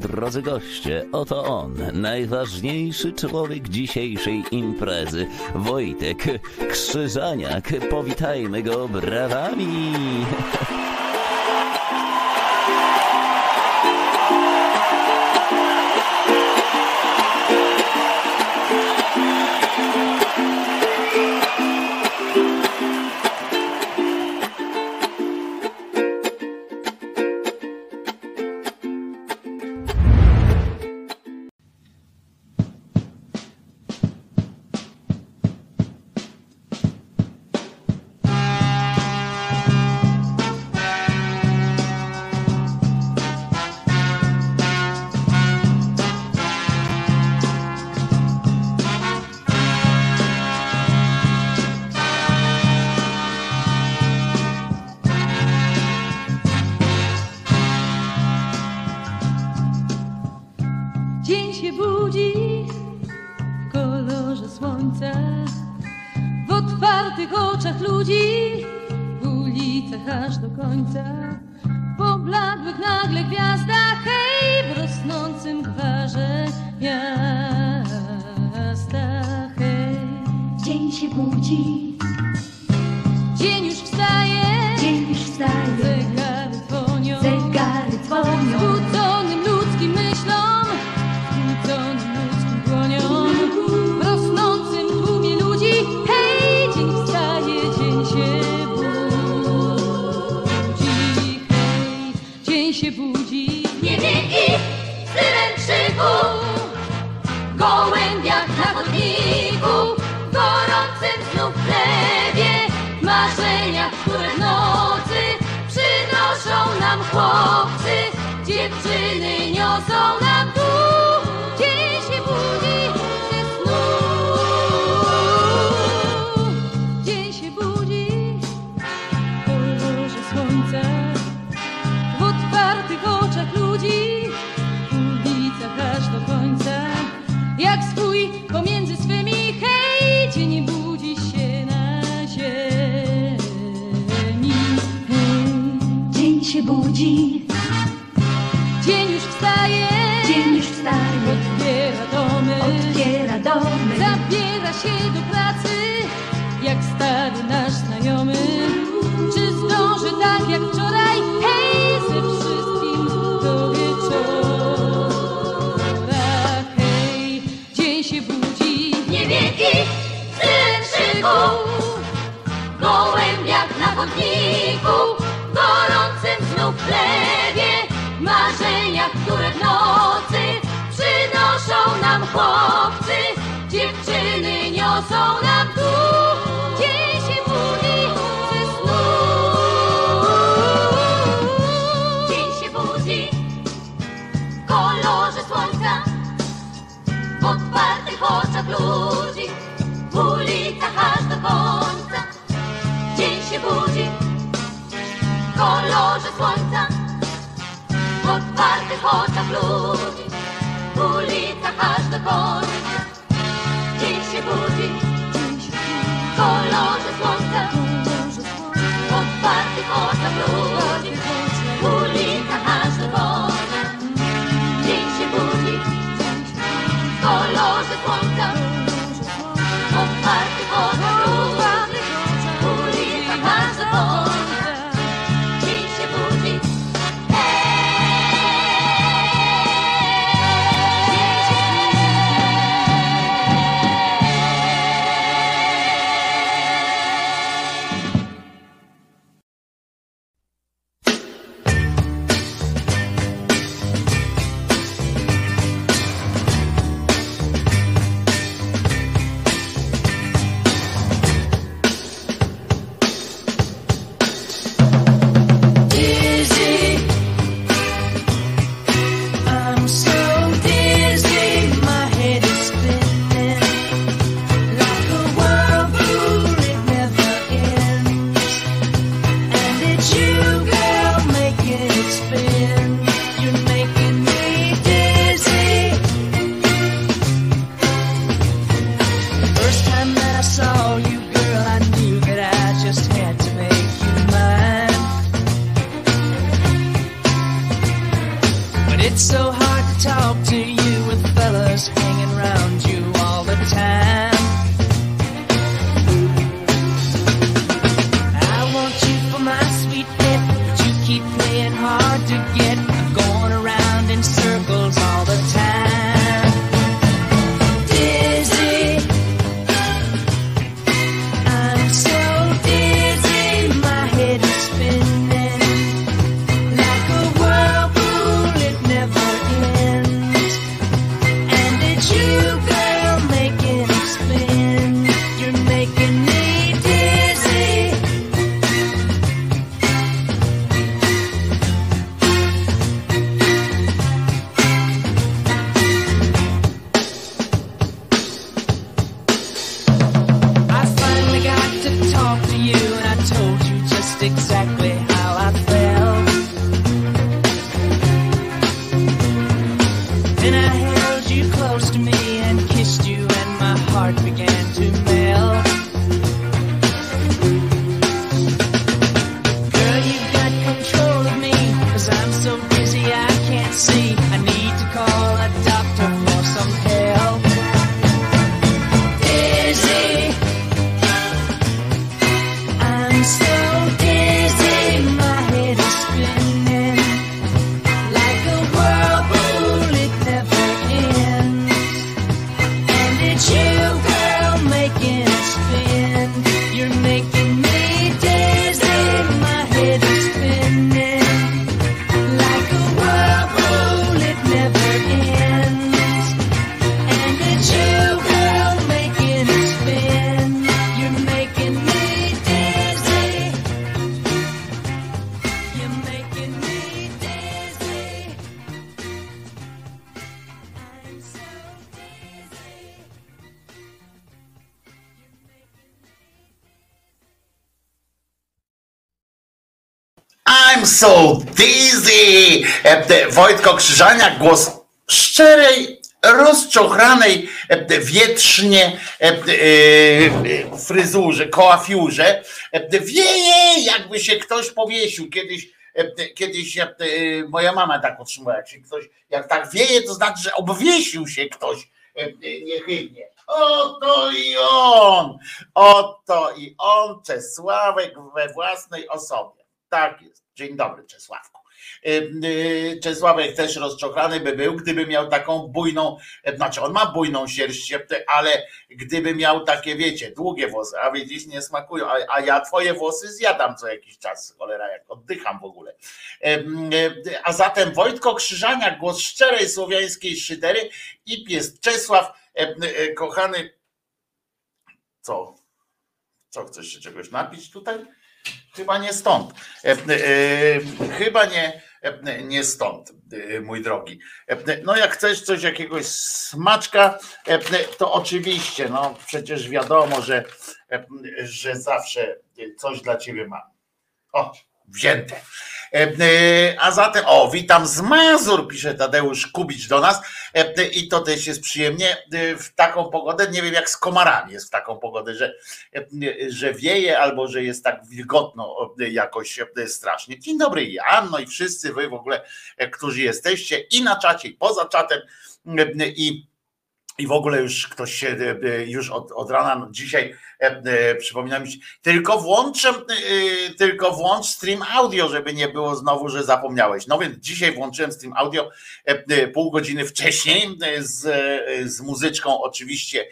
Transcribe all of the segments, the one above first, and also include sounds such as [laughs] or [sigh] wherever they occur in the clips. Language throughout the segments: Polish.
drodzy goście, oto on, najważniejszy człowiek dzisiejszej imprezy, Wojtek Krzyżaniak. Powitajmy go brawami! Krzyżaniak, głos szczerej, rozczochranej, e, wietrznie e, e, fryzurze, koafiurze. Wieje, jakby się ktoś powiesił. Kiedyś, kiedyś moja mama tak otrzymała, jak się ktoś, jak tak wieje, to znaczy, że obwiesił się ktoś niechybnie. Oto i on, oto i on, Czesławek we własnej osobie. Tak jest. Dzień dobry, Czesławku. Y, y, Czesławek też rozczochrany by był, gdyby miał taką bujną, e, znaczy on ma bujną sierść, e, ale gdyby miał takie, wiecie, długie włosy, a widzisz, nie smakują, a, a ja twoje włosy zjadam co jakiś czas, cholera, jak oddycham w ogóle. E, A zatem Wojtko Krzyżaniak, głos szczerej słowiańskiej szydery i pies Czesław, kochany, co? Co, chcesz się czegoś napić tutaj? Chyba nie stąd. E, e, chyba nie, nie stąd, mój drogi. No jak chcesz coś, jakiegoś smaczka, to oczywiście, no przecież wiadomo, że, że zawsze coś dla ciebie mam. O, wzięte. E, e, A zatem, o, witam z Mazur, pisze Tadeusz Kubicz do nas. E, I to też jest przyjemnie w taką pogodę. Nie wiem, jak z komarami jest w taką pogodę, że, że wieje albo że jest tak wilgotno jakoś strasznie. Dzień dobry, Jan, no i wszyscy wy w ogóle, którzy jesteście i na czacie, i poza czatem. I i w ogóle już ktoś się e, e, już od, od rana no dzisiaj e, e, przypomina mi się, tylko włączę, e, tylko włącz stream audio, żeby nie było znowu, że zapomniałeś. No więc dzisiaj włączyłem stream audio e, pół godziny wcześniej z, z muzyczką oczywiście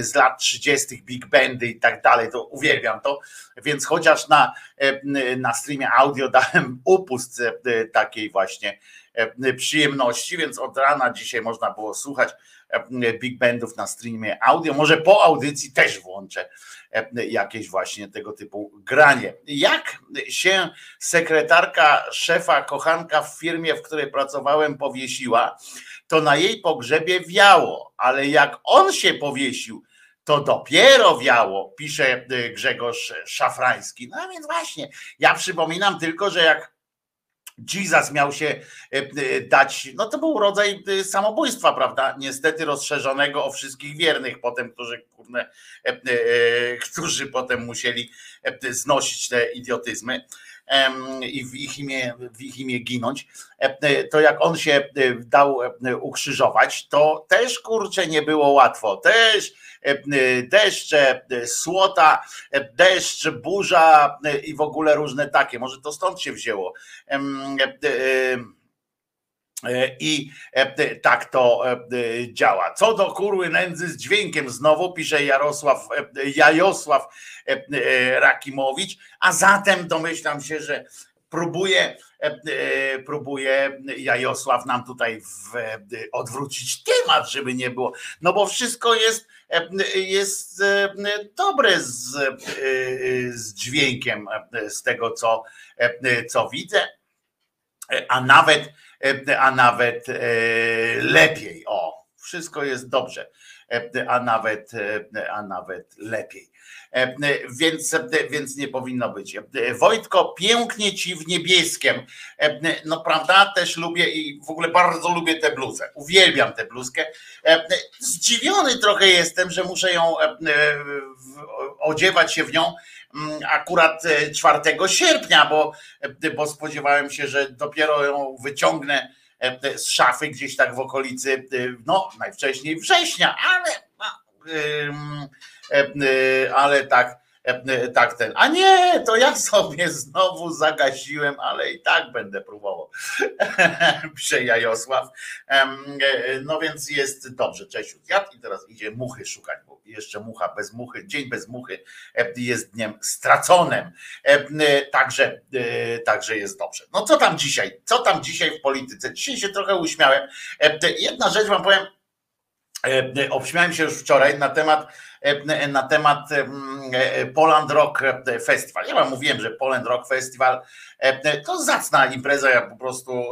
z lat 30. big bandy i tak dalej, to uwielbiam to, więc chociaż na, na streamie audio dałem upust takiej właśnie przyjemności, więc od rana dzisiaj można było słuchać big bandów na streamie audio. Może po audycji też włączę e, jakieś właśnie tego typu granie. Jak się sekretarka szefa, kochanka w firmie, w której pracowałem, powiesiła, to na jej pogrzebie wiało, ale jak on się powiesił, to dopiero wiało, pisze e, Grzegorz Szafrański. No więc właśnie, ja przypominam tylko, że jak Jesus miał się e, e, dać, no to był rodzaj e, samobójstwa, prawda? Niestety rozszerzonego o wszystkich wiernych potem, którzy, kurne, którzy potem musieli znosić te idiotyzmy i w ich imię, w ich imię ginąć, e, e, to jak on się e, dał ukrzyżować, to też kurczę nie było łatwo. Też deszcze, słota, deszcz, burza i w ogóle różne takie. Może to stąd się wzięło. E, e, E, I e, tak to działa. Co do kurły nędzy z dźwiękiem, znowu pisze Jarosław, Jajosław Rakimowicz, a zatem domyślam się, że próbuje, próbuje Jajosław nam tutaj w, odwrócić temat, żeby nie było. No bo wszystko jest, jest dobre z, z dźwiękiem, z tego co, co widzę, a nawet, a nawet e, lepiej. O, wszystko jest dobrze. a nawet, a nawet lepiej. Więc, więc nie powinno być. Wojtko, pięknie ci w niebieskim. No prawda, też lubię i w ogóle bardzo lubię tę bluzę. Uwielbiam tę bluzkę. Zdziwiony trochę jestem, że muszę ją odziewać się w nią akurat 4 sierpnia, bo, bo spodziewałem się, że dopiero ją wyciągnę z szafy gdzieś tak w okolicy, no najwcześniej września, ale, ale tak E, tak ten, a nie, to ja sobie znowu zagasiłem, ale i tak będę próbował. [laughs] Pisze Jajosław. E, no więc jest dobrze, cześć zjadł i teraz idzie muchy szukać, bo jeszcze mucha bez muchy, dzień bez muchy e, jest dniem straconym. Także, także jest dobrze. No co tam dzisiaj? Co tam dzisiaj w polityce? Dzisiaj się trochę uśmiałem. Jedna rzecz wam powiem, obśmiałem się już wczoraj na temat E, na temat e, Poland Rock Festival. Ja wam mówiłem, że Poland Rock Festival e, to zacna impreza, ja po prostu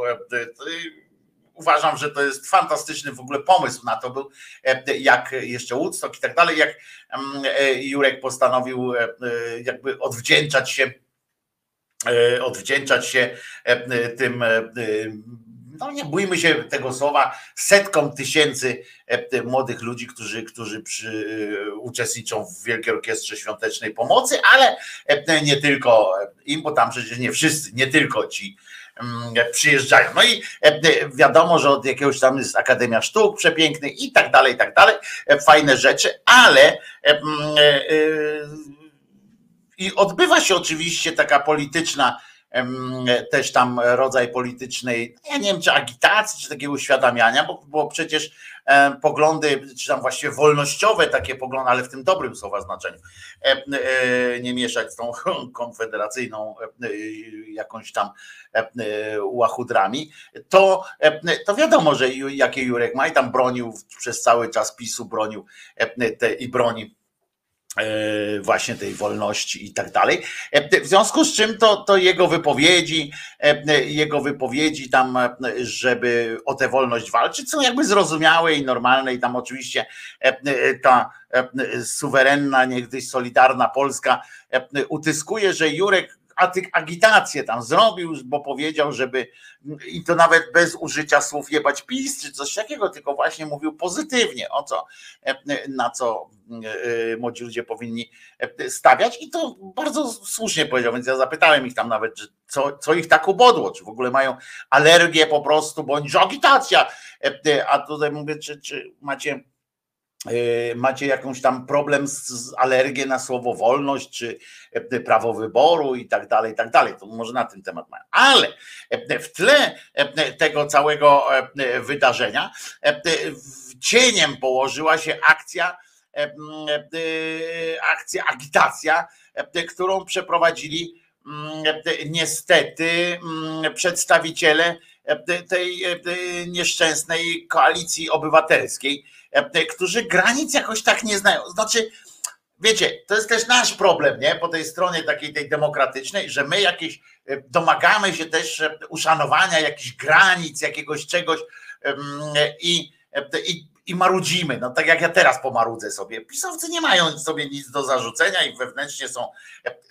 uważam, że to jest fantastyczny w ogóle pomysł na to był, jak jeszcze Woodstock i tak dalej, jak Jurek postanowił jakby odwdzięczać się odwdzięczać się tym no nie bójmy się tego słowa, setkom tysięcy e, młodych ludzi, którzy, którzy przy, e, uczestniczą w Wielkiej Orkiestrze Świątecznej Pomocy, ale e, nie tylko im, bo tam przecież nie wszyscy, nie tylko ci mm, przyjeżdżają. No i wiadomo, że od jakiegoś tam jest Akademia Sztuk przepięknych i tak dalej, i tak dalej, fajne rzeczy, ale mm, i odbywa się oczywiście taka polityczna też tam rodzaj politycznej, ja nie wiem, czy agitacji, czy takiego uświadamiania, bo, bo przecież poglądy, czy tam właściwie wolnościowe takie poglądy, ale w tym dobrym słowa znaczeniu, e, nie mieszać z tą [laughs] konfederacyjną jakąś tam łachudrami, to, to wiadomo, że jakie Jurek ma i tam bronił przez cały czas PiSu, bronił te, i broni E, właśnie tej wolności i tak dalej. E, w związku z czym to, to jego wypowiedzi, e, jego wypowiedzi tam, żeby o tę wolność walczyć, są jakby zrozumiałe i normalne i tam oczywiście ta suwerenna, niegdyś solidarna Polska utyskuje, że Jurek agitację tam zrobił, bo powiedział, żeby i to nawet bez użycia słów jebać PiS czy coś takiego, tylko właśnie mówił pozytywnie, o co, na co e, młodzi ludzie powinni stawiać. I to bardzo słusznie powiedział, więc ja zapytałem ich tam nawet, co, co ich tak ubodło, czy w ogóle mają alergię po prostu, bądź agitacja, a tutaj mówię, czy, czy macie E, macie jakąś tam problem z, z alergię na słowo wolność, czy e, prawo wyboru i tak dalej, i tak dalej. To może na ten temat mają. Ale e, w tle tego całego wydarzenia cieniem położyła się akcja, akcja, agitacja, którą przeprowadzili niestety przedstawiciele tej nieszczęsnej koalicji obywatelskiej E, którzy granic jakoś tak nie znają. Znaczy, wiecie, to jest też nasz problem, nie? Po tej stronie takiej tej demokratycznej, że my jakieś e, domagamy się też e, uszanowania jakichś granic, jakiegoś czegoś i, i, i marudzimy. No tak jak ja teraz pomarudzę sobie. Pisowcy nie mają sobie nic do zarzucenia i wewnętrznie są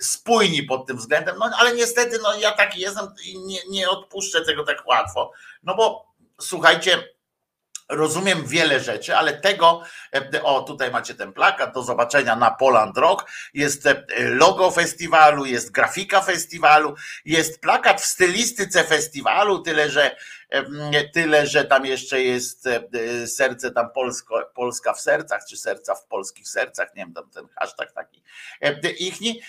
spójni pod tym względem, no ale niestety no ja taki jestem i nie, nie odpuszczę tego tak łatwo, no bo słuchajcie, Rozumiem wiele rzeczy, ale tego, e, o tutaj macie ten plakat, do zobaczenia na Poland Rock, jest e, logo festiwalu, jest grafika festiwalu, jest plakat w stylistyce festiwalu, tyle że Tyle, że tam jeszcze jest e, serce tam Polsko, Polska w sercach, czy serca w polskich sercach, nie wiem, tam ten hashtag taki ichni.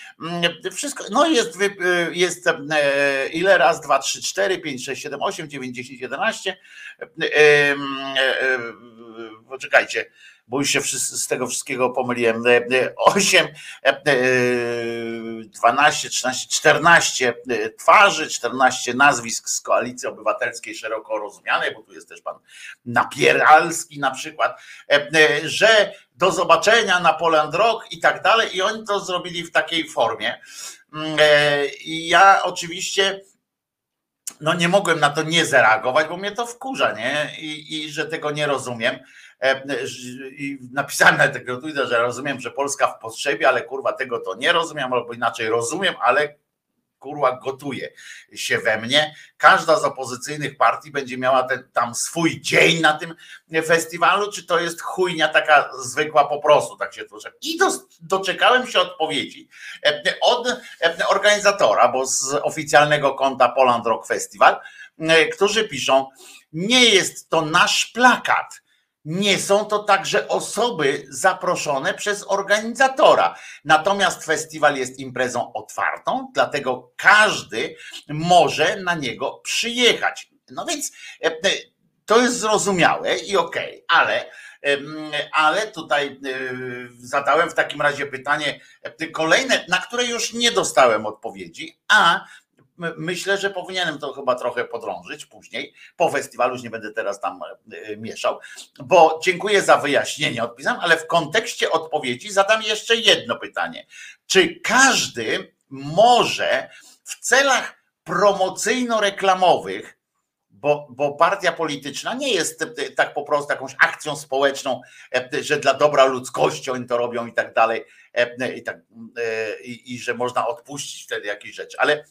Wszystko, no jest, e, jest e, ile raz, dwa, trzy, cztery, pięć, sześć, siedem, osiem, dziewięć, dziesięć, jedenaście. Poczekajcie bo już się z tego wszystkiego pomyliłem. 8, 12, 13, 14 twarzy, 14 nazwisk z koalicji obywatelskiej szeroko rozumianej, bo tu jest też pan Napieralski na przykład, e, e, że do zobaczenia na Poland Rock i tak dalej. I oni to zrobili w takiej formie. Mm, e, I ja oczywiście no nie mogłem na to nie zareagować, bo mnie to wkurza, nie? I, i że tego nie rozumiem. I napisałem na tego Twittera, że rozumiem, że Polska w potrzebie, ale kurwa tego to nie rozumiem, albo inaczej rozumiem, ale kurwa gotuje się we mnie. Każda z opozycyjnych partii będzie miała ten, tam swój dzień na tym festiwalu, czy to jest chujnia taka zwykła po prostu, tak się to I do, doczekałem się odpowiedzi od organizatora, bo z oficjalnego konta Poland Rock Festival, którzy piszą, nie jest to nasz plakat, nie są to także osoby zaproszone przez organizatora. Natomiast festiwal jest imprezą otwartą, dlatego każdy może na niego przyjechać. No więc e, e, to jest zrozumiałe i okej, okay, ale ale tutaj e, zadałem w takim razie pytanie kolejne, na które już nie dostałem odpowiedzi, a myślę, że powinienem to chyba trochę podrążyć później. Po festiwalu już nie będę teraz tam e, mieszał, bo dziękuję za wyjaśnienie, odpisam, ale w kontekście odpowiedzi zadam jeszcze jedno pytanie. Czy każdy może w celach promocyjno-reklamowych, bo, bo partia polityczna nie jest tak po prostu jakąś akcją społeczną, e, że dla dobra ludzkości oni to robią i tak dalej, e, i, tak, i, i że można odpuścić wtedy jakieś rzeczy, ale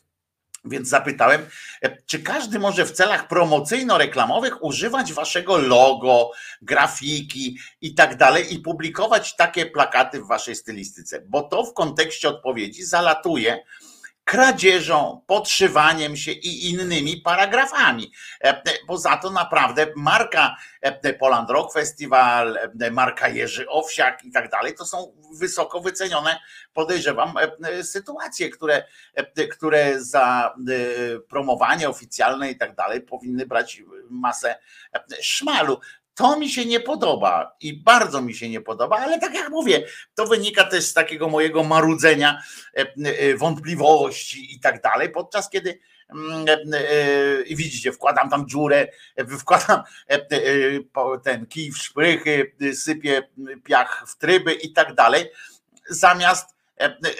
więc zapytałem, e, czy każdy może w celach promocyjno-reklamowych używać waszego logo, grafiki i tak dalej i publikować takie plakaty w waszej stylistyce, bo to w kontekście odpowiedzi zalatuje kradzieżą, podszywaniem się i innymi paragrafami. E, bo za to naprawdę marka e, Poland Rock Festival, e, marka Jerzy Owsiak i tak dalej, to są wysoko wycenione, podejrzewam, sytuacje, które, które za promowanie oficjalne i tak dalej powinny brać masę szmalu. To mi się nie podoba i bardzo mi się nie podoba, ale tak jak mówię, to wynika też z takiego mojego marudzenia, e, e, wątpliwości i tak dalej, podczas kiedy mm, e, i widzicie, wkładam tam dziurę, wkładam ten kij w szprychy, sypię piach w tryby i tak dalej, zamiast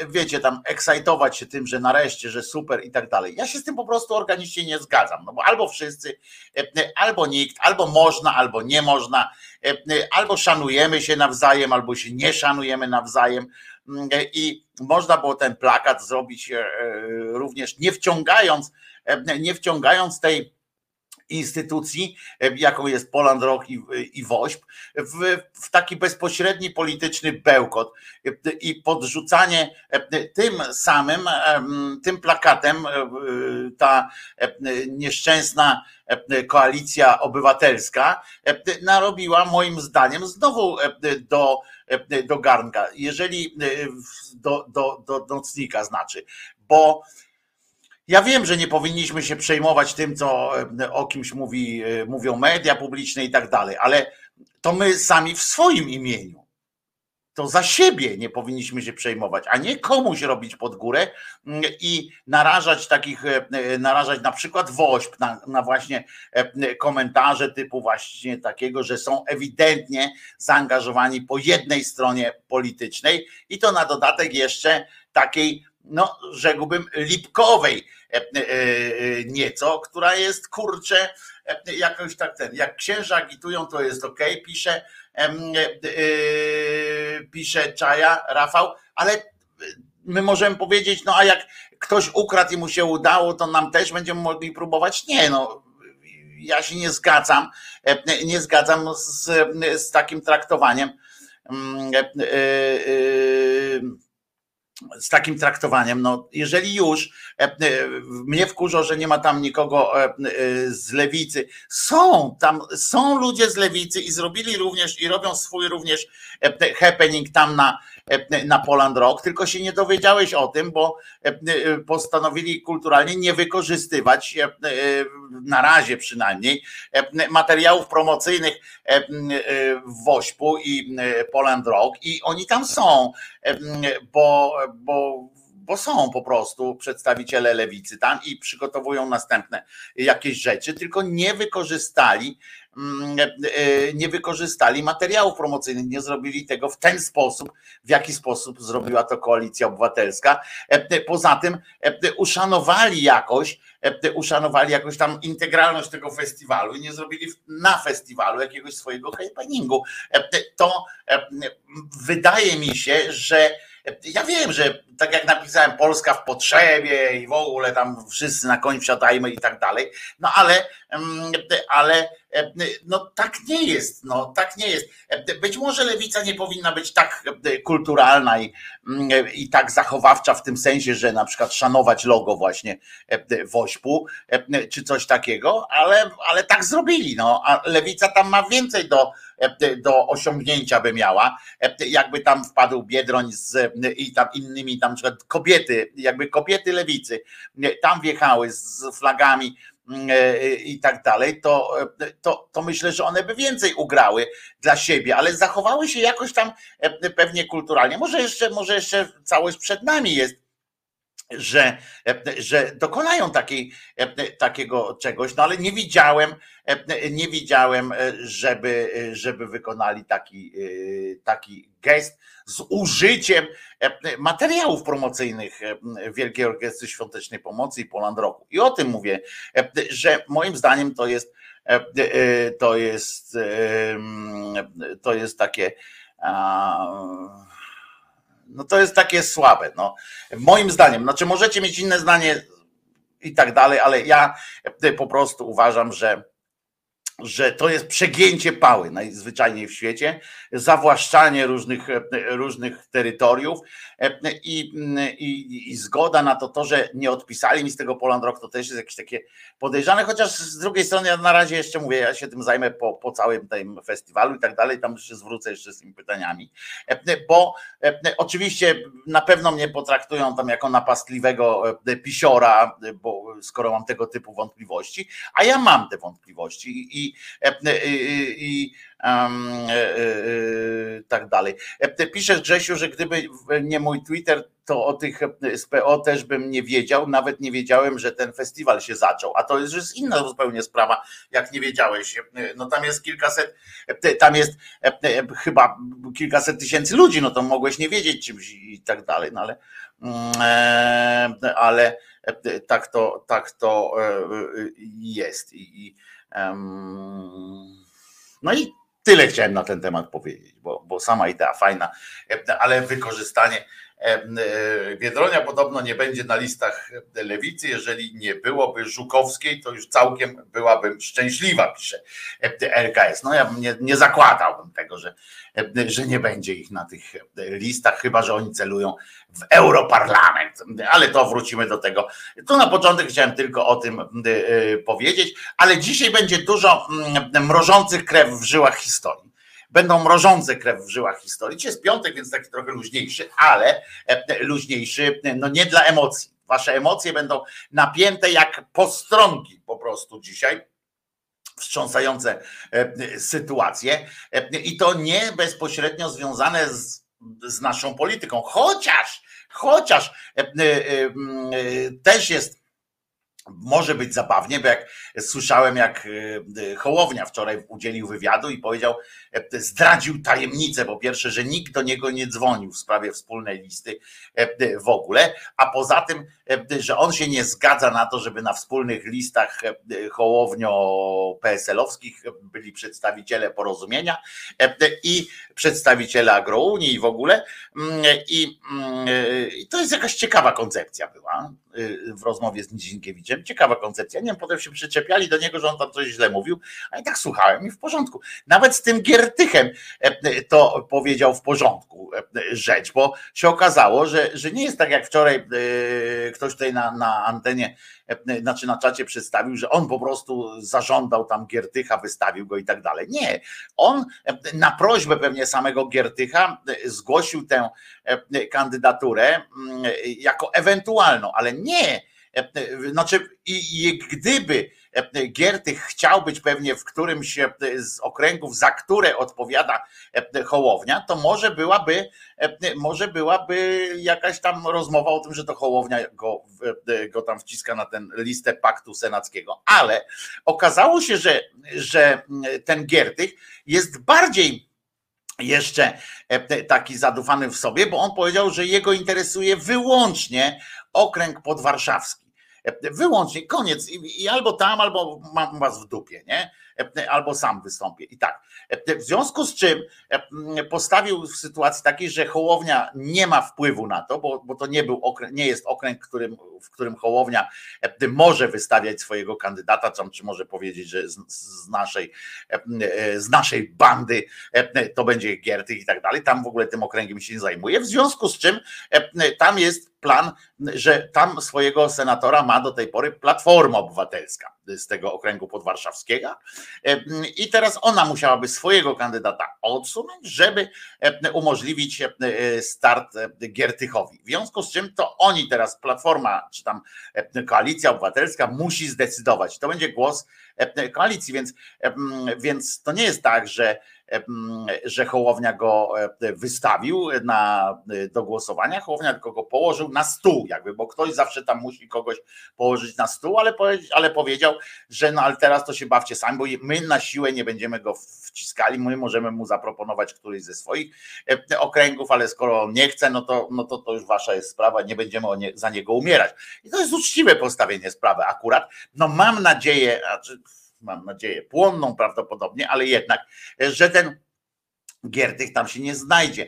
wiecie, tam ekscytować się tym, że nareszcie, że super i tak dalej. Ja się z tym po prostu organicznie nie zgadzam, no bo albo wszyscy, e, albo nikt, albo można, albo nie można, e, albo szanujemy się nawzajem, albo się nie szanujemy nawzajem mm, i można było ten plakat zrobić również nie wciągając, nie wciągając tej instytucji, e, jaką jest Poland Rock i, i WOŚP, w, w taki bezpośredni polityczny bełkot. E, i podrzucanie e, tym samym, tym plakatem ta nieszczęsna koalicja obywatelska narobiła moim zdaniem znowu do, do garnka, jeżeli do, do, do nocnika znaczy, bo ja wiem, że nie powinniśmy się przejmować tym, co e, o kimś mówi, e, mówią media publiczne i tak dalej, ale to my sami w swoim imieniu. To za siebie nie powinniśmy się przejmować, a nie komuś robić pod górę mm, i narażać takich, e, narażać na przykład WOŚP na, na właśnie komentarze typu właśnie takiego, że są ewidentnie zaangażowani po jednej stronie politycznej i to na dodatek jeszcze takiej no rzekłbym, lipkowej e, e, e, nieco, która jest kurczę, jakoś tak ten, jak księża agitują, to jest ok, pisze, pisze Czaja, Rafał, ale my możemy powiedzieć, no a jak ktoś ukradł i mu się udało, to nam też będziemy mogli próbować. Nie, no ja się nie zgadzam, nie zgadzam z, z takim traktowaniem z takim traktowaniem. No, jeżeli już e, e, mnie wkurza, że nie ma tam nikogo e, z lewicy, są tam, są ludzie z lewicy i zrobili również i robią swój również happening tam na, na Poland Rock, tylko się nie dowiedziałeś o tym, bo postanowili kulturalnie nie wykorzystywać na razie przynajmniej materiałów promocyjnych Wośpu i Poland Rock. I oni tam są, bo bo, bo są po prostu przedstawiciele lewicy tam i przygotowują następne jakieś rzeczy, tylko nie wykorzystali nie wykorzystali materiałów promocyjnych, nie zrobili tego w ten sposób, w jaki sposób zrobiła to koalicja obywatelska. Poza tym uszanowali jakoś, uszanowali jakoś tam integralność tego festiwalu i nie zrobili na festiwalu jakiegoś swojego happeningu. To wydaje mi się, że ja wiem, że tak jak napisałem, Polska w potrzebie i w ogóle tam wszyscy na koń wsiadajmy i tak dalej, no ale, ale no tak nie jest, no tak nie jest. Być może lewica nie powinna być tak kulturalna i, i tak zachowawcza w tym sensie, że na przykład szanować logo właśnie Wośpu czy coś takiego, ale, ale tak zrobili, no a lewica tam ma więcej do, do osiągnięcia by miała, jakby tam wpadł Biedroń z, i tam innymi tam na przykład kobiety, jakby kobiety lewicy tam wjechały z flagami i tak dalej, to, to, to myślę, że one by więcej ugrały dla siebie, ale zachowały się jakoś tam pewnie kulturalnie. Może jeszcze, może jeszcze całość przed nami jest, że, że dokonają takiej, takiego czegoś, no ale nie widziałem, nie widziałem, żeby, żeby wykonali taki, taki gest z użyciem materiałów promocyjnych Wielkiej Orkiestry Świątecznej Pomocy i Poland Roku. I o tym mówię, że moim zdaniem to jest to jest to jest takie no to jest takie słabe. No. Moim zdaniem, znaczy możecie mieć inne zdanie i tak dalej, ale ja po prostu uważam, że że to jest przegięcie pały najzwyczajniej w świecie, zawłaszczanie różnych, różnych terytoriów. I, i, i, zgoda na to, to, że nie odpisali mi z tego Poland Rock, to też jest jakieś takie podejrzane, chociaż z drugiej strony ja na razie jeszcze mówię, ja się tym zajmę po, po całym tym festiwalu i tak dalej, tam jeszcze zwrócę jeszcze z tymi pytaniami, bo oczywiście na pewno mnie potraktują tam jako napastliwego pisiora, bo skoro mam tego typu wątpliwości, a ja mam te wątpliwości i i, i um, tak dalej. Piszesz Grzesiu, że gdyby nie mój Twitter, to o tych z PO też bym nie wiedział, nawet nie wiedziałem, że ten festiwal się zaczął, a to jest już inna zupełnie sprawa, jak nie wiedziałeś. No tam jest kilkaset, tam jest chyba kilkaset tysięcy ludzi, no to mogłeś nie wiedzieć czymś i tak dalej, no ale ale tak to, tak to jest. I, no i tyle chciałem na ten temat powiedzieć, bo, bo sama idea fajna, ale wykorzystanie Biedronia podobno nie będzie na listach lewicy. Jeżeli nie byłoby Żukowskiej, to już całkiem byłabym szczęśliwa, pisze RKS. No ja bym nie, nie zakładałbym tego, że, że nie będzie ich na tych listach, chyba że oni celują w Europarlament. Ale to wrócimy do tego. Tu na początek chciałem tylko o tym powiedzieć, ale dzisiaj będzie dużo mrożących krew w żyłach historii będą mrożące krew w żyłach historii. Dzisiaj jest piątek, więc taki trochę luźniejszy, ale e, luźniejszy, no nie dla emocji. Wasze emocje będą napięte jak postronki po prostu dzisiaj wstrząsające e, sytuacje e, i to nie bezpośrednio związane z, z naszą polityką, chociaż, chociaż też jest może być zabawnie, bo jak słyszałem, jak Hołownia wczoraj udzielił wywiadu i powiedział, zdradził tajemnicę, po pierwsze, że nikt do niego nie dzwonił w sprawie wspólnej listy e, w ogóle, a poza tym, że on się nie zgadza na to, żeby na wspólnych listach Hołownio-PSL-owskich byli przedstawiciele porozumienia i przedstawiciele agrounii i w ogóle. Mm, I, mm, I to jest jakaś ciekawa koncepcja była w rozmowie z Nizinkiewiczem Ciekawa koncepcja. Nie wiem, potem się przyczepiali do niego, że on tam coś źle mówił, a tak słuchałem i w porządku. Nawet z tym Giertychem e, to powiedział w porządku e, rzecz, bo się okazało, że, że nie jest tak jak wczoraj e, ktoś tutaj na, na antenie, znaczy na czacie przedstawił, że on po prostu zażądał tam Giertycha, wystawił go i tak dalej. Nie. On na prośbę pewnie samego Giertycha zgłosił tę kandydaturę jako ewentualną, ale nie znaczy i, i gdyby Giertych chciał być pewnie w którymś z okręgów, za które odpowiada Hołownia, to może byłaby, może byłaby jakaś tam rozmowa o tym, że to Hołownia go, go tam wciska na ten listę paktu senackiego. Ale okazało się, że, że ten Giertych jest bardziej jeszcze taki zadufany w sobie, bo on powiedział, że jego interesuje wyłącznie okręg podwarszawski. Wyłącznie, koniec. I, albo tam, albo mam was w dupie, nie? Albo sam wystąpię. I tak. W związku z czym postawił w sytuacji takiej, że Hołownia nie ma wpływu na to, bo, bo to nie, był nie jest okręg, którym, w którym Hołownia może wystawiać swojego kandydata, czy może powiedzieć, że z, z, naszej, z naszej bandy to będzie Giertych i tak dalej. Tam w ogóle tym okręgiem się nie zajmuje. W związku z czym tam jest plan, że tam swojego senatora ma do tej pory Platforma Obywatelska z tego okręgu podwarszawskiego. I teraz ona musiałaby swojego kandydata odsunąć, żeby umożliwić start Giertychowi. W związku z czym to oni teraz, Platforma, czy tam Koalicja Obywatelska musi zdecydować. To będzie głos koalicji, więc, więc to nie jest tak, że że Hołownia go wystawił na, do głosowania, Hołownia tylko go położył na stół, jakby, bo ktoś zawsze tam musi kogoś położyć na stół, ale, ale powiedział, że no ale teraz to się bawcie sami, bo my na siłę nie będziemy go wciskali, my możemy mu zaproponować któryś ze swoich okręgów, ale skoro on nie chce, no to, no to, to już wasza jest sprawa, nie będziemy nie, za niego umierać. I to jest uczciwe postawienie sprawy akurat. No mam nadzieję, znaczy mam nadzieję, płonną prawdopodobnie, ale jednak, że ten Giertych tam się nie znajdzie.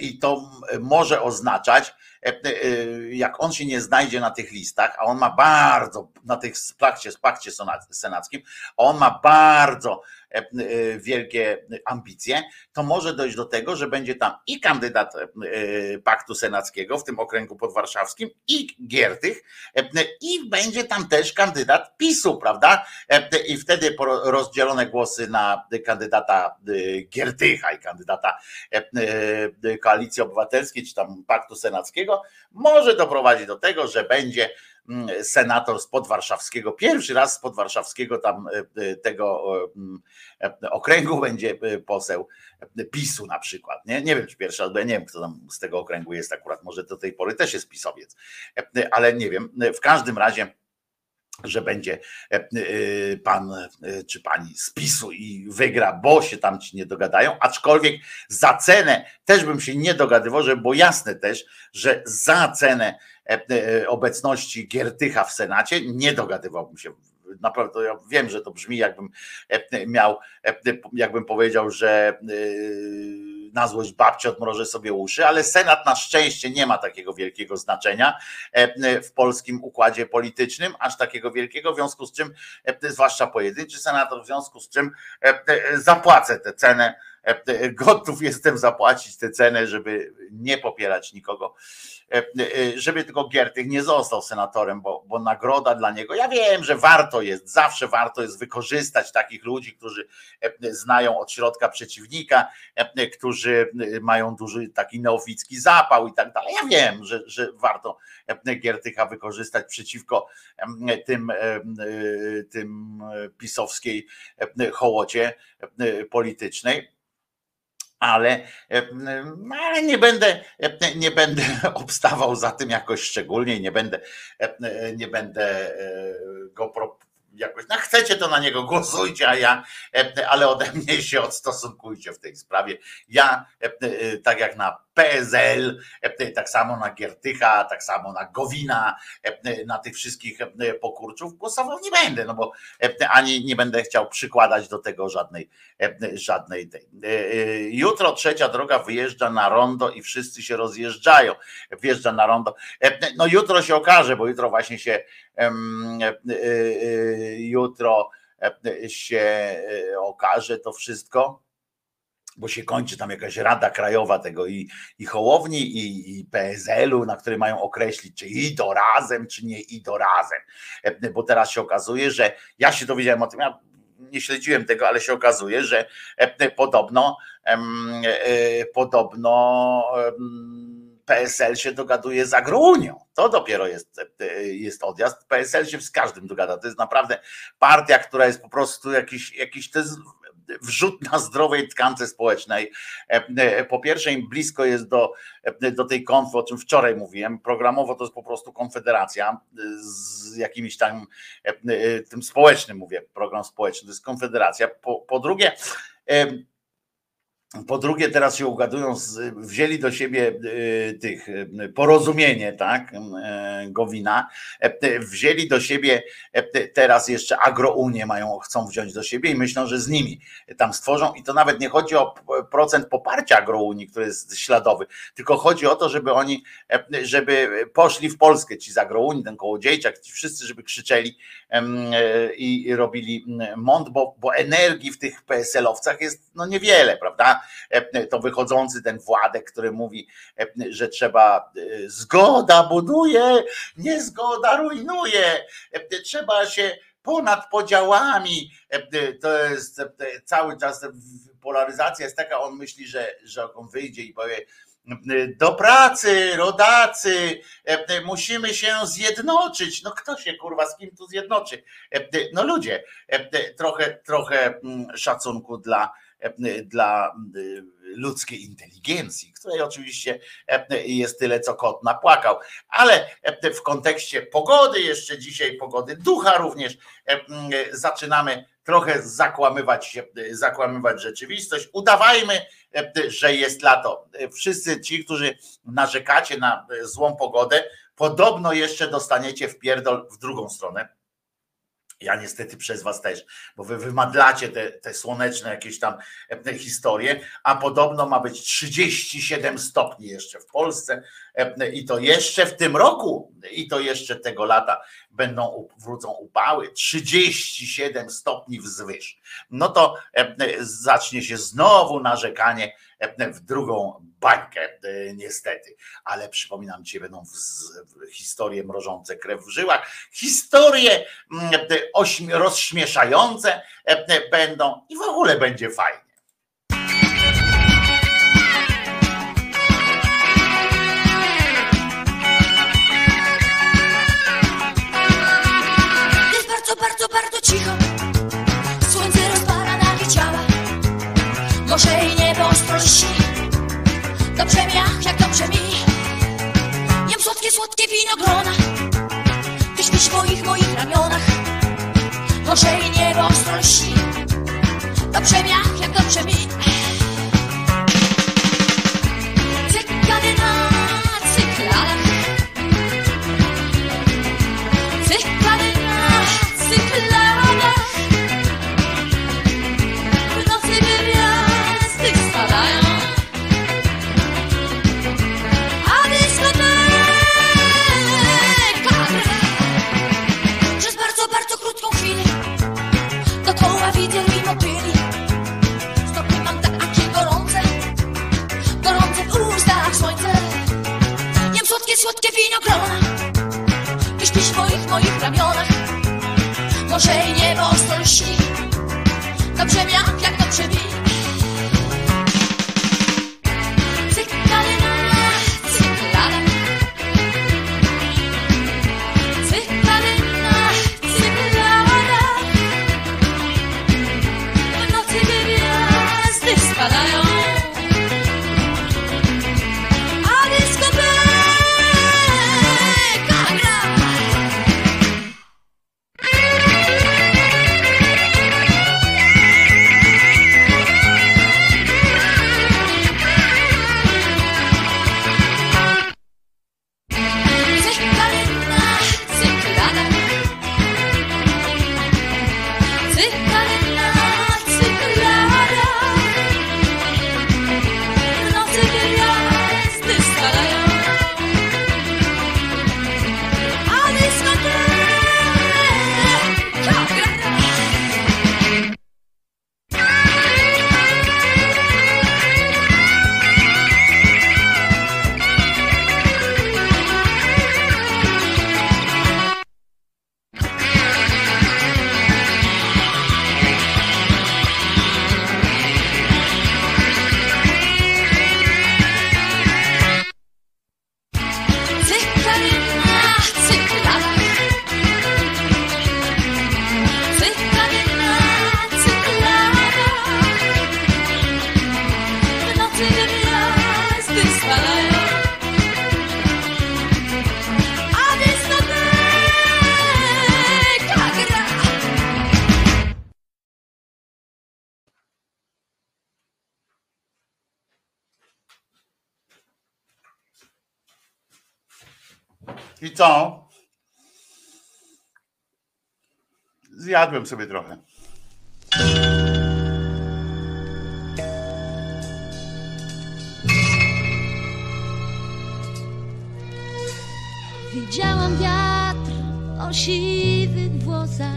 I to może oznaczać, jak on się nie znajdzie na tych listach, a on ma bardzo, na tych pakcie, pakcie senackim, on ma bardzo E, e, wielkie ambicje, to może dojść do tego, że będzie tam i kandydat e, Paktu Senackiego w tym okręgu podwarszawskim, i Giertych, i będzie tam też kandydat PiSu, prawda? I wtedy rozdzielone głosy na kandydata Giertycha i kandydata Koalicji Obywatelskiej, czy tam Paktu Senackiego, może doprowadzić do tego, że będzie senator z podwarszawskiego, pierwszy raz z podwarszawskiego tam e, e, tego e, okręgu [laughs] będzie poseł PiSu na przykład. Nie, nie wiem, czy pierwszy raz, bo ja nie wiem, kto tam z tego okręgu jest akurat, może do tej pory też jest pisowiec, ale nie wiem. W każdym razie że będzie pan czy pani z PiSu i wygra, bo się tam ci nie dogadają, aczkolwiek za cenę też bym się nie dogadywał, żeby było jasne też, że za cenę E, e, obecności Giertycha w Senacie, nie dogadywałbym się. Naprawdę ja wiem, że to brzmi, jakbym e, miał, jakbym powiedział, że na złość babci odmrożę sobie uszy, ale Senat na szczęście nie ma takiego wielkiego znaczenia w polskim układzie politycznym, aż takiego wielkiego, w związku z czym, zwłaszcza pojedynczy senator, w związku z czym zapłacę tę cenę, gotów jestem zapłacić tę cenę, żeby nie popierać nikogo E, e, żeby tylko Giertych nie został senatorem, bo, bo nagroda dla niego, ja wiem, że warto jest, zawsze warto jest wykorzystać takich ludzi, którzy e, znają od środka przeciwnika, którzy mają duży taki neoficki zapał i tak dalej. Ja wiem, że, że warto Giertycha wykorzystać przeciwko tym, tym pisowskiej hołocie politycznej ale, no, ale nie będę, nie będę [laughs] obstawał za tym jakoś szczególnie, nie będę, nie będę e, go jakoś, no chcecie to na niego głosujcie, a ja, ale ode [laughs] mnie się odstosunkujcie w tej sprawie. Ja, tak jak na PSL, tak samo na Giertycha, tak samo na Gowina, na tych wszystkich pokurczów głosował nie będę, no bo ani nie będę chciał przykładać do tego żadnej, żadnej tej. Jutro trzecia droga wyjeżdża na rondo i wszyscy się rozjeżdżają. Wjeżdża na rondo. No jutro się okaże, bo jutro właśnie się jutro się okaże to wszystko bo się kończy tam jakaś rada krajowa tego i, i Hołowni, i, i PSL-u, na której mają określić, czy idą razem, czy nie idą razem. E, bo teraz się okazuje, że ja się dowiedziałem o tym, ja nie śledziłem tego, ale się okazuje, że e, podobno, e, podobno PSL się dogaduje z Agrounią. To dopiero jest, jest odjazd. PSL się z każdym dogada. To jest naprawdę partia, która jest po prostu jakiś, jakiś to jest wrzut na zdrowej tkance społecznej. Po pierwsze, im blisko jest do, do tej konfy, o czym wczoraj mówiłem, programowo to jest po prostu konfederacja z jakimiś tam tym społecznym, mówię, program społeczny, to jest konfederacja. Po, po drugie, po drugie, teraz się ugadują, wzięli do siebie y, tych y, porozumienie, tak, y, Gowina, e, wzięli do siebie e, teraz jeszcze agrounię mają, chcą wziąć do siebie i myślą, że z nimi tam stworzą i to nawet nie chodzi o procent poparcia agrounii, który jest śladowy, tylko chodzi o to, żeby oni, e, żeby poszli w Polskę ci z agrounii, ten kołodziejczak, ci wszyscy, żeby krzyczeli i robili mąd, bo, bo energii w tych PSL-owcach jest no niewiele, prawda? E, to wychodzący ten Władek, który mówi, e, że trzeba e, zgoda buduje, niezgoda rujnuje, trzeba się ponad podziałami, to jest cały czas polaryzacja jest taka, on myśli, że, że on wyjdzie i powie, do pracy, rodacy, musimy się zjednoczyć. No kto się kurwa z kim tu zjednoczy? No ludzie, trochę, trochę mm, szacunku dla dla y, ludzkiej inteligencji, której oczywiście jest tyle, co kot napłakał. Ale w kontekście pogody, jeszcze dzisiaj pogody ducha również, zaczynamy trochę zakłamywać, zakłamywać rzeczywistość. Udawajmy, że jest lato. Wszyscy ci, którzy narzekacie na złą pogodę, podobno jeszcze dostaniecie w pierdol w drugą stronę ja niestety przez was też, bo wy wymadlacie te, te słoneczne jakieś tam e, historie, a podobno ma być 37 stopni jeszcze w Polsce i to jeszcze w tym roku i to jeszcze tego lata będą wrócą upały 37 stopni wzwyż. No to e, zacznie się znowu narzekanie w drugą bańkę, e, niestety. Ale przypominam, dzisiaj będą historie mrożące krew w żyłach, historie mm, rozśmieszające e, będą i w ogóle będzie fajnie. Dobrze mi, ach, jak dobrze mi. Jem słodkie, słodkie winogrona Ty śpisz w moich, moich ramionach. Morze i niebo ostro lśni Dobrze mi, ach, jak dobrze mi winogrona Ty śpisz w moich, moich ramionach. Morze i niebo ostro lśni Dobrze mi, Zjadłem sobie trochę. Widziałam wiatr o siwych włosach,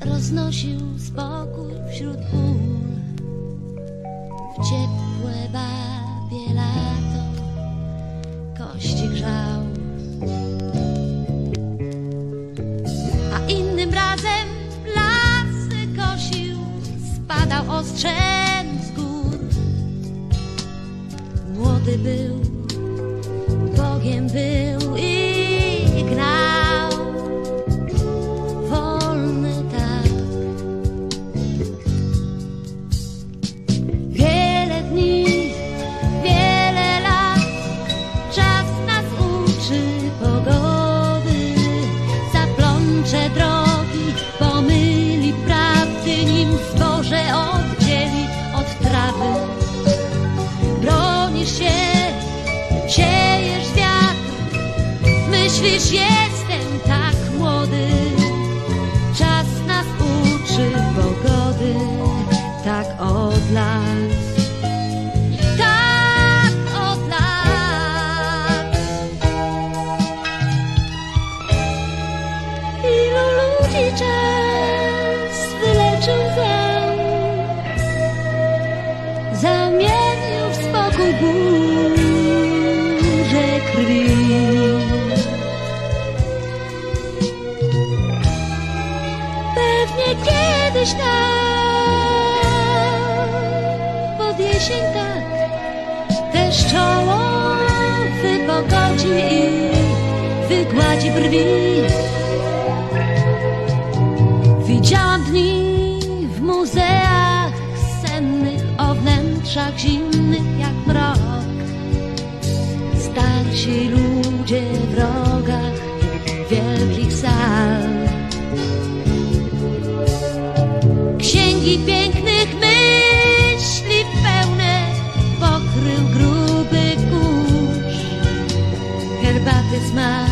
roznosił spokój wśród ból. W ciepłe babie lato kości grzał. A innym razem lasy kosił, spadał ostrzem z gór. Młody był, Bogiem był. oczach zimnych jak mrok. Starsi ludzie w rogach wielkich sal. Księgi pięknych myśli pełne pokrył gruby kurz. Herbaty smak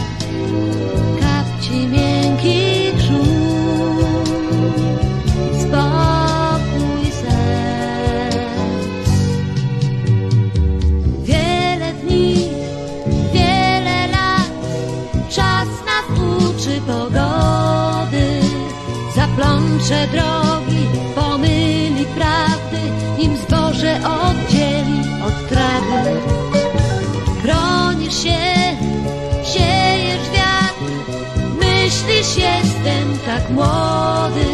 że drogi pomyli prawdy, nim zboże oddzieli od trawy. Bronisz się, siejesz wiatr, myślisz jestem tak młody.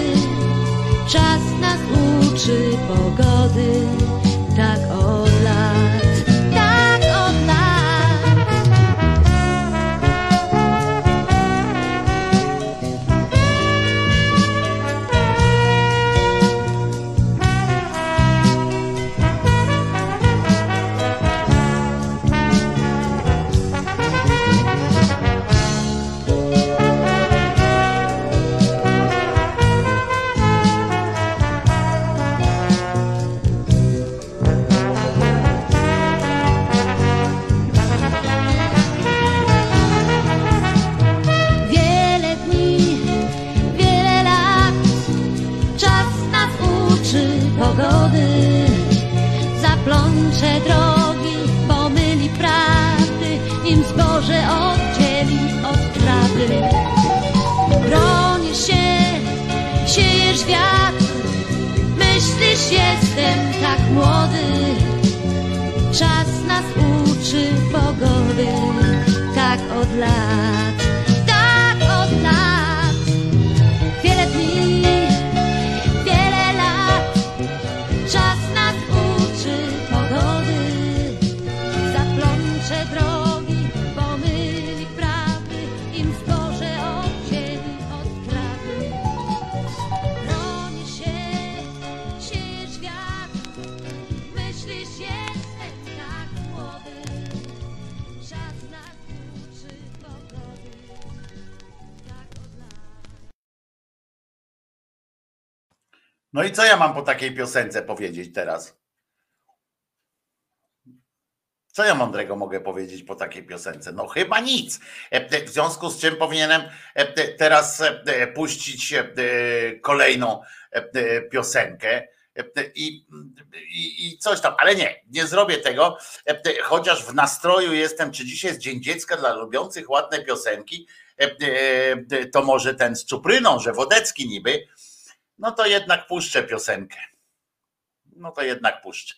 Czas nas uczy pogody, tak od lat. No i co ja mam po takiej piosence powiedzieć teraz? Co ja mądrego mogę powiedzieć po takiej piosence? No chyba nic. E, e, w związku z czym powinienem teraz puścić kolejną piosenkę. I, i, i, coś tam, ale nie, nie zrobię tego, e, chociaż w nastroju jestem, czy dzisiaj jest Dzień Dziecka dla lubiących ładne piosenki, to może ten z Czupryną, że Wodecki niby, no to jednak puszczę piosenkę. No to jednak puszczę.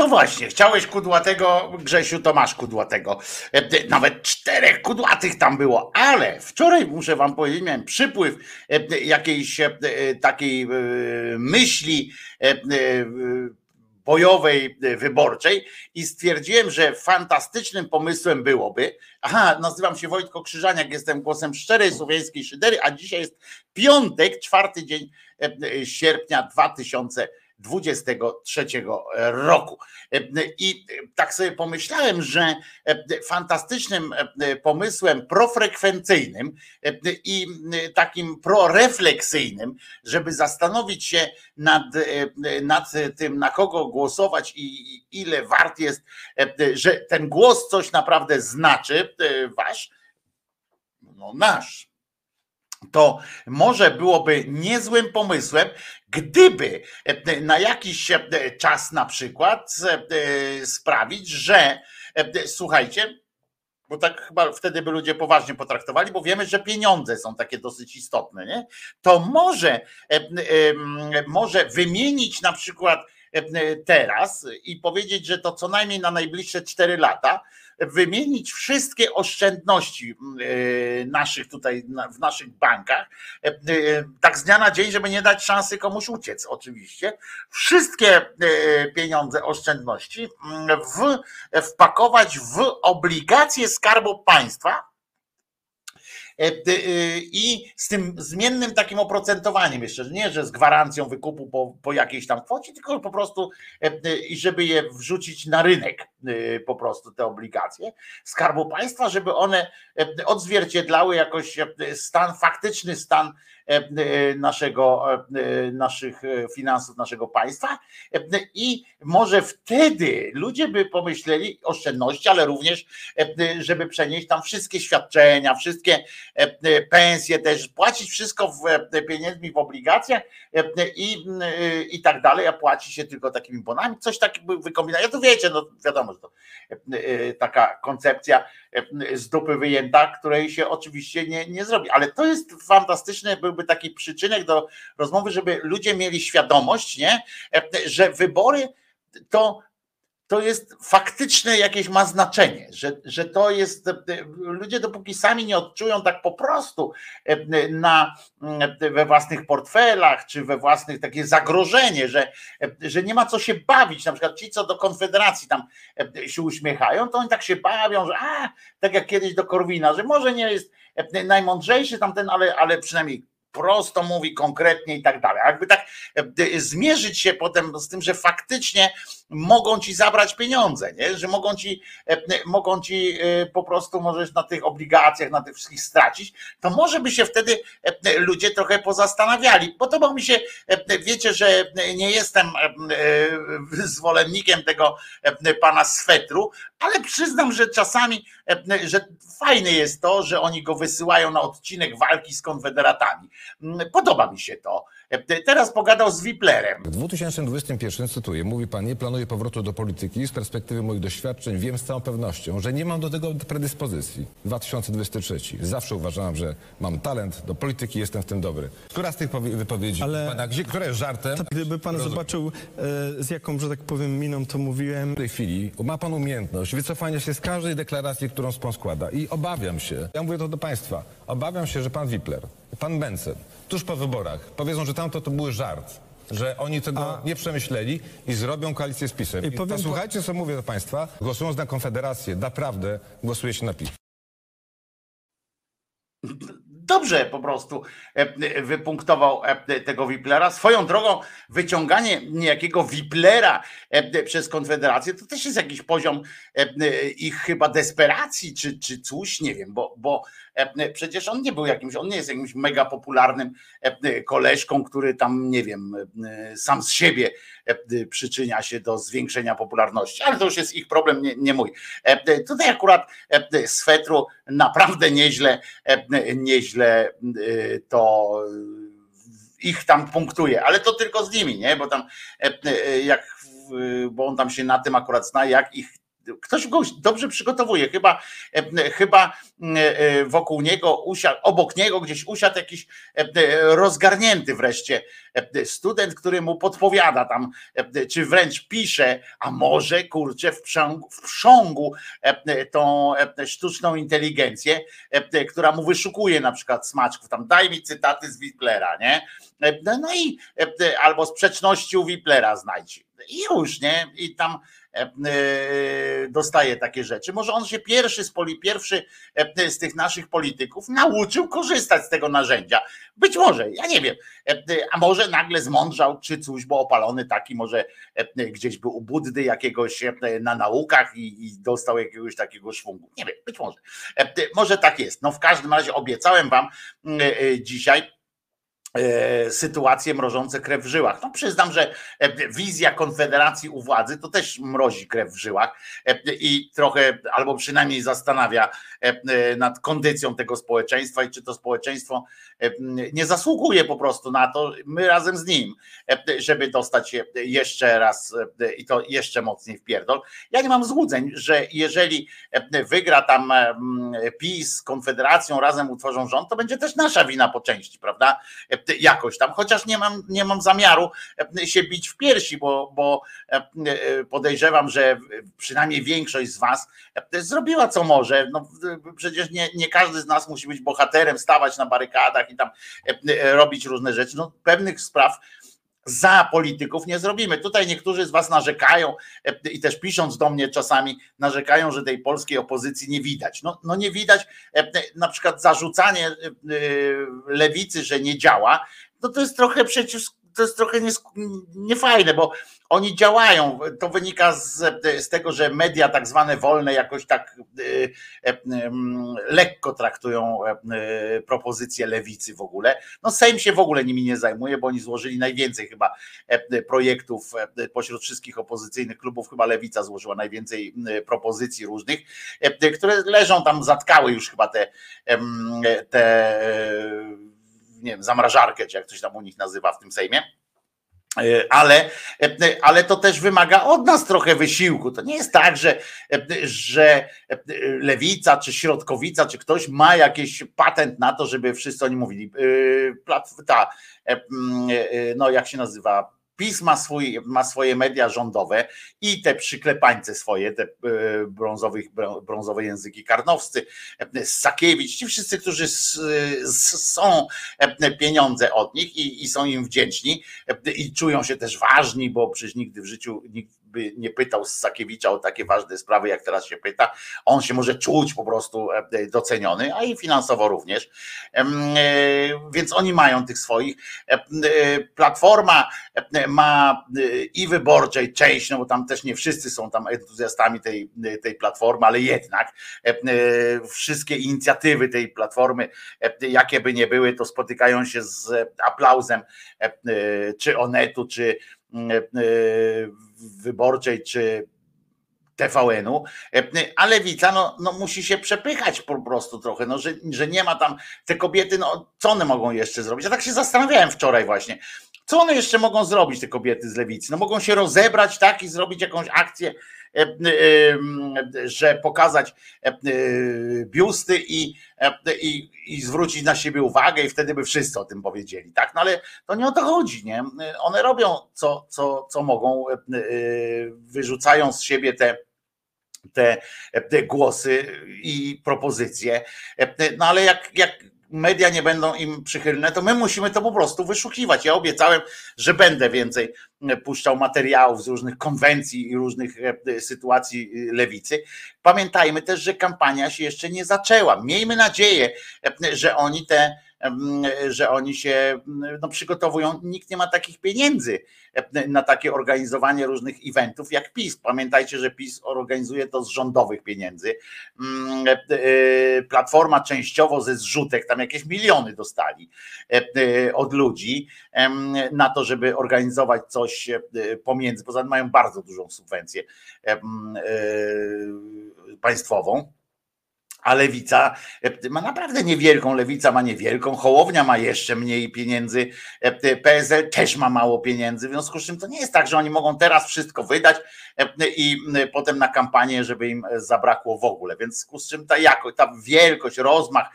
To właśnie, chciałeś kudłatego, Grzesiu, to masz kudłatego. E, Nawet czterech kudłatych tam było, ale wczoraj muszę wam powiedzieć, miałem przypływ e, jakiejś e, takiej e, myśli bojowej, wyborczej i stwierdziłem, że fantastycznym pomysłem byłoby, aha, nazywam się Wojtko Krzyżaniak, jestem głosem szczerej słowiańskiej szydery, a dzisiaj jest piątek, czwarty dzień e, e, sierpnia 2023 roku. I tak sobie pomyślałem, że fantastycznym pomysłem profrekwencyjnym i takim prorefleksyjnym, żeby zastanowić się nad, nad tym, na kogo głosować i ile wart jest, że ten głos coś naprawdę znaczy, wasz, no nasz. To może byłoby niezłym pomysłem, gdyby e, na jakiś e, czas na przykład e, sprawić, że e, słuchajcie, bo tak chyba wtedy by ludzie poważnie potraktowali, bo wiemy, że pieniądze są takie dosyć istotne, nie? To może, e, e, może wymienić na przykład e, teraz i powiedzieć, że to co najmniej na najbliższe 4 lata wymienić wszystkie oszczędności e, naszych tutaj w naszych bankach, e, e, tak z dnia na dzień, żeby nie dać szansy komuś uciec, oczywiście. Wszystkie e, pieniądze, oszczędności w, wpakować w obligacje Skarbu Państwa. E, ty, y, I z tym zmiennym takim oprocentowaniem jeszcze, nie, że z gwarancją wykupu po, po jakiejś tam kwocie, tylko po prostu e, i żeby je wrzucić na rynek po prostu te obligacje Skarbu Państwa, żeby one e, odzwierciedlały jakoś e, stan, faktyczny stan e, e, naszego, e, naszych e, finansów, naszego państwa e, i może wtedy ludzie by pomyśleli oszczędności, ale również e, żeby przenieść tam wszystkie świadczenia, wszystkie e, e, pensje też, płacić wszystko w e, pieniędzmi w obligacjach e, i, e, i tak dalej, a płaci się tylko takimi bonami, coś takiego wykombinować. Ja to wiecie, no wiadomo, że to e, e, taka koncepcja e, z dupy wyjęta, której się oczywiście nie, nie zrobi, ale to jest fantastyczny, byłby taki przyczynek do rozmowy, żeby ludzie mieli świadomość, nie, e, że wybory to to jest faktyczne jakieś ma znaczenie, że, że to jest, e, ludzie dopóki sami nie odczują tak po prostu e, na, e, we własnych portfelach, czy we własnych takie zagrożenie, że, że nie ma co się bawić, na przykład ci, co do Konfederacji tam się uśmiechają, to oni tak się bawią, że a, tak jak kiedyś do Korwina, że może nie jest najmądrzejszy tamten, ale, ale przynajmniej prosto mówi, konkretnie i tak dalej. Jakby tak e, zmierzyć się potem z tym, że faktycznie mogą ci zabrać pieniądze, nie? że mogą ci, e, mogą ci e, po prostu możesz na tych obligacjach, na tych wszystkich stracić, to może by się wtedy ludzie trochę pozastanawiali. Podobał mi się, wiecie, że nie jestem zwolennikiem tego pana swetru, ale przyznam, że czasami, e, że fajne jest to, że oni go wysyłają na odcinek walki z konfederatami. Mm, Podoba mi się to. E, Teraz pogadał z Wiplerem. W 2021, cytuję, mówi pan, nie planuję powrotu do polityki. Z perspektywy moich doświadczeń wiem z całą pewnością, że nie mam do tego predyspozycji. 2023. Zawsze uważałem, że mam talent do polityki, jestem w tym dobry. Która z tych powie- wypowiedzi, Ale- pana, gdzie, która jest żartem? To gdyby pan Rozumiem. zobaczył, e, z jaką, że tak powiem, miną to mówiłem. W tej chwili ma pan umiejętność wycofania się z każdej deklaracji, którą pan składa. I obawiam się, ja mówię to do państwa, obawiam się, że pan Wipler, pan Mencen, tuż po wyborach powiedzą, że tamto to były żart. Że oni tego nie przemyśleli i zrobią koalicję z PiSem. I I powiem- posłuchajcie, co mówię do państwa. Głosując na Konfederację, naprawdę głosuje się na PiS. Dobrze po prostu e, wypunktował e, tego Wiplera. Swoją drogą wyciąganie niejakiego Wiplera e, przez Konfederację to też jest jakiś poziom e, ich chyba desperacji czy, czy coś, nie wiem, bo, bo przecież on nie był jakimś, on nie jest jakimś mega popularnym e, koleżką, który tam, nie wiem, e, sam z siebie e, przyczynia się do zwiększenia popularności, ale to już jest ich problem, nie, nie mój. E, Tutaj akurat e, swetru naprawdę nieźle, e, nieźle e, to ich tam punktuje, ale to tylko z nimi, nie? Bo tam e, e, jak, bo on tam się na tym akurat zna, jak ich Ktoś go dobrze przygotowuje. Chyba, e, chyba e, wokół niego usiadł, obok niego gdzieś usiadł jakiś rozgarnięty wreszcie student, który mu podpowiada tam, czy wręcz pisze, a może kurczę wprzągu, wprzągu tą sztuczną inteligencję, która mu wyszukuje na przykład smaczków, tam daj mi cytaty z Wiplera, nie? No i albo sprzeczności u Wiplera znajdź. I już, nie? I tam E, e, dostaje takie rzeczy. Może on się pierwszy z, poli, pierwszy e, z tych naszych polityków nauczył korzystać z tego narzędzia. Być może, ja nie wiem. A może nagle zmądrzał czy coś, bo opalony taki może gdzieś był u Buddy jakiegoś na naukach i, i dostał jakiegoś takiego szwungu. Nie wiem, być może. Może tak jest. No w każdym razie obiecałem wam dzisiaj E, sytuacje mrożące krew w żyłach. No przyznam, że e, wizja Konfederacji u władzy to też mrozi krew w żyłach e, i trochę, albo przynajmniej zastanawia nad kondycją tego społeczeństwa i czy to społeczeństwo nie zasługuje po prostu na to, my razem z nim, żeby dostać się jeszcze raz i to jeszcze mocniej w pierdol. Ja nie mam złudzeń, że jeżeli wygra tam PiS z Konfederacją, razem utworzą rząd, to będzie też nasza wina po części, prawda? Jakoś tam, chociaż nie mam, nie mam zamiaru się bić w piersi, bo, bo podejrzewam, że przynajmniej większość z Was zrobiła co może. No, przecież nie, nie każdy z nas musi być bohaterem, stawać na barykadach i tam robić różne rzeczy. No, pewnych spraw za polityków nie zrobimy. Tutaj niektórzy z Was narzekają i też pisząc do mnie czasami narzekają, że tej polskiej opozycji nie widać. No, no nie widać na przykład zarzucanie e, lewicy, że nie działa, no to jest trochę przeciw to jest trochę niefajne, bo oni działają. To wynika z, z tego, że media tak zwane wolne jakoś tak e, e, lekko traktują e, propozycje lewicy w ogóle. No Sejm się w ogóle nimi nie zajmuje, bo oni złożyli najwięcej chyba projektów pośród wszystkich opozycyjnych klubów. Chyba lewica złożyła najwięcej propozycji różnych, które leżą tam, zatkały już chyba te, te nie wiem, zamrażarkę, czy jak coś tam u nich nazywa w tym Sejmie. E, ale, e, ale to też wymaga od nas trochę wysiłku. To nie jest tak, że, że lewica, czy środkowica, czy ktoś ma jakiś patent na to, żeby wszyscy oni mówili. E, ta, no jak się nazywa, PiS ma, swój, ma swoje media rządowe i te przyklepańce swoje, te e, brązowych, brązowe języki karnowscy, e, Sakiewicz, ci wszyscy, którzy są e, pieniądze od nich i, i są im wdzięczni i czują się też ważni, bo przecież nigdy w życiu nikt by nie pytał Sakiewicza o takie ważne sprawy, jak teraz się pyta, on się może czuć po prostu doceniony, a i finansowo również. Więc oni mają tych swoich. Platforma ma i wyborczej część, no bo tam też nie wszyscy są tam entuzjastami tej, tej platformy, ale jednak e, e, wszystkie inicjatywy tej platformy, e, jakie by nie były, to spotykają się z aplauzem czy Onetu, czy wyborczej, czy TVN-u, a lewica no, no musi się przepychać po prostu trochę, no, że, że nie ma tam, te kobiety, no co one mogą jeszcze zrobić? Ja tak się zastanawiałem wczoraj właśnie, co one jeszcze mogą zrobić, te kobiety z lewicy? No mogą się rozebrać tak i zrobić jakąś akcję, e, e, że pokazać e, biusty i, i, i zwrócić na siebie uwagę i wtedy by wszyscy o tym powiedzieli, tak? No ale to nie o to chodzi, nie? One robią co, co, co mogą, wyrzucają z siebie te te, te głosy i propozycje. No ale jak, jak media nie będą im przychylne, to my musimy to po prostu wyszukiwać. Ja obiecałem, że będę więcej e, puszczał materiałów z różnych konwencji i różnych e, sytuacji e, lewicy. Pamiętajmy też, że kampania się jeszcze nie zaczęła. Miejmy nadzieję, że oni te że oni się no, przygotowują. Nikt nie ma takich pieniędzy na takie organizowanie różnych eventów jak PiS. Pamiętajcie, że PiS organizuje to z rządowych pieniędzy. Mm, e, e, Platforma częściowo ze zrzutek, tam jakieś miliony dostali e, od ludzi na to, żeby organizować coś pomiędzy. Poza tym mają bardzo dużą subwencję państwową a lewica e, ma naprawdę niewielką, lewica ma niewielką, Hołownia ma jeszcze mniej pieniędzy, e, PSL też ma mało pieniędzy, w związku z czym to nie jest tak, że oni mogą teraz wszystko wydać e, i potem na kampanię, żeby im zabrakło w ogóle, więc w związku z czym ta jakość, ta wielkość, rozmach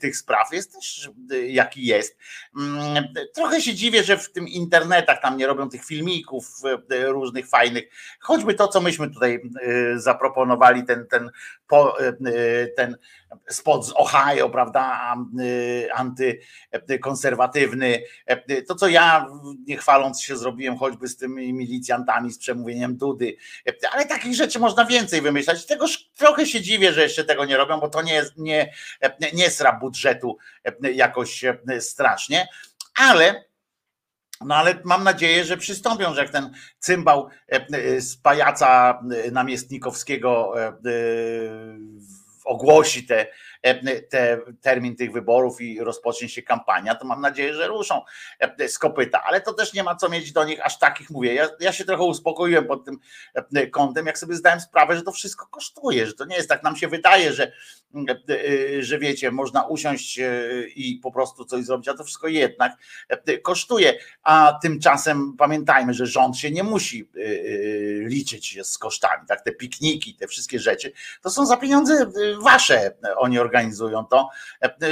tych spraw jest też jaki jest. Mm, trochę się dziwię, że w tym internetach tam nie robią tych filmików różnych fajnych, choćby to, co myśmy tutaj zaproponowali, ten, ten po, ten spod z Ohio, prawda, antykonserwatywny. To, co ja, nie chwaląc się, zrobiłem choćby z tymi milicjantami, z przemówieniem Dudy, ale takich rzeczy można więcej wymyślać. Tego trochę się dziwię, że jeszcze tego nie robią, bo to nie, nie, nie sra budżetu jakoś strasznie, ale no ale mam nadzieję, że przystąpią, że jak ten cymbał z pajaca namiestnikowskiego ogłosi te, e, te, termin tych wyborów i rozpocznie się kampania, to mam nadzieję, że ruszą e, z kopyta, ale to też nie ma co mieć do nich aż takich, mówię, ja, ja się trochę uspokoiłem pod tym e, kątem, jak sobie zdałem sprawę, że to wszystko kosztuje, że to nie jest tak, nam się wydaje, że, że wiecie, można usiąść i po prostu coś zrobić, a to wszystko jednak kosztuje, a tymczasem pamiętajmy, że rząd się nie musi liczyć z kosztami, tak, te pikniki, te wszystkie rzeczy, to są za pieniądze wasze oni organizują to.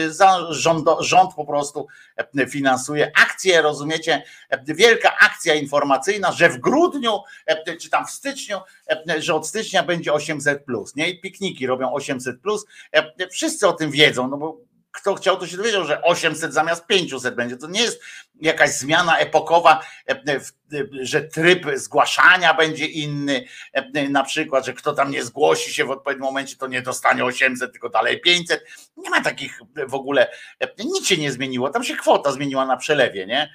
Za rząd, rząd po prostu finansuje akcje, rozumiecie? Wielka akcja informacyjna, że w grudniu czy tam w styczniu, że od stycznia będzie 800 plus, nie? I pikniki robią 800 plus. Wszyscy o tym wiedzą, no bo kto chciał, to się dowiedział, że 800 zamiast 500 będzie. To nie jest jakaś zmiana epokowa, że tryb zgłaszania będzie inny, na przykład, że kto tam nie zgłosi się w odpowiednim momencie, to nie dostanie 800, tylko dalej 500. Nie ma takich w ogóle, nic się nie zmieniło. Tam się kwota zmieniła na przelewie, nie?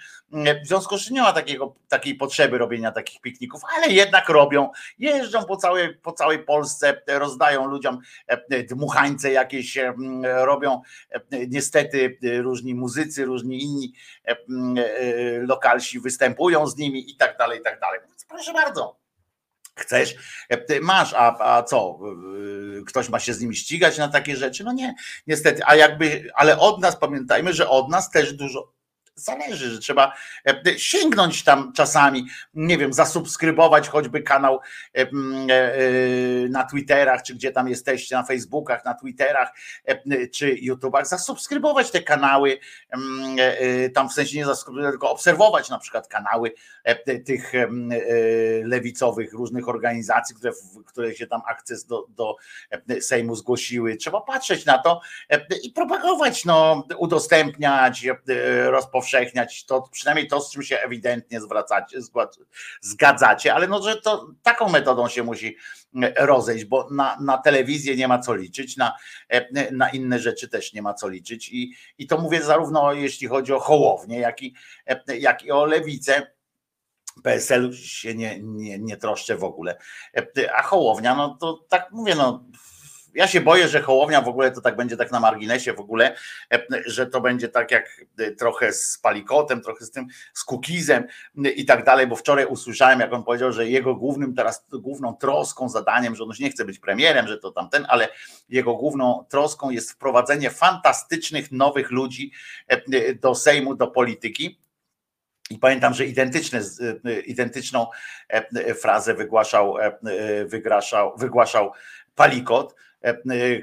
W związku z czym nie ma takiego, takiej potrzeby robienia takich pikników, ale jednak robią. Jeżdżą po całej, po całej Polsce, rozdają ludziom dmuchańce jakieś, robią niestety różni muzycy, różni inni lokalsi występują z nimi i tak dalej, i tak dalej. Proszę bardzo. Chcesz, masz, a, a co? Ktoś ma się z nimi ścigać na takie rzeczy? No nie, niestety, a jakby, ale od nas pamiętajmy, że od nas też dużo zależy, że trzeba e, sięgnąć tam czasami, nie wiem, zasubskrybować choćby kanał e, e, na Twitterach, czy gdzie tam jesteście, na Facebookach, na Twitterach, czy YouTubach, zasubskrybować te kanały, tam w sensie nie zasubskrybować, tylko obserwować na przykład kanały tych lewicowych różnych organizacji, które, które się tam akces do, do Sejmu zgłosiły. Trzeba patrzeć na to i propagować, no, udostępniać, rozpowszechniać upowszechniać to, przynajmniej to, z czym się ewidentnie zwracacie, zgadzacie, ale no, że to taką metodą się musi e, rozejść, bo na, na telewizję nie ma co liczyć, na, e, na inne rzeczy też nie ma co liczyć i, i to mówię zarówno jeśli chodzi o Hołownię, jak i, e, jak i o Lewicę, PSL się nie, nie, nie troszczę w ogóle. A Hołownia, no to tak mówię, no ja się boję, że Hołownia w ogóle to tak będzie tak na marginesie w ogóle, e, że to będzie tak jak e, trochę z Palikotem, trochę z tym, z Kukizem i tak dalej, bo wczoraj usłyszałem, jak on powiedział, że jego głównym teraz, główną troską, zadaniem, że on już nie chce być premierem, że to tamten, ale jego główną troską jest wprowadzenie fantastycznych nowych ludzi e, do Sejmu, do polityki. I pamiętam, że identyczne, identyczną frazę wygłaszał, wygłaszał, wygłaszał Palikot,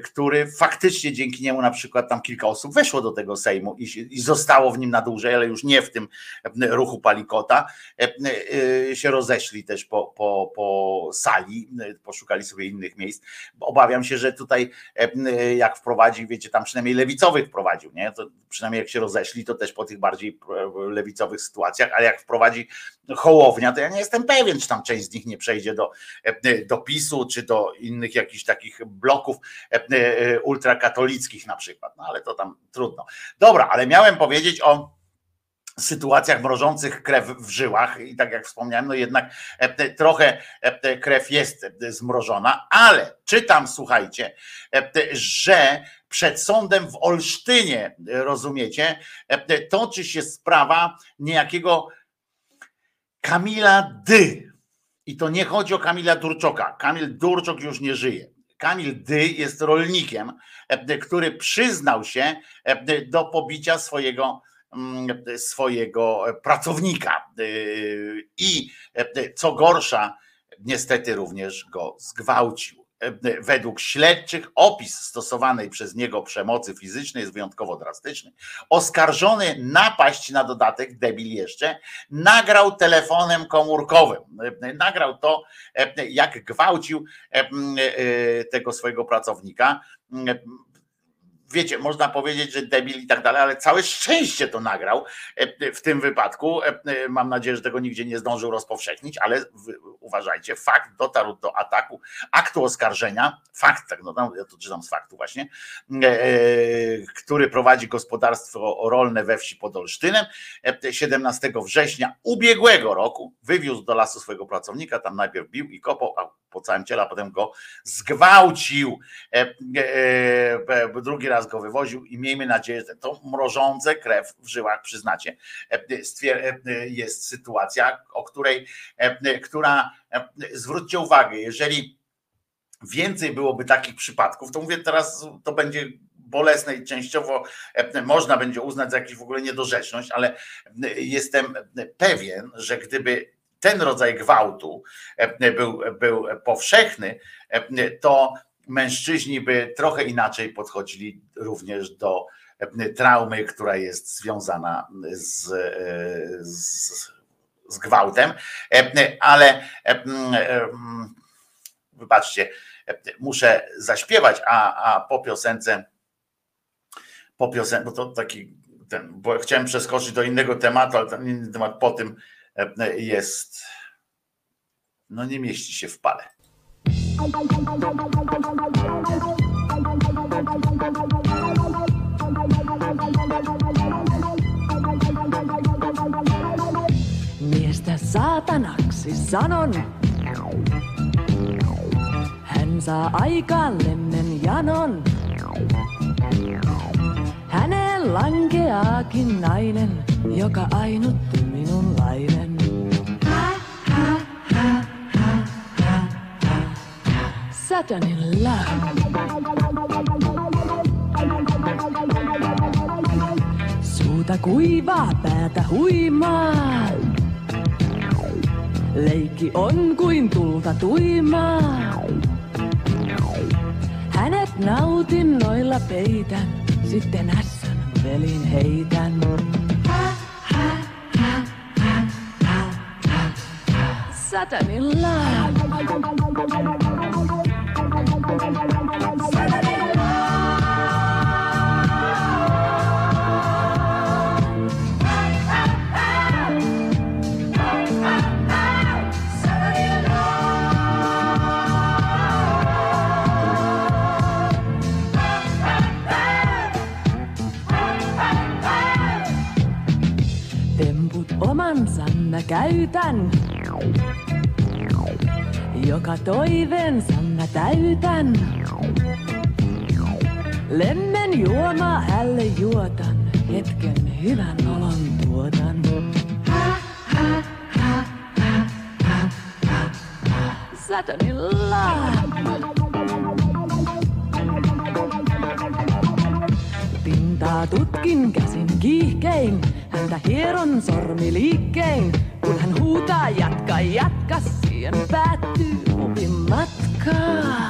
który faktycznie dzięki niemu na przykład tam kilka osób weszło do tego Sejmu i, i zostało w nim na dłużej, ale już nie w tym e, ruchu Palikota, się rozeszli też po, po, po sali, poszukali sobie innych miejsc. Obawiam się, że tutaj jak wprowadzi, wiecie, tam przynajmniej lewicowych wprowadził, nie? To przynajmniej jak się rozeszli, to też po tych bardziej lewicowych sytuacjach, ale jak wprowadzi Hołownia, to ja nie jestem pewien, czy tam część z nich nie przejdzie do, do PiSu, czy do innych jakichś takich bloków, bloków e, e, ultrakatolickich na przykład, no ale to tam trudno. Dobra, ale miałem powiedzieć o sytuacjach mrożących krew w żyłach i tak jak wspomniałem, no jednak e, trochę krew jest zmrożona, ale czytam, słuchajcie, że przed sądem w Olsztynie, rozumiecie, toczy się sprawa niejakiego Kamila Dy. I to nie chodzi o Kamila Durczoka. Kamil Durczok już nie żyje. Kamil Dy jest rolnikiem, e, który przyznał się e, do pobicia swojego mm, swojego pracownika e, i co gorsza, niestety również go zgwałcił. Według śledczych opis stosowanej przez niego przemocy fizycznej jest wyjątkowo drastyczny. Oskarżony napaść na dodatek, debil jeszcze, nagrał telefonem komórkowym. Nagrał to, jak gwałcił tego swojego pracownika wiecie, można powiedzieć, że debil i tak dalej, ale całe szczęście to nagrał e, w tym wypadku. E, e, mam nadzieję, że tego nigdzie nie zdążył rozpowszechnić, ale uważajcie, fakt dotarł do ataku, aktu oskarżenia, fakt, tak, no, ja to czytam z faktu właśnie, który prowadzi gospodarstwo rolne we wsi pod Olsztynem. 17 września ubiegłego roku wywiózł do lasu swojego pracownika, tam najpierw bił i kopał, a po całym ciele, a potem go zgwałcił. Drugi raz raz go wywoził i miejmy nadzieję, że to mrożące krew w żyłach, przyznacie, jest sytuacja, o której, która, zwróćcie uwagę, jeżeli więcej byłoby takich przypadków, to mówię teraz, to będzie bolesne i częściowo można będzie uznać za jakąś w ogóle niedorzeczność, ale jestem pewien, że gdyby ten rodzaj gwałtu był, był powszechny, to mężczyźni by trochę inaczej podchodzili również do e, traumy, która jest związana z, e, z, z gwałtem, e, ale wybaczcie, muszę zaśpiewać, a, a po piosence, po piosence, bo to taki, ten, bo chciałem przeskoczyć do innego tematu, ale ten inny temat po tym jest, no nie mieści się w pale. Saatanaksi sanon. Hän saa aikaan lemmen janon. Häneen lankeaakin nainen, joka ainutti minunlainen. Satanilla. Suuta kuivaa, päätä huimaa. Leikki on kuin tulta tuimaa. Hänet nautinnoilla peitän, sitten ässän velin heitän. Satanilla. Käytän. Joka toiveensa mä täytän. Lemmen juoma hälle juotan, hetken hyvän olon tuotan. Satanilla. Pintaa tutkin käsin kiihkein, häntä hieron sormiliikkein. Kun hän huutaa jatka, jatka, siihen päättyy opin matkaa.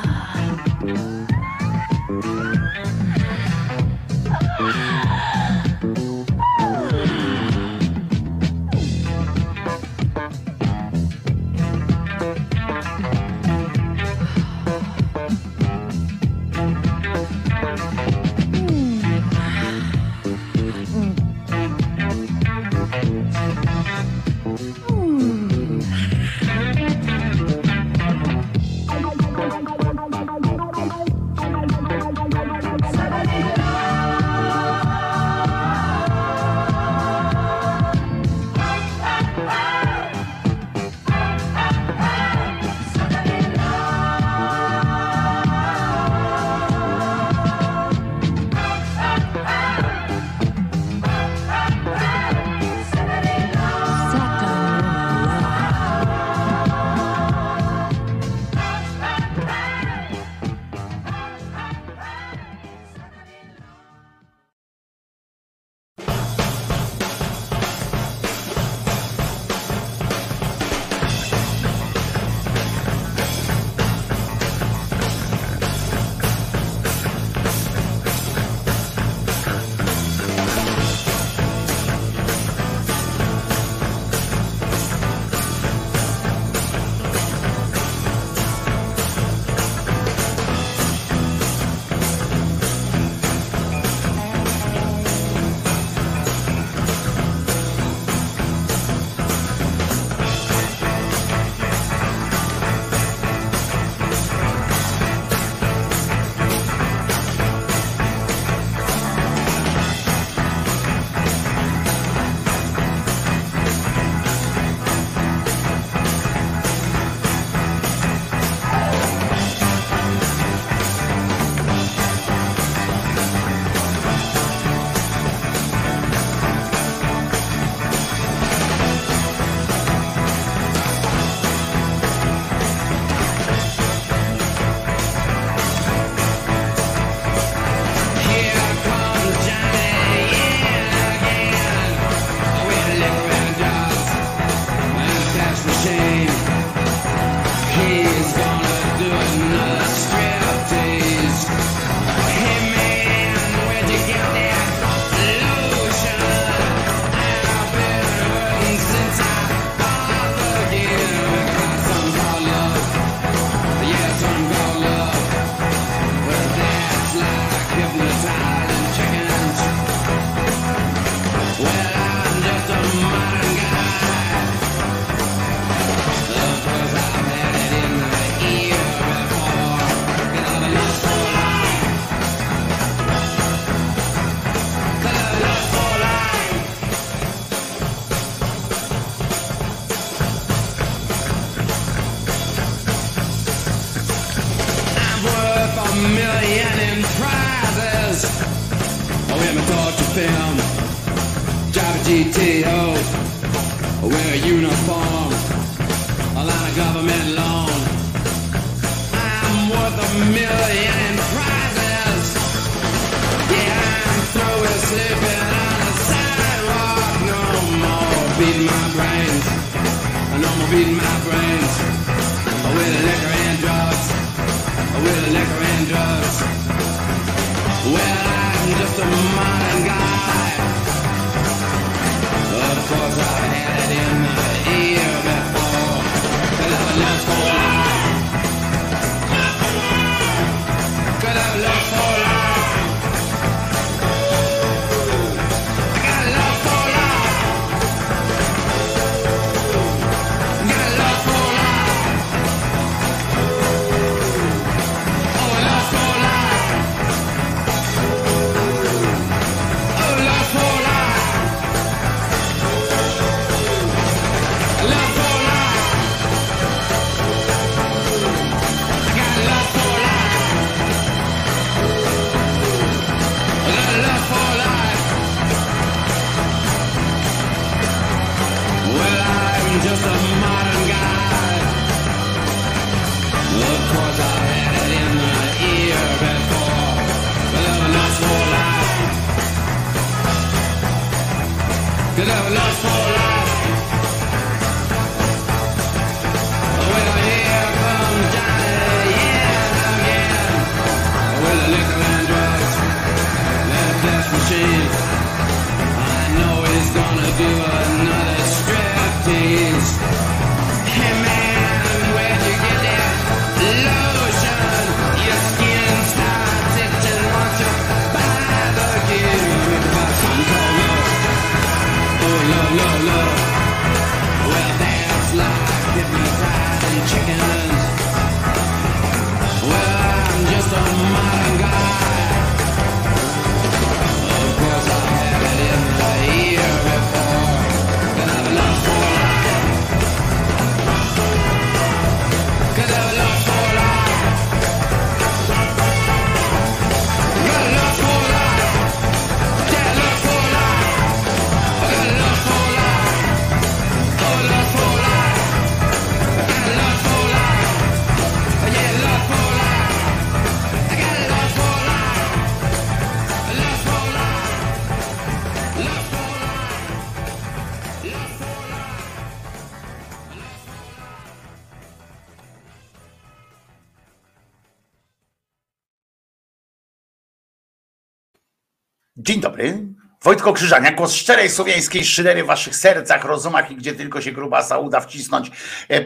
Dobry. Wojtko Krzyżania, głos szczerej słowiańskiej szydery w waszych sercach, rozumach i gdzie tylko się grubasa uda wcisnąć. E, e,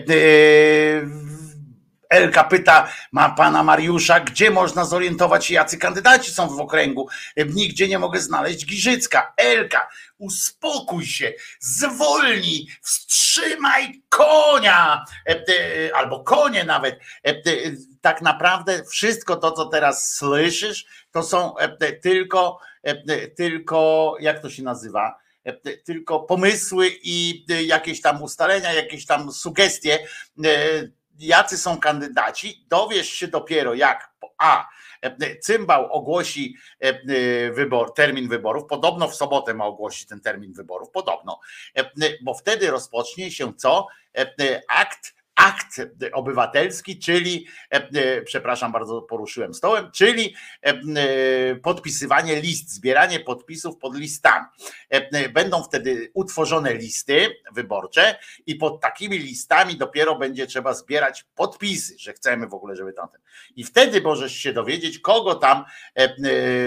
Elka pyta ma pana Mariusza, gdzie można zorientować się, jacy kandydaci są w okręgu. E, Nigdzie nie mogę znaleźć Giżycka. Elka, uspokój się, zwolnij, wstrzymaj konia, albo konie nawet. Tak naprawdę wszystko to, co teraz słyszysz, to są tylko, tylko, jak to się nazywa? E, e, Tylko pomysły i e, jakieś tam ustalenia, jakieś tam sugestie, e, jacy są kandydaci. Dowiesz się dopiero jak A. e, Cymbał ogłosi e, e, wybor, termin wyborów. Podobno w sobotę ma ogłosić ten termin wyborów. Podobno, E, e, bo wtedy rozpocznie się co? E, e, Akt akt obywatelski, czyli, e, e, przepraszam bardzo, poruszyłem stołem, czyli e, podpisywanie list, zbieranie podpisów pod listami. Będą wtedy utworzone listy wyborcze i pod takimi listami dopiero będzie trzeba zbierać podpisy, że chcemy w ogóle, żeby tamten. I wtedy możesz się dowiedzieć, kogo tam,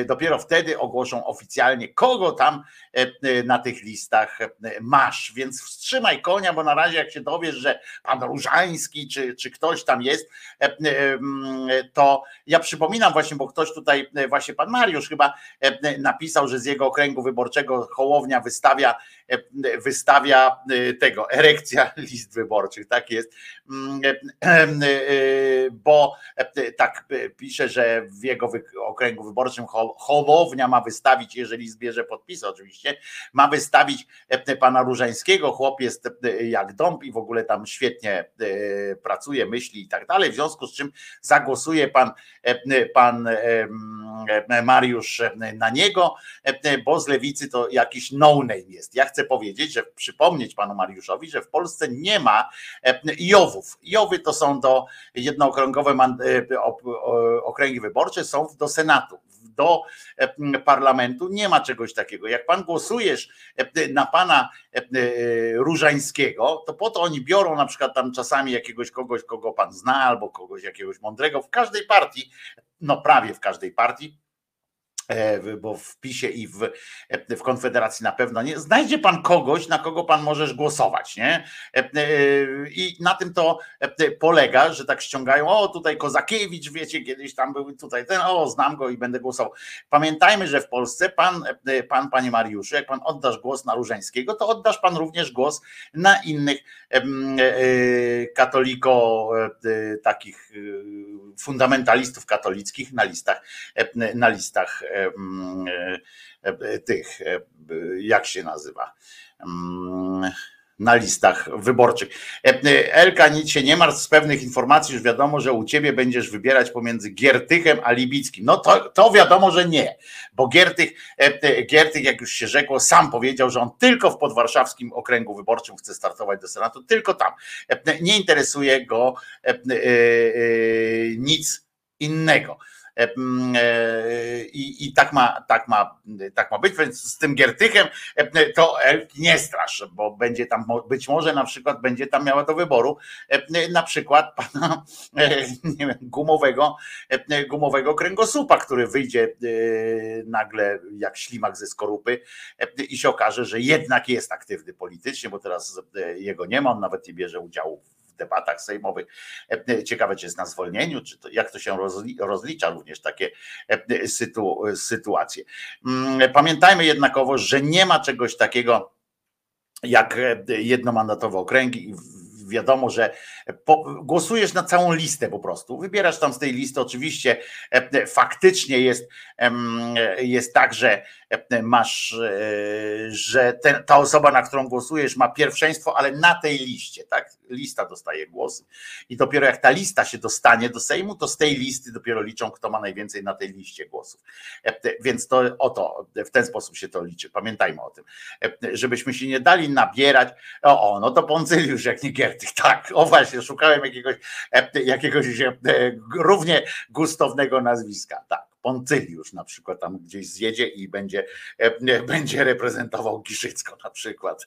dopiero wtedy ogłoszą oficjalnie, kogo tam na tych listach masz. Więc wstrzymaj konia, bo na razie jak się dowiesz, że pan Różański czy, czy ktoś tam jest, e, e, to ja przypominam właśnie, bo ktoś tutaj, e, właśnie pan Mariusz chyba napisał, że z jego okręgu wyborczego Hołownia wystawia wystawia tego, erekcja [laughs] list wyborczych, tak jest, mm, bo tak pisze, że w jego okręgu wyborczym Hołownia ma wystawić, jeżeli zbierze podpisy oczywiście, ma wystawić pana Różańskiego, chłop jest jak dąb i w ogóle tam świetnie pracuje, myśli i tak dalej, w związku z czym zagłosuje pan, pan Mariusz na niego, bo z lewicy to jakiś no-name jest. Ja chcę powiedzieć, że przypomnieć panu Mariuszowi, że w Polsce nie ma Jowów. Jowy to są do jednookręgowe okręgi wyborcze, są do Senatu do parlamentu. Nie ma czegoś takiego. Jak pan głosujesz na pana Różańskiego, to po to oni biorą na przykład tam czasami jakiegoś kogoś, kogo pan zna, albo kogoś jakiegoś mądrego w każdej partii, no prawie w każdej partii E, bo w PiSie i w, w Konfederacji na pewno nie. Znajdzie pan kogoś, na kogo pan możesz głosować, nie? E, e, I na tym to polega, że tak ściągają, o tutaj Kozakiewicz, wiecie, kiedyś tam był tutaj ten, o znam go i będę głosował. Pamiętajmy, że w Polsce pan, pan panie Mariuszu, jak pan oddasz głos na Różeńskiego, to oddasz pan również głos na innych katoliko, takich fundamentalistów katolickich na listach, na listach E, e, tych, e, jak się nazywa, na listach wyborczych. Elka, nic się nie martw, z pewnych informacji już wiadomo, że u ciebie będziesz wybierać pomiędzy Giertychem a Libickim. No to, to wiadomo, że nie, bo Giertych, Giertych, jak już się rzekło, sam powiedział, że on tylko w podwarszawskim okręgu wyborczym chce startować do Senatu, tylko tam. Nie interesuje go nic innego. E, e, I, i tak, ma, tak, ma, tak ma być, więc z tym Giertychem e, to nie strasz, bo będzie tam, być może na przykład będzie tam miała do wyboru na przykład pana nie wiem, gumowego, gumowego kręgosłupa, który wyjdzie nagle jak ślimak ze skorupy i się okaże, że jednak jest aktywny politycznie, bo teraz jego nie ma, on nawet nie bierze udziału debatach sejmowych. E, ciekawe, czy jest na zwolnieniu, czy to, jak to się rozlicza również takie e, sytu, sytuacje. Mm, pamiętajmy jednakowo, że nie ma czegoś takiego jak e, jednomandatowe okręgi wiadomo, że po, głosujesz na całą listę po prostu. Wybierasz tam z tej listy. Oczywiście faktycznie jest, jest tak, że masz, że ta osoba, na którą głosujesz, ma pierwszeństwo, ale na tej liście, tak? Lista dostaje głosy. I dopiero jak ta lista się dostanie do Sejmu, to z tej listy dopiero liczą, kto ma najwięcej na tej liście głosów. Więc to o to, w ten sposób się to liczy. Pamiętajmy o tym. Żebyśmy się nie dali nabierać. O, o no to Poncyliusz, jak nie [laughs] Tak, o właśnie, szukałem jakiegoś, jakiegoś równie gustownego nazwiska. Tak. Poncyliusz na przykład tam gdzieś zjedzie i będzie, e, będzie reprezentował Giszycko na przykład. [laughs]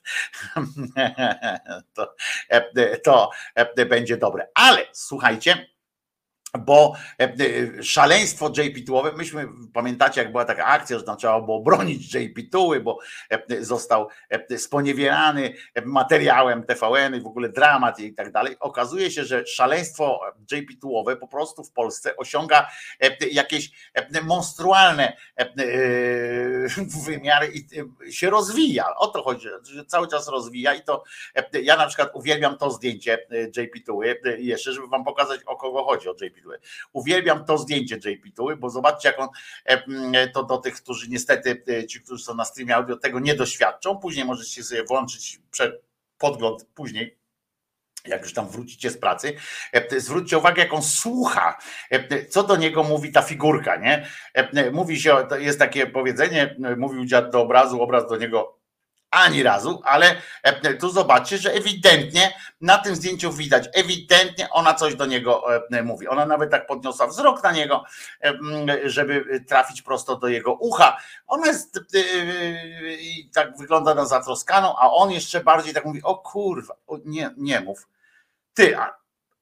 To, e, to e, będzie dobre. Ale słuchajcie, bo szaleństwo JP Tułowe, myśmy, pamiętacie jak była taka akcja, że tam trzeba było bronić JP Tuły, bo został sponiewierany materiałem TVN i w ogóle dramat i tak dalej. Okazuje się, że szaleństwo JP Tułowe po prostu w Polsce osiąga jakieś monstrualne [laughs] wymiary i się rozwija. O to chodzi, że cały czas rozwija i to ja na przykład uwielbiam to zdjęcie JP Tuły jeszcze, żeby wam pokazać o kogo chodzi o JP Tuły. Uwielbiam to zdjęcie JP Tuły, bo zobaczcie jak on to do tych, którzy niestety ci, którzy są na streamie audio tego nie doświadczą. Później możecie sobie włączyć podgląd później jak już tam wrócicie z pracy, zwróćcie uwagę, jak on słucha, co do niego mówi ta figurka, nie? Mówi się, jest takie powiedzenie, mówił dziad do obrazu, obraz do niego ani razu, ale tu zobaczcie, że ewidentnie na tym zdjęciu widać, ewidentnie ona coś do niego mówi. Ona nawet tak podniosła wzrok na niego, żeby trafić prosto do jego ucha. Ona jest tak wygląda na zatroskaną, a on jeszcze bardziej tak mówi, o kurwa, nie, nie mów ty,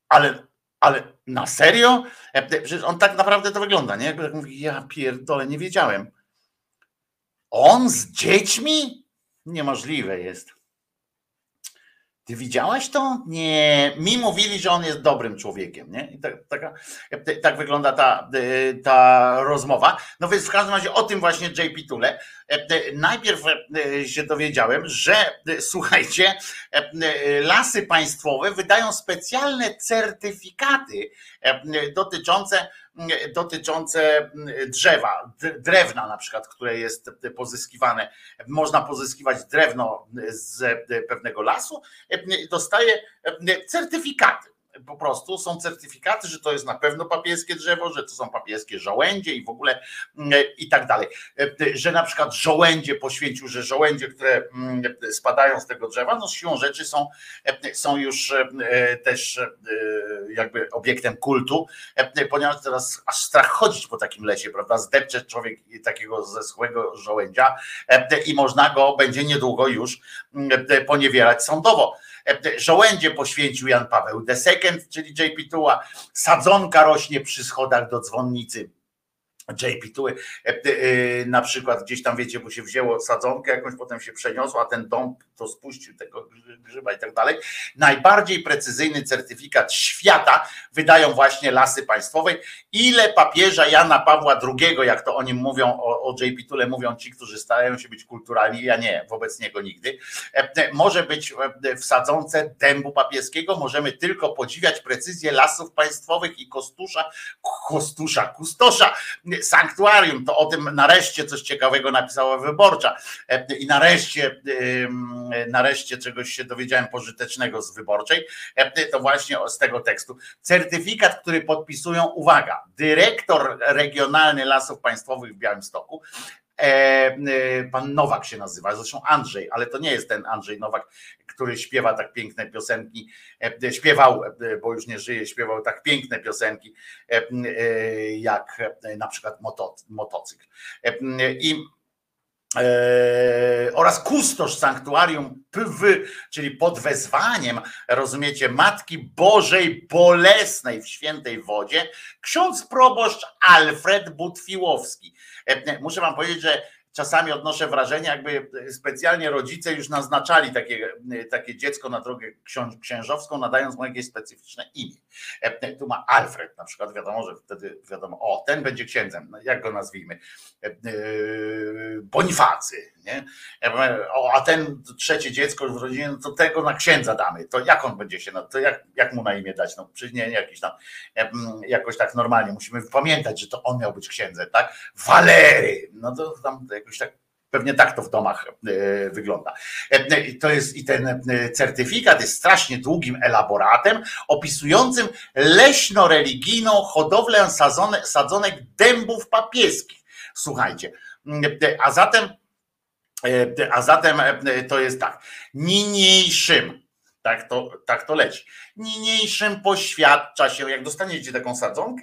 ale, ale na serio? Przecież on tak naprawdę to wygląda, nie? Jakby tak mówi, ja pierdolę, nie wiedziałem. On z dziećmi? Niemożliwe jest. Ty widziałaś to? Nie. Mi mówili, że on jest dobrym człowiekiem, nie? I tak, taka, tak wygląda ta, ta rozmowa. No więc w każdym razie o tym właśnie JP Tule. Najpierw się dowiedziałem, że słuchajcie, lasy państwowe wydają specjalne certyfikaty dotyczące dotyczące drzewa, drewna na przykład, które jest pozyskiwane. Można pozyskiwać drewno z pewnego lasu, dostaje certyfikaty po prostu są certyfikaty, że to jest na pewno papieskie drzewo, że to są papieskie żołędzie i w ogóle mm, i tak dalej. Że na przykład żołędzie poświęcił, że żołędzie, które mm, spadają z tego drzewa, no siłą rzeczy są, są już e, też e, jakby obiektem kultu, ponieważ teraz aż strach chodzić po takim lesie, prawda? Zdepcze człowiek takiego zeschłego żołędzia i można go będzie niedługo już mm, poniewierać sądowo. Żołędzie poświęcił Jan Paweł II, czyli JP Tuła. Sadzonka rośnie przy schodach do dzwonnicy. JP Tuły, e, e, na przykład gdzieś tam wiecie, bo się wzięło sadzonkę, jakąś potem się przeniosło, a ten dom to spuścił tego grzyba i tak dalej. Najbardziej precyzyjny certyfikat świata wydają właśnie lasy państwowe. Ile papieża Jana Pawła II, jak to o nim mówią, o, o JP Tule mówią ci, którzy starają się być kulturalni, ja nie, wobec niego nigdy, e, może być w sadzonce dębu papieskiego, możemy tylko podziwiać precyzję lasów państwowych i kostusza, kostusza, kustosza, sanktuarium, to o tym nareszcie coś ciekawego napisała Wyborcza. I nareszcie nareszcie czegoś się dowiedziałem pożytecznego z wyborczej, to właśnie z tego tekstu. Certyfikat, który podpisują, uwaga, dyrektor regionalny Lasów Państwowych w Białymstoku, e, e, pan Nowak się nazywa, zresztą Andrzej, ale to nie jest ten Andrzej Nowak, który śpiewa tak piękne piosenki, e, śpiewał, bo już nie żyje, śpiewał tak piękne piosenki, jak na przykład motocykl. I oraz kustosz sanktuarium PW, czyli pod wezwaniem, rozumiecie, Matki Bożej Bolesnej w Świętej Wodzie, ksiądz proboszcz Alfred Butwiłowski. E, muszę wam powiedzieć, że czasami odnoszę wrażenie, jakby specjalnie rodzice już naznaczali takie, takie dziecko na drogę księżowską, nadając mu jakieś specyficzne imię. E, tu ma Alfred na przykład, wiadomo, że wtedy wiadomo, o, ten będzie księdzem, no, jak go nazwijmy? E, e, Bonifacy, nie? O, a ten trzecie dziecko w rodzinie, no to tego na księdza damy. To jak on będzie się, to jak, jak mu na imię dać? No nie jakiś tam, jakoś tak normalnie, musimy pamiętać, że to on miał być księdzem, tak? Walery, no to tam jakoś tak Pewnie tak to w domach e, wygląda. E, to jest i ten e, certyfikat jest strasznie długim elaboratem opisującym leśno-religijną hodowlę sadzonek dębów papieskich. Słuchajcie, a zatem, a zatem to jest tak. Niniejszym, tak to, tak to leci. Niniejszym poświadcza się, jak dostaniecie taką sadzonkę,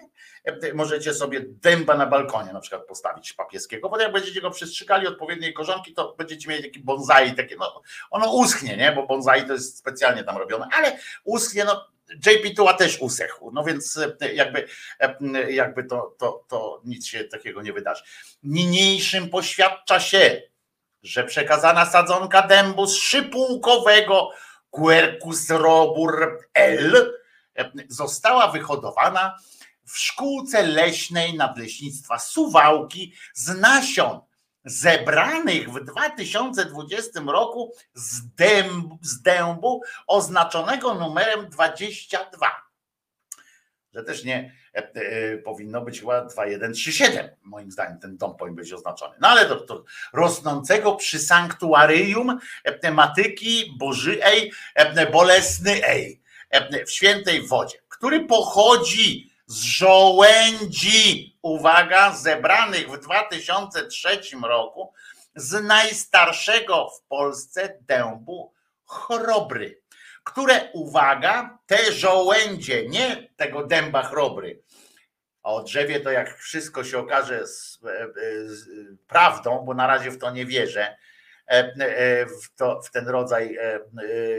możecie sobie dęba na balkonie na przykład postawić papieskiego, bo jak będziecie go przestrzykali odpowiedniej korzonki, to będziecie mieli taki bonsai, takie, no, ono uschnie, nie? bo bonsai to jest specjalnie tam robione, ale uschnie, no JP Tuła też usechł, no więc e, jakby, e, jakby to, to, to nic się takiego nie wydarzy. Niniejszym poświadcza się, że przekazana sadzonka dębu z szypułkowego Quercus robur L e, została wyhodowana w szkółce leśnej nadleśnictwa Suwałki z nasion zebranych w 2020 roku z, dębu, z dębu oznaczonego numerem 22. Że też nie e, e, powinno być chyba 2137, moim zdaniem ten dom powinien być oznaczony. No ale to, to rosnącego przy sanktuaryjum e, tematyki Bożyej e, Bolesnej e, w świętej wodzie, który pochodzi z żołędzi, uwaga, zebranych w 2003 roku z najstarszego w Polsce dębu chrobry, które, uwaga, te żołędzie, nie tego dęba chrobry, a o drzewie to jak wszystko się okaże z, e, z, prawdą, bo na razie w to nie wierzę, e, e, w, to, w ten rodzaj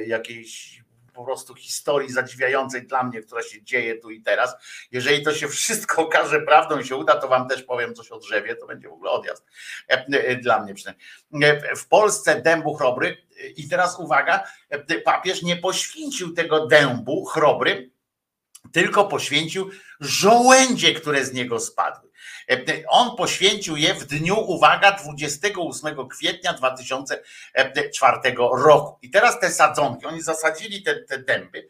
jakiejś po prostu historii zadziwiającej dla mnie, która się dzieje tu i teraz. Jeżeli to się wszystko okaże prawdą i się uda, to wam też powiem coś o drzewie, to będzie w ogóle odjazd dla mnie przynajmniej. W Polsce dębu chrobry i teraz uwaga, papież nie poświęcił tego dębu chrobry, tylko poświęcił żołędzie, które z niego spadły. On poświęcił je w dniu, uwaga, 28 kwietnia 2004 roku. I teraz te sadzonki, oni zasadzili te, te dęby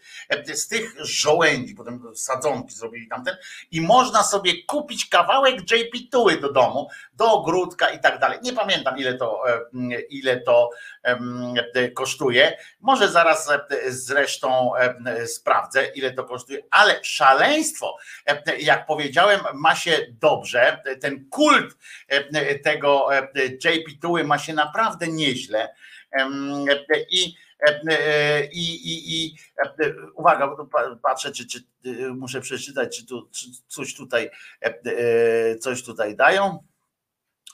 z tych żołędzi, potem sadzonki zrobili tamten i można sobie kupić kawałek JP Tuły do domu, do ogródka i tak dalej. Nie pamiętam ile to, ile to kosztuje. Może zaraz zresztą sprawdzę, ile to kosztuje, ale szaleństwo, jak powiedziałem, ma się dobrze. Ten kult tego JP Tuły ma się naprawdę nieźle. I i, i, i uwaga, patrzę, czy, czy muszę przeczytać, czy tu czy coś tutaj coś tutaj dają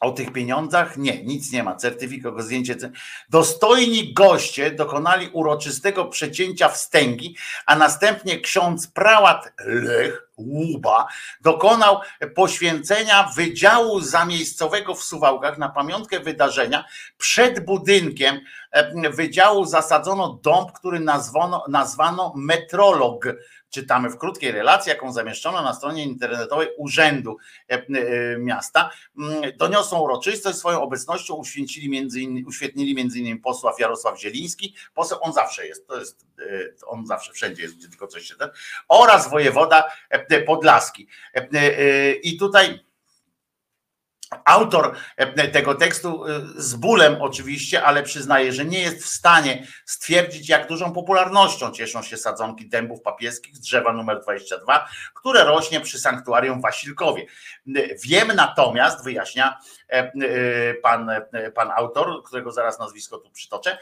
o tych pieniądzach? Nie, nic nie ma. Certyfikat, zdjęcie. Dostojni goście dokonali uroczystego przecięcia wstęgi, a następnie ksiądz prałat Lech Łuba dokonał poświęcenia Wydziału Zamiejscowego w Suwałkach na pamiątkę wydarzenia. Przed budynkiem Wydziału zasadzono dąb, który nazwano, nazwano Metrolog czytamy w krótkiej relacji, jaką zamieszczono na stronie internetowej Urzędu e, e, Miasta. Mm, doniosą uroczystość swoją obecnością uświęcili między innymi, uświetnili innymi posła Jarosław Zieliński, poseł, on zawsze jest, to jest, e, on zawsze wszędzie jest, gdzie tylko coś się ten, oraz wojewoda Podlaski. I tutaj Autor e, tego tekstu e, z bólem oczywiście, ale przyznaje, że nie jest w stanie stwierdzić, jak dużą popularnością cieszą się sadzonki dębów papieskich z drzewa numer 22, które rośnie przy sanktuarium Wasilkowie. Wiem natomiast, wyjaśnia e, pan, pan autor, którego zaraz nazwisko tu przytoczę,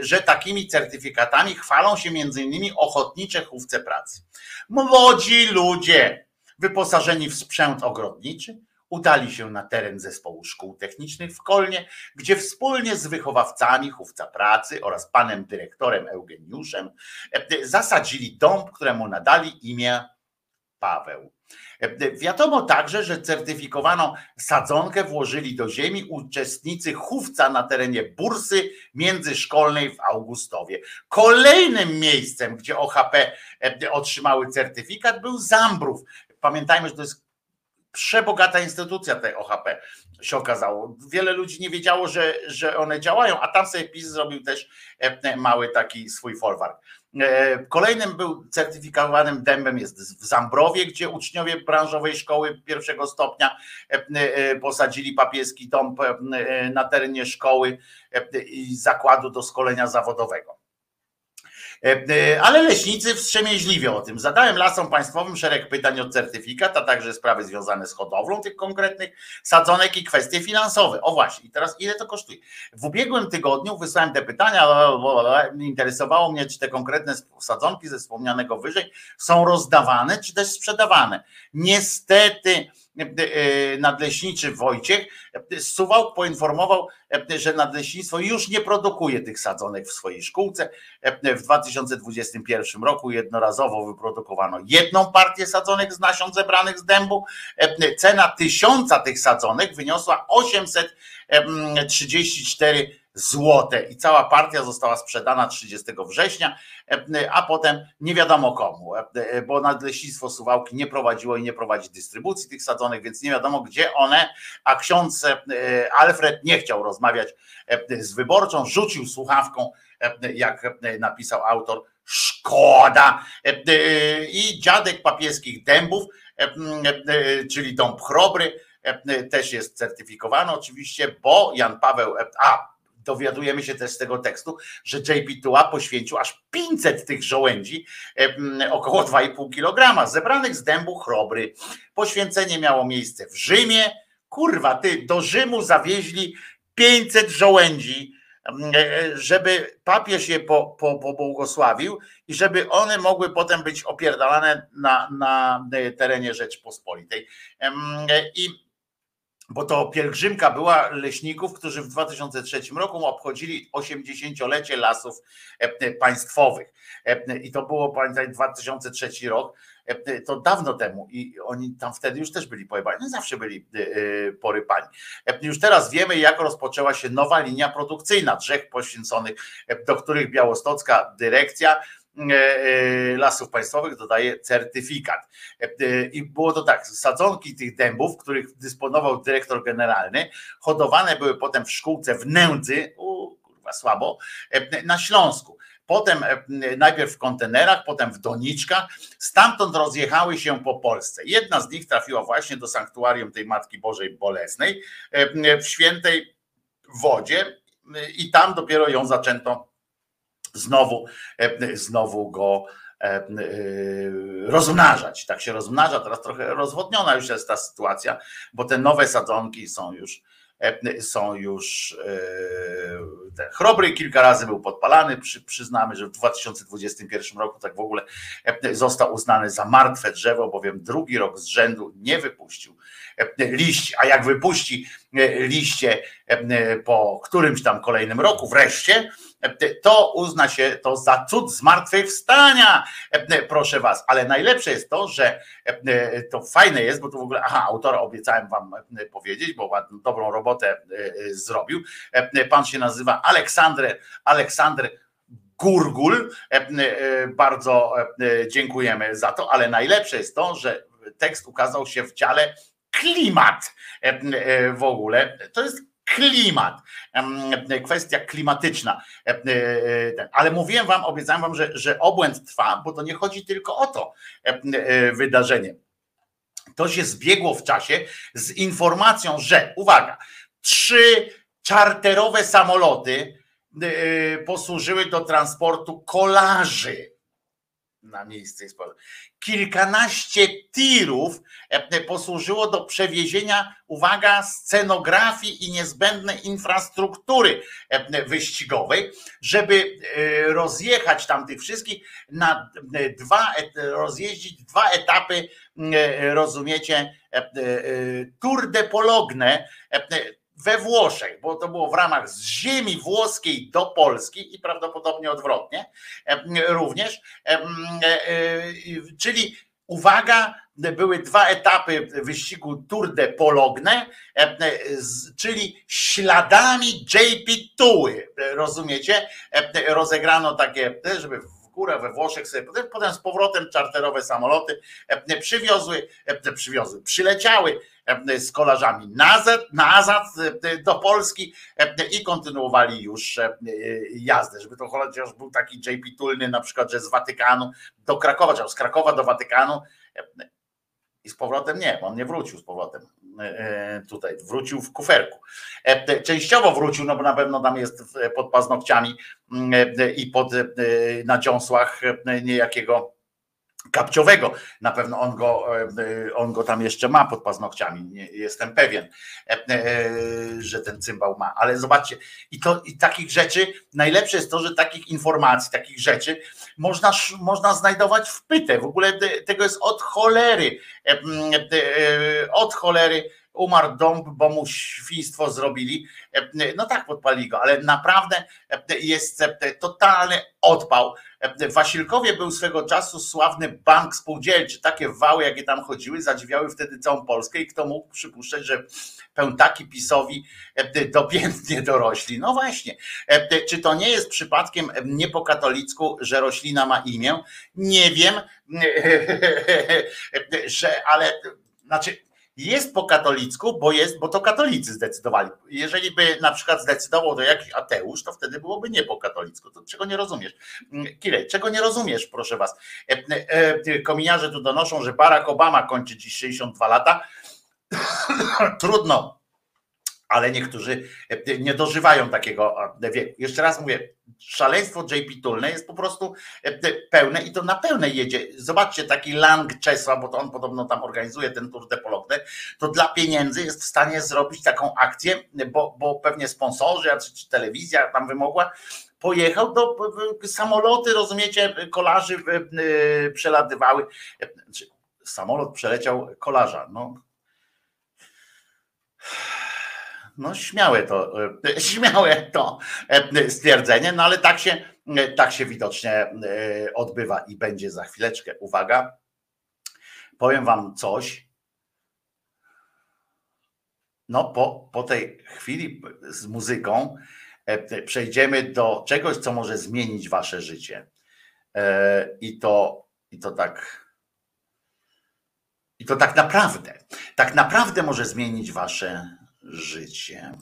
że takimi certyfikatami chwalą się innymi ochotnicze chówce pracy. Młodzi ludzie wyposażeni w sprzęt ogrodniczy, udali się na teren zespołu szkół technicznych w Kolnie, gdzie wspólnie z wychowawcami chówca pracy oraz panem dyrektorem Eugeniuszem e, zasadzili dąb, któremu nadali imię Paweł. E, wiadomo także, że certyfikowaną sadzonkę włożyli do ziemi uczestnicy chówca na terenie bursy międzyszkolnej w Augustowie. Kolejnym miejscem, gdzie OHP e, otrzymały certyfikat, był Zambrów. Pamiętajmy, że to jest przebogata instytucja tej OHP się okazało. Wiele ludzi nie wiedziało, że, że one działają, a tam sobie PiS zrobił też e, mały taki swój folwark. E, kolejnym był certyfikowanym dębem jest w Zambrowie, gdzie uczniowie branżowej szkoły pierwszego stopnia e, posadzili papieski dąb na terenie szkoły i zakładu do szkolenia zawodowego. E, e, ale leśnicy wstrzemięźliwie o tym. Zadałem lasom państwowym szereg pytań o certyfikat, a także sprawy związane z hodowlą tych konkretnych sadzonek i kwestie finansowe. O właśnie, i teraz ile to kosztuje? W ubiegłym tygodniu wysłałem te pytania, interesowało mnie, czy te konkretne sadzonki ze wspomnianego wyżej są rozdawane, czy też sprzedawane. Niestety, nadleśniczy Wojciech z Suwałk poinformował, że nadleśnictwo już nie produkuje tych sadzonek w swojej szkółce. W 2021 roku jednorazowo wyprodukowano jedną partię sadzonek z nasion zebranych z dębu. Cena tysiąca tych sadzonek wyniosła 834 złote i cała partia została sprzedana 30 września, a potem nie wiadomo komu, bo Nadleśnictwo Suwałki nie prowadziło i nie prowadzi dystrybucji tych sadzonek, więc nie wiadomo gdzie one, a ksiądz Alfred nie chciał rozmawiać z wyborczą, rzucił słuchawką, jak napisał autor, szkoda. I dziadek papieskich dębów, czyli dąb chrobry, też jest certyfikowany oczywiście, bo Jan Paweł, a dowiadujemy się też z tego tekstu, że JP Tua poświęcił aż 500 tych żołędzi, około 2,5 kg, zebranych z dębu chrobry. Poświęcenie miało miejsce w Rzymie. Kurwa, ty, do Rzymu zawieźli 500 żołędzi, e, żeby papież je po, po, pobłogosławił i żeby one mogły potem być opierdalane na, na terenie Rzeczpospolitej. I bo to pielgrzymka była leśników, którzy w 2003 roku obchodzili 80-lecie lasów e, państwowych. E, I to było, pamiętaj, 2003 rok, e, to dawno temu i oni tam wtedy już też byli pojebani, no zawsze byli porypani. Już teraz wiemy, jak rozpoczęła się nowa linia produkcyjna drzew poświęconych, do których białostocka dyrekcja Lasów Państwowych dodaje certyfikat. E, I było to tak, sadzonki tych dębów, których dysponował dyrektor generalny, hodowane były potem w szkółce w Nędzy, u, kurwa słabo, na Śląsku. Potem najpierw w kontenerach, potem w doniczkach. Stamtąd rozjechały się po Polsce. Jedna z nich trafiła właśnie do sanktuarium tej Matki Bożej Bolesnej w świętej wodzie i tam dopiero ją zaczęto znowu, e, znowu go e, e, rozmnażać. Tak się rozmnaża, teraz trochę rozwodniona już jest ta sytuacja, bo te nowe sadzonki są już są już te chrobry kilka razy był podpalany. Przy, przyznamy, że w 2021 roku tak w ogóle został uznany za martwe drzewo, bowiem drugi rok z rzędu nie wypuścił liści, a jak wypuści liście po którymś tam kolejnym roku wreszcie, to uzna się to za cud zmartwychwstania, proszę was. Ale najlepsze jest to, że to fajne jest, bo to w ogóle, aha, autora obiecałem wam powiedzieć, bo ładną, dobrą robotę zrobił. Pan się nazywa Aleksander, Aleksander Gurgul. Bardzo dziękujemy za to, ale najlepsze jest to, że tekst ukazał się w dziale klimat w ogóle. To jest klimat, kwestia klimatyczna. E, e, ale mówiłem wam, obiecałem wam, że, że obłęd trwa, bo to nie chodzi tylko o to e, wydarzenie. To się zbiegło w czasie z informacją, że, uwaga, trzy czarterowe samoloty posłużyły do transportu kolarzy na miejsce i Kilkanaście tirów e, posłużyło do przewiezienia, uwaga, scenografii i niezbędnej infrastruktury e, wyścigowej, żeby e, rozjechać tam tych wszystkich na dwa, rozjeździć dwa etapy, rozumiecie, Tour de Pologne, we Włoszech, bo to było w ramach z ziemi włoskiej do Polski i prawdopodobnie odwrotnie również. E, e, czyli uwaga, były dwa etapy wyścigu Tour de Pologne, czyli śladami JP Tuły, rozumiecie? Rozegrano takie, żeby w górę we Włoszech sobie, potem, potem z powrotem czarterowe samoloty przywiozły, przywiozły, przyleciały z kolarzami nazad, nazad e, do Polski e, i kontynuowali już jazdę, żeby to chociaż był taki JP Tulny na przykład, że z Watykanu do Krakowa, czy z Krakowa do Watykanu i z powrotem nie, on nie wrócił z powrotem tutaj, wrócił w kuferku. Częściowo wrócił, no bo na pewno tam jest pod paznokciami i pod na dziąsłach niejakiego kapciowego. Na pewno on go, e, on go tam jeszcze ma pod paznokciami, jestem pewien, e, e, że ten cymbał ma. Ale zobaczcie, i, to, i takich rzeczy, najlepsze jest to, że takich informacji, takich rzeczy można, można znajdować w pytę. W ogóle tego jest od cholery, od cholery umarł dąb, bo mu świństwo zrobili. No tak, podpali go, ale naprawdę jest totalny odpał. W Wasilkowie był swego czasu sławny bank spółdzielczy. Takie wały, jakie tam chodziły, zadziwiały wtedy całą Polskę i kto mógł przypuszczać, że pełtaki PiSowi dopiętnie dorośli. No właśnie, czy to nie jest przypadkiem nie po katolicku, że roślina ma imię? Nie wiem, że ale znaczy jest po katolicku, bo jest, bo to katolicy zdecydowali. Jeżeli by na przykład zdecydował to jakiś ateusz, to wtedy byłoby nie po katolicku. To czego nie rozumiesz? Mm, Kirej, czego nie rozumiesz, proszę was? E, e, kominiarze tu donoszą, że Barack Obama kończy dziś 62 lata. [coughs] Trudno ale niektórzy e, nie dożywają takiego wieku. Jeszcze raz mówię, szaleństwo JP Tulne jest po prostu e, pełne i to na pełne jedzie. Zobaczcie, taki Lang Czesław, bo to on podobno tam organizuje ten Tour de to dla pieniędzy jest w stanie zrobić taką akcję, bo, bo pewnie sponsorzy, czy, czy telewizja tam wymogła, pojechał do samoloty, rozumiecie, kolarzy e, przelatywały. Samolot przeleciał kolarza. No no śmiałe to, e, [laughs] śmiałe to e, stwierdzenie, no ale tak się, e, tak się widocznie odbywa i będzie za chwileczkę. Uwaga, powiem wam coś. No po, po tej chwili z muzyką przejdziemy do czegoś, co może zmienić wasze życie. I to, i to tak... I to tak naprawdę, tak naprawdę może zmienić wasze życie.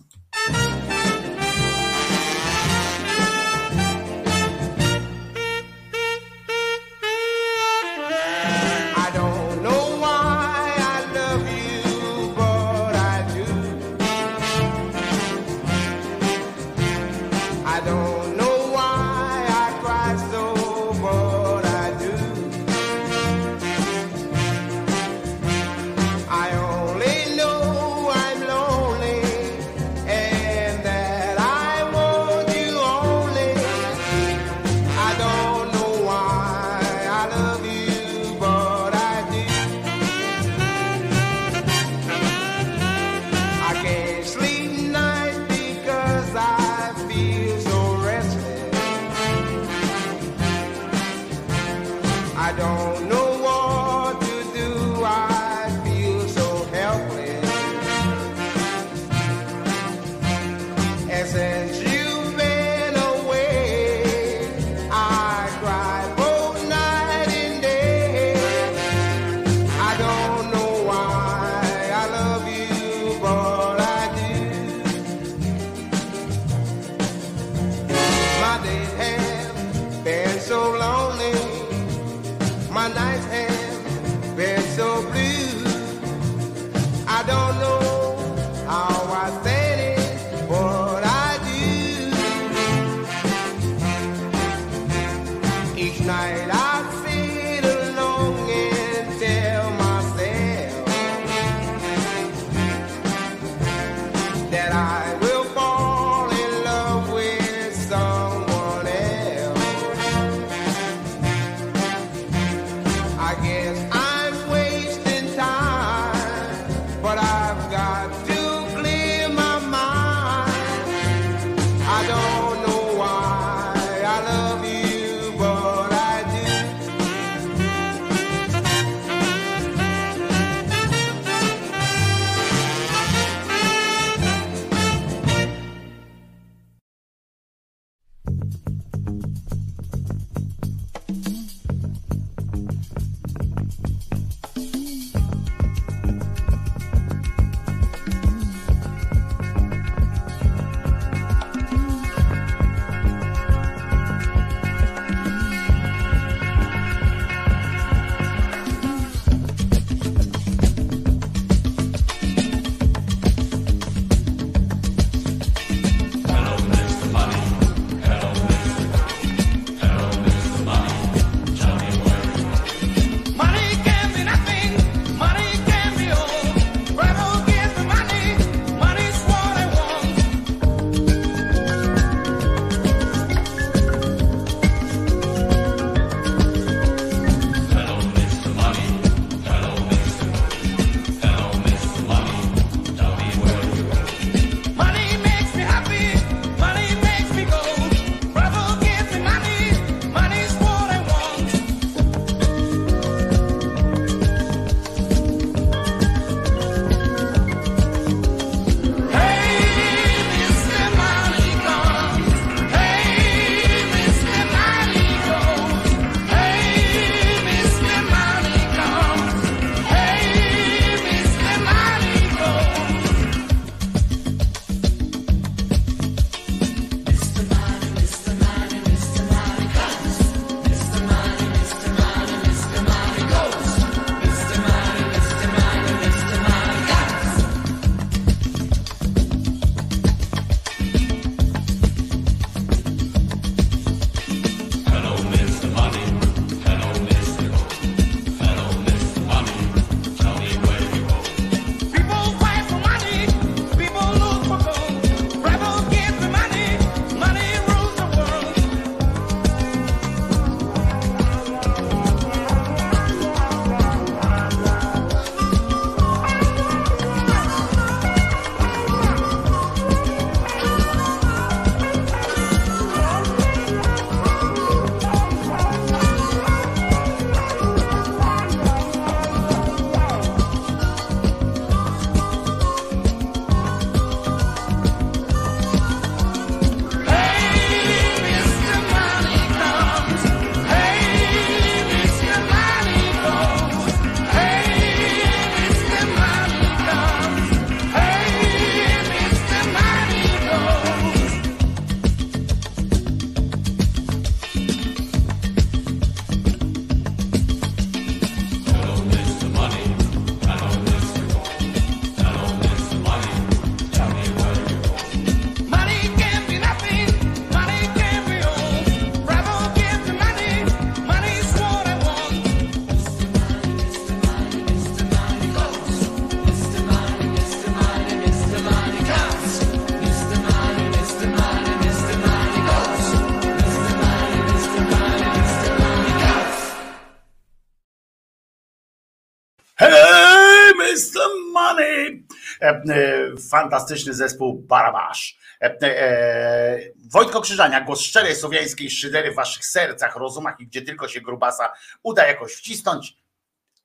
Fantastyczny zespół Barabasz. E, e, Wojtko Krzyżania, głos szczerej słowiańskiej szydery w waszych sercach, rozumach i gdzie tylko się grubasa uda jakoś wcisnąć.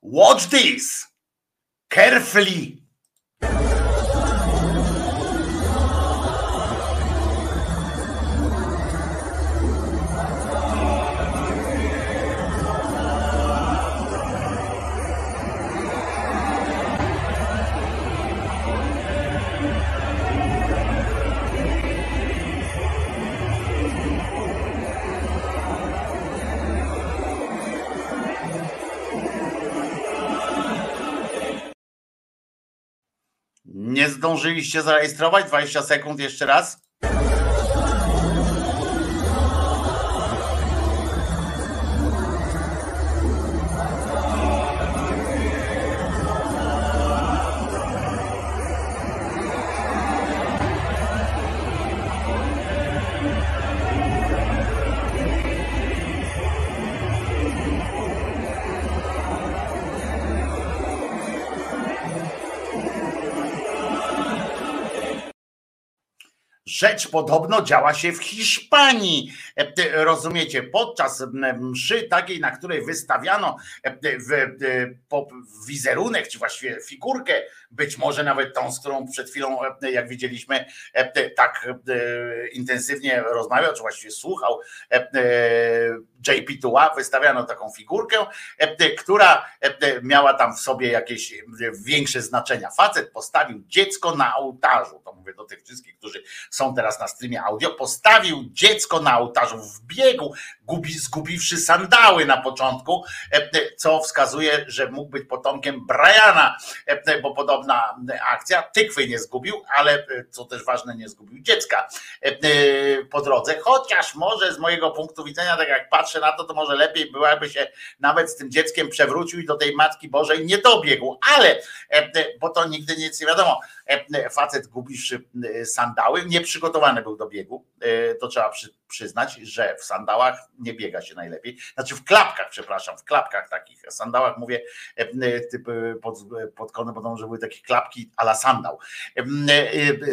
Watch this! Carefully! Zdążyliście zarejestrować? 20 sekund jeszcze raz. Rzecz podobno działa się w Hiszpanii. E, Rozumiecie, podczas mszy takiej, na której wystawiano e, e, wizerunek, czy właściwie figurkę, być może nawet tą, z którą przed chwilą, e, jak widzieliśmy, e, tak e, intensywnie rozmawiał, czy właściwie słuchał e, e, JP Tua, wystawiano taką figurkę, która miała tam w sobie jakieś większe znaczenia. Facet postawił dziecko na ołtarzu. To mówię do tych wszystkich, którzy są teraz na streamie audio, postawił dziecko na ołtarzu w biegu, gubi, zgubiwszy sandały na początku, co wskazuje, że mógł być potomkiem Briana, bo podobna akcja. Tykwy nie zgubił, ale e, co też ważne, nie zgubił dziecka e, e, po drodze. Chociaż może z mojego punktu widzenia, tak jak patrzę na to, to może lepiej byłaby się nawet z tym dzieckiem przewrócił i do tej Matki Bożej nie dobiegł, ale bo to nigdy nic nie wiadomo. Facet gubiwszy e, sandały, nieprzygotowany był do biegu. To trzeba przy, przyznać, że w sandałach nie biega się najlepiej. Znaczy w klapkach, przepraszam, w klapkach takich sandałach mówię, e, e, e, pod, pod konem, bo że były takie klapki a la sandał.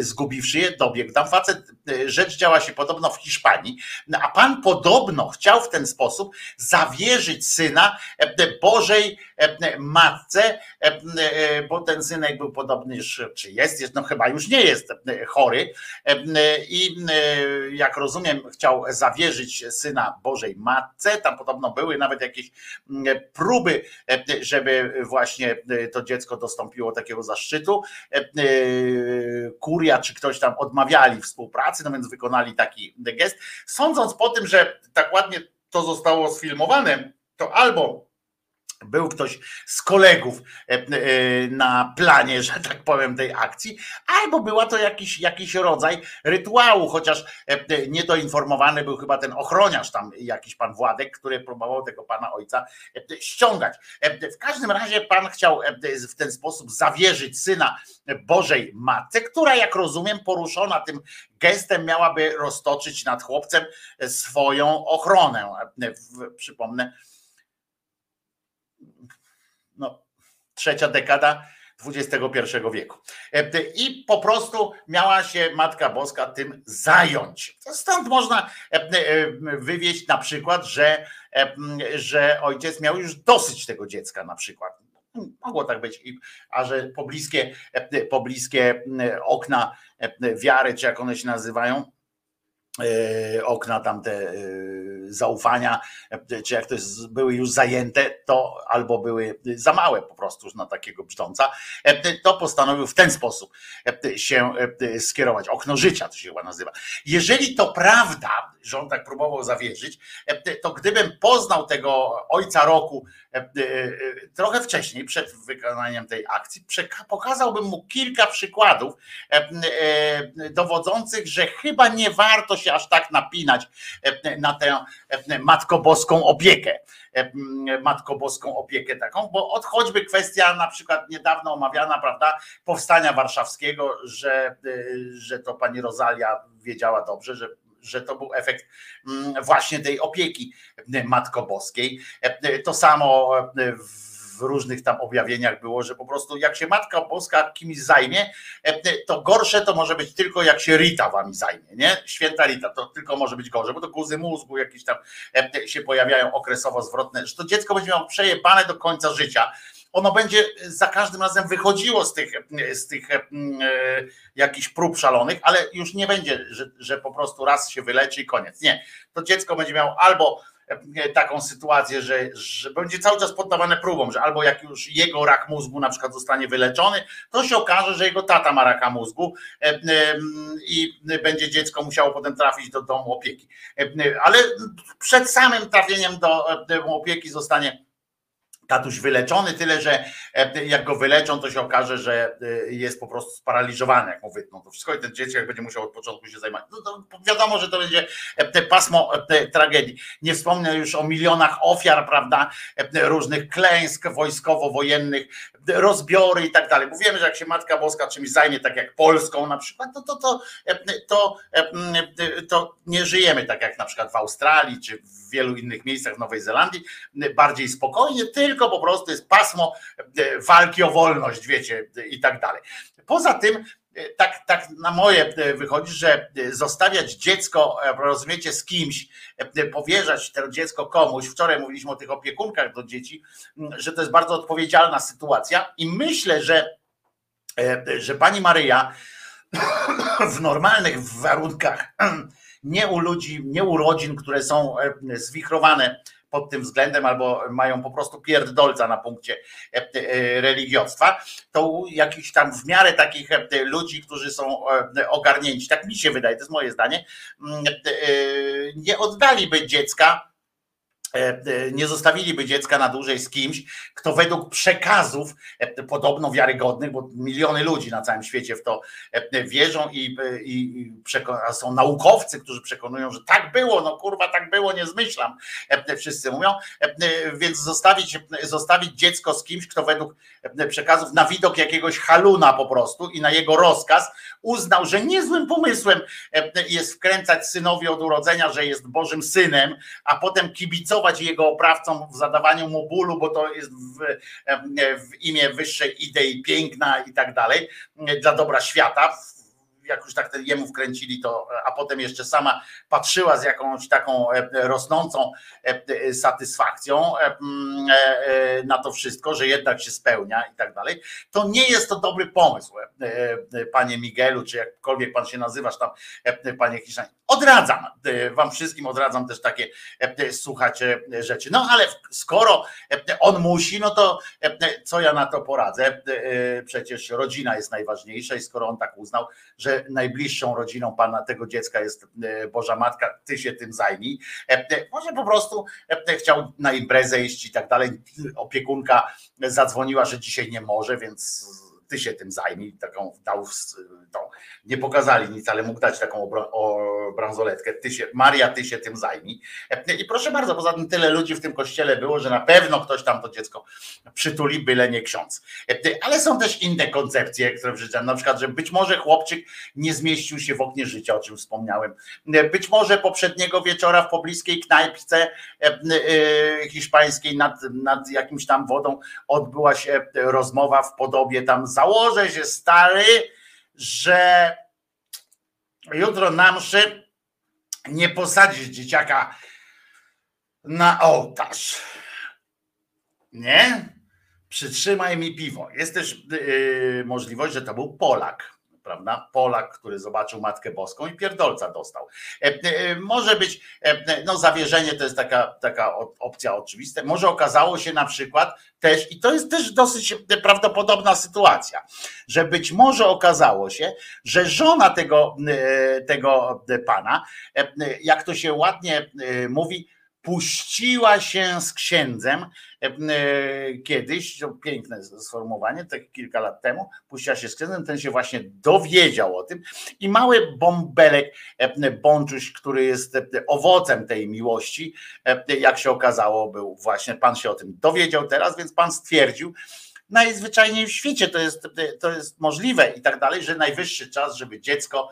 Zgubiwszy je, dobiegł. Tam facet, rzecz działa się podobno w Hiszpanii, No, a pan podobno chciał w ten sposób zawierzyć syna Bożej Matce, bo ten synek był podobny, czy jest, jest, no chyba już nie jest chory i jak rozumiem chciał zawierzyć syna Bożej Matce, tam podobno były nawet jakieś mm, próby, e, żeby właśnie e, to dziecko dostąpiło takiego zaszczytu. E, Kuria czy ktoś tam odmawiali współpracy, no więc wykonali taki gest. Sądząc po tym, że tak ładnie to zostało sfilmowane, to albo był ktoś z kolegów e, e, na planie, że tak powiem, tej akcji, albo była to jakiś, jakiś rodzaj rytuału, chociaż e, niedoinformowany był chyba ten ochroniarz tam, jakiś pan Władek, który próbował tego pana ojca ściągać. W każdym razie pan chciał w ten sposób zawierzyć syna Bożej Matce, która, jak rozumiem, poruszona tym gestem miałaby roztoczyć nad chłopcem swoją ochronę. Przypomnę, no, trzecia dekada XXI wieku. E, I po prostu miała się Matka Boska tym zająć. Stąd można e, e, wywieźć na przykład, że, e, że ojciec miał już dosyć tego dziecka na przykład. Mogło tak być, a że pobliskie, e, pobliskie e, okna e, wiary, czy jak one się nazywają, e, okna tamte e, zaufania, e, czy jak to jest, były już zajęte, to albo były za małe po prostu na takiego brzdąca, e, to postanowił w ten sposób e, się e, skierować. Okno życia to się chyba nazywa. Jeżeli to prawda, że on tak próbował zawierzyć, e, to gdybym poznał tego ojca roku e, e, trochę wcześniej, przed wykonaniem tej akcji, pokazałbym mu kilka przykładów e, e, dowodzących, że chyba nie warto się aż tak napinać e, na tę e, matkoboską opiekę. E, Matkoboską opiekę taką, bo od choćby kwestia na przykład niedawno omawiana, prawda, powstania warszawskiego, że, e, że to pani Rozalia wiedziała dobrze, że że to był efekt mm, właśnie tej opieki Matkoboskiej. E, To samo w w różnych tam objawieniach było, że po prostu jak się Matka Boska kimś zajmie, to gorsze to może być tylko jak się Rita wami zajmie, nie? Święta Rita, to tylko może być gorzej, bo to guzy mózgu jakieś tam się pojawiają okresowo zwrotne, że to dziecko będzie miało przejebane do końca życia. Ono będzie za każdym razem wychodziło z tych, z tych e, jakichś prób szalonych, ale już nie będzie, że, że po prostu raz się wyleczy i koniec. Nie. To dziecko będzie miało albo e, taką sytuację, że, że będzie cały czas poddawane próbom, że albo jak już jego rak mózgu na przykład zostanie wyleczony, to się okaże, że jego tata ma raka mózgu e, i będzie dziecko musiało potem trafić do domu opieki. Ale przed samym trafieniem do domu opieki zostanie tatuś wyleczony, tyle że e, jak go wyleczą, to się okaże, że e, jest po prostu sparaliżowany, jak mu wytną to wszystko i ten dzieciak będzie musiał od początku się zajmować. No wiadomo, że to będzie te pasmo tragedii. Nie wspomnę już o milionach ofiar, prawda, różnych klęsk wojskowo-wojennych, rozbiory i tak dalej. Bo wiemy, że jak się Matka Boska czymś zajmie, tak jak Polską na przykład, to, to, to, to, to nie żyjemy tak jak na przykład w Australii czy w wielu innych miejscach w Nowej Zelandii, bardziej spokojnie, tylko po prostu jest pasmo walki o wolność, wiecie, i tak dalej. Poza tym tak, tak na moje wychodzi, że zostawiać dziecko, rozumiecie, z kimś, powierzać to dziecko komuś. Wczoraj mówiliśmy o tych opiekunkach do dzieci, że to jest bardzo odpowiedzialna sytuacja i myślę, że, że pani Maryja [coughs] w normalnych warunkach, [coughs] nie u ludzi, nie u rodzin, które są zwichrowane pod tym względem albo mają po prostu pierdolca na punkcie e, e, religiostwa, to jakichś tam w miarę takich e, ludzi, którzy są ogarnięci, tak mi się wydaje, to jest moje zdanie, mm, nie oddaliby dziecka nie zostawiliby dziecka na dłużej z kimś, kto według przekazów e, podobno wiarygodnych, bo miliony ludzi na całym świecie w to wierzą i, i, są naukowcy, którzy przekonują, że tak było, no kurwa, tak było, nie zmyślam, wszyscy mówią, więc zostawić, zostawić dziecko z kimś, kto według przekazów na widok jakiegoś haluna po prostu i na jego rozkaz uznał, że niezłym pomysłem jest wkręcać synowi od urodzenia, że jest Bożym synem, a potem kibicować jego oprawcom w zadawaniu mu bólu, bo to jest w, w imię wyższej idei piękna i tak dalej, dla dobra świata, jak już tak jemu wkręcili to, a potem jeszcze sama patrzyła z jakąś taką e, rosnącą e, satysfakcją e, na to wszystko, że jednak się spełnia i tak dalej, to nie jest to dobry pomysł, panie Miguelu, czy jakkolwiek pan się nazywasz tam, panie Hiszan. Odradzam wam wszystkim, odradzam też takie słuchać rzeczy. No ale skoro on musi, no to co ja na to poradzę? Przecież rodzina jest najważniejsza i skoro on tak uznał, że najbliższą rodziną pana tego dziecka jest e, Boża Matka, ty się tym zajmij. E, e, może po prostu chciał na imprezę iść i tak dalej. Opiekunka zadzwoniła, że dzisiaj nie może, więc ty się tym zajmij, taką dał tą, nie pokazali nic, ale mógł dać taką bransoletkę, ty się, Maria, ty się tym zajmij. I proszę bardzo, poza tym tyle ludzi w tym kościele było, że na pewno ktoś tam to dziecko przytuli, byle nie ksiądz. Ale są też inne koncepcje, które przeczytałem, na przykład, że być może chłopczyk nie zmieścił się w oknie życia, o czym wspomniałem. Być może poprzedniego wieczora w pobliskiej knajpce hiszpańskiej nad, nad jakimś tam wodą odbyła się rozmowa w podobie tam założę się stary, że jutro na mszy nie posadzisz dzieciaka na ołtarz. Nie? Przytrzymaj mi piwo. Jest też yy, możliwość, że to był Polak prawda? Polak, który zobaczył Matkę Boską i pierdolca dostał. E, e, może być, e, no zawierzenie to jest taka, taka opcja oczywista. Może okazało się na przykład też, i to jest też dosyć prawdopodobna sytuacja, że być może okazało się, że żona tego, tego pana, jak to się ładnie mówi, puściła się z księdzem e, e, kiedyś, to piękne sformułowanie, tak kilka lat temu, puściła się z księdzem, ten się właśnie dowiedział o tym i mały bąbelek, e, bączuś, który jest owocem tej miłości, jak się okazało, był właśnie, pan się o tym dowiedział teraz, więc pan stwierdził, najzwyczajniej w świecie to jest, to jest możliwe i tak dalej, że najwyższy czas, żeby dziecko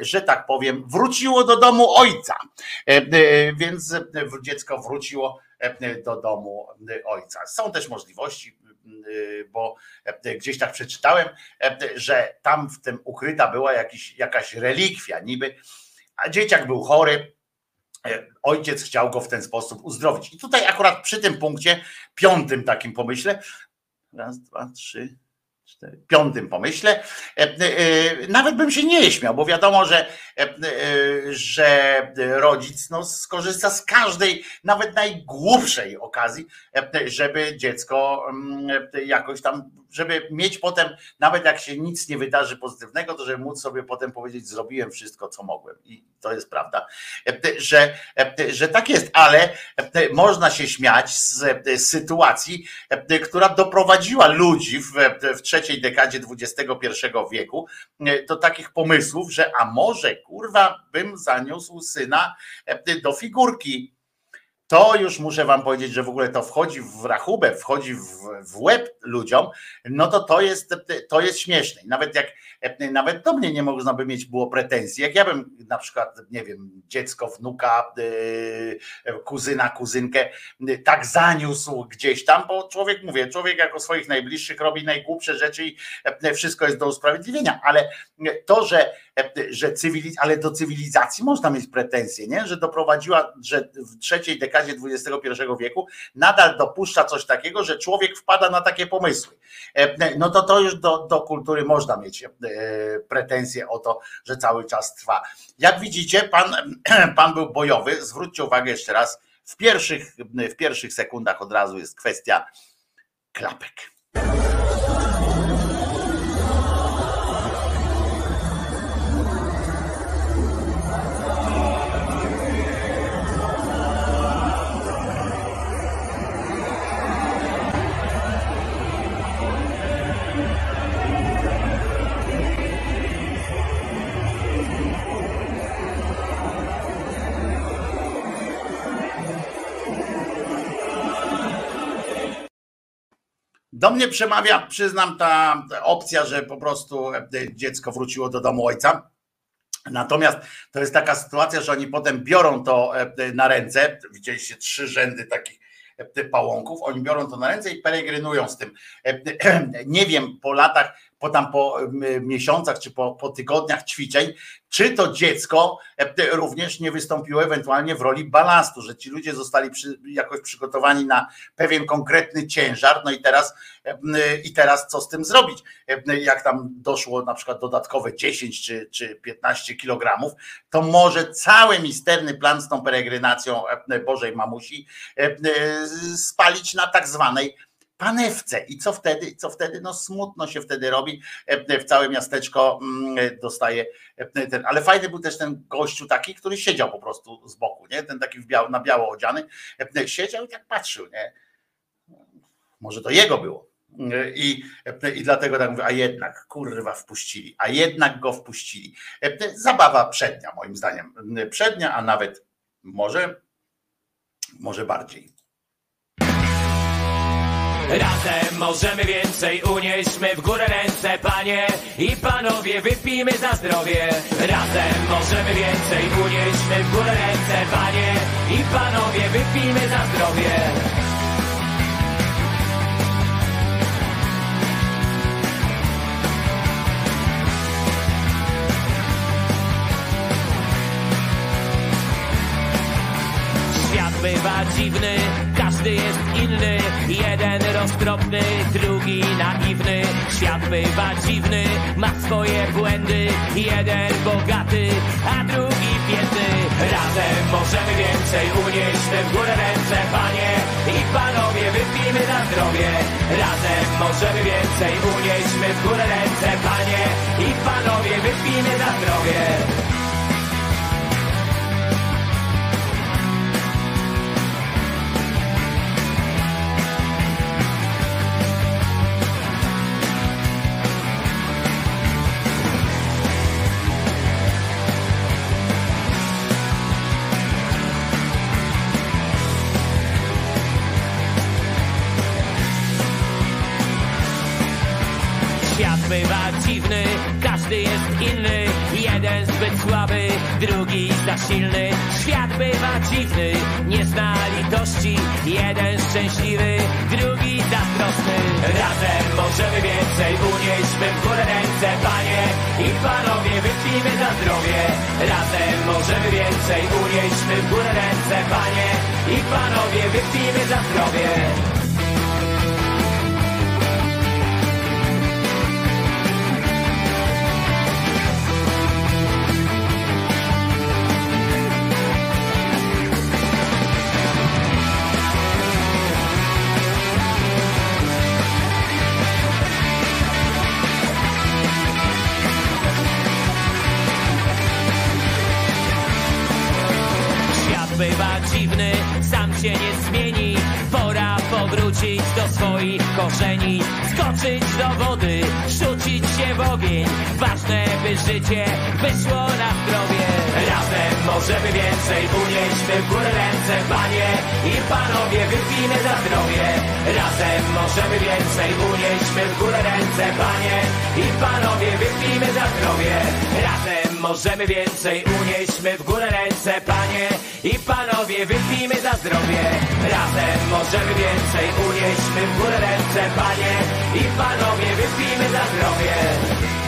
że tak powiem, wróciło do domu ojca. E, e, więc dziecko wróciło e, do domu e, ojca. Są też możliwości, e, bo e, gdzieś tak przeczytałem, e, że tam w tym ukryta była jakiś, jakaś relikwia niby, a dzieciak był chory, e, ojciec chciał go w ten sposób uzdrowić. I tutaj akurat przy tym punkcie, piątym takim pomyśle, raz, dwa, trzy, piątym pomyśle, e, e, nawet bym się nie śmiał, bo wiadomo, że, e, że rodzic no, skorzysta z każdej, nawet najgłupszej okazji, żeby dziecko mm, jakoś tam, żeby mieć potem, nawet jak się nic nie wydarzy pozytywnego, to żeby móc sobie potem powiedzieć, zrobiłem wszystko, co mogłem. I to jest prawda, że, że tak jest, ale można się śmiać z sytuacji, która doprowadziła ludzi w, w trzeciej dekadzie XXI wieku e, do takich pomysłów, że a może kurwa bym zaniósł syna e, do figurki. To już muszę wam powiedzieć, że w ogóle to wchodzi w rachubę, wchodzi w, w łeb ludziom, no to to jest, to jest śmieszne. I Nawet jak, nawet do mnie nie można by mieć było pretensji. Jak ja bym na przykład, nie wiem, dziecko, wnuka, yy, kuzyna, kuzynkę yy, tak zaniósł gdzieś tam, bo człowiek, mówię, człowiek jako swoich najbliższych robi najgłupsze rzeczy i yy, wszystko jest do usprawiedliwienia, ale to, że, że cywiliz- ale do cywilizacji można mieć pretensje, nie? że doprowadziła, że w trzeciej dekadzie XXI wieku nadal dopuszcza coś takiego, że człowiek wpada na takie pomysły. E, No to to już do, do kultury można mieć e, pretensje o to, że cały czas trwa. Jak widzicie, pan, [clears throat] pan był bojowy. Zwróćcie uwagę jeszcze raz, w pierwszych, w pierwszych sekundach od razu jest kwestia klapek. Do mnie przemawia, przyznam, ta opcja, że po prostu e, dziecko wróciło do domu ojca. Natomiast to jest taka sytuacja, że oni potem biorą to e, na ręce. Widzieliście trzy rzędy takich e, pałąków. Oni biorą to na ręce i peregrynują z tym. [clears throat] Nie wiem po latach, po tam po miesiącach czy po, po tygodniach ćwiczeń, czy to dziecko e, również nie wystąpiło ewentualnie w roli balastu, że ci ludzie zostali przy, jakoś przygotowani na pewien konkretny ciężar, no i teraz e, i teraz co z tym zrobić? E, Jak tam doszło na przykład dodatkowe 10 czy, czy 15 kilogramów, to może cały misterny plan z tą peregrinacją Bożej Mamusi spalić na tak zwanej panewce. I co wtedy? Co wtedy? No smutno się wtedy robi. E, W całe miasteczko mm, dostaje e, ten. Ale fajny był też ten gościu taki, który siedział po prostu z boku, nie? Ten taki biało, na biało odziany. E, Siedział i tak patrzył, nie? Może to jego było. I, I dlatego tak mówię, a jednak kurwa wpuścili, a jednak go wpuścili. Zabawa przednia, moim zdaniem. Przednia, a nawet może, może bardziej. Razem możemy więcej, unieśmy w górę ręce, panie i panowie, wypijmy za zdrowie. Razem możemy więcej, unieśmy w górę ręce, panie i panowie, wypijmy za zdrowie. Świat bywa dziwny, każdy jest inny. Jeden roztropny, drugi naiwny. Świat bywa dziwny, ma swoje błędy. Jeden bogaty, a drugi biedny. Razem możemy więcej unieść te w górę ręce, panie. I panowie, wypijmy na zdrowie. Razem możemy więcej unieśmy w górę ręce, panie. I panowie, wypijmy na zdrowie Dziwny, każdy jest inny Jeden zbyt słaby, drugi za silny. Świat bywa dziwny, nie zna litości. Jeden szczęśliwy, drugi zazdrosny. Razem możemy więcej, unieśmy w górę ręce, panie i panowie, wypijmy za zdrowie. Razem możemy więcej, unieśmy w górę ręce, panie i panowie, wypijmy za zdrowie. Się nie zmieni. Pora powrócić do swoich korzeni. Skoczyć do wody, rzucić się w ogień. Ważne, by życie wyszło na zdrowie. Razem możemy więcej, unieśmy w górę ręce, panie i panowie, wypijmy za zdrowie. Razem możemy więcej, unieśmy w górę ręce, panie i panowie, wypijmy za zdrowie. Razem możemy więcej, unieśmy w górę ręce, panie i panowie, wypijmy za zdrowie. Razem możemy więcej, unieśmy w górę ręce, panie i panowie, wypijmy za zdrowie.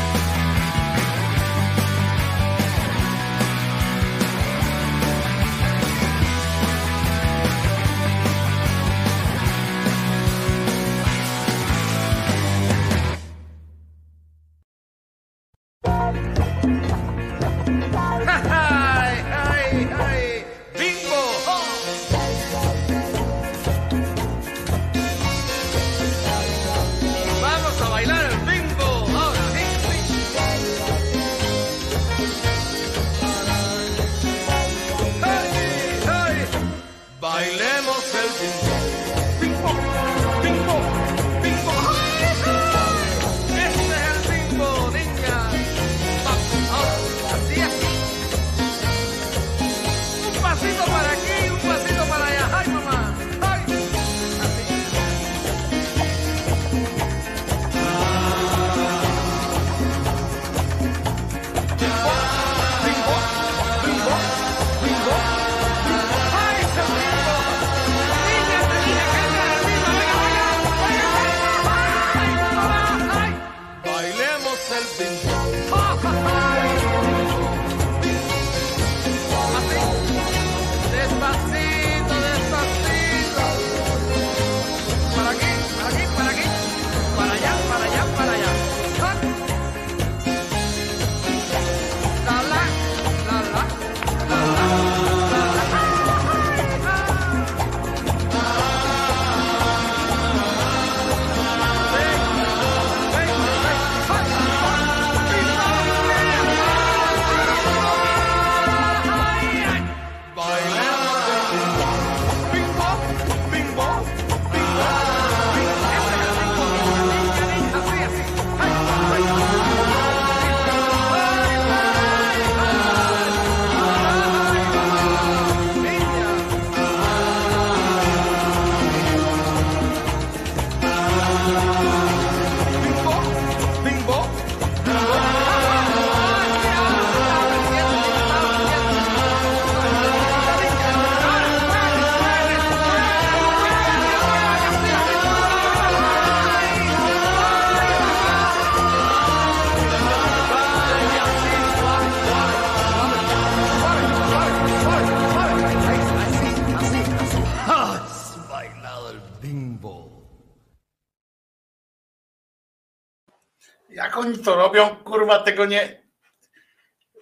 To robią, kurwa, tego nie.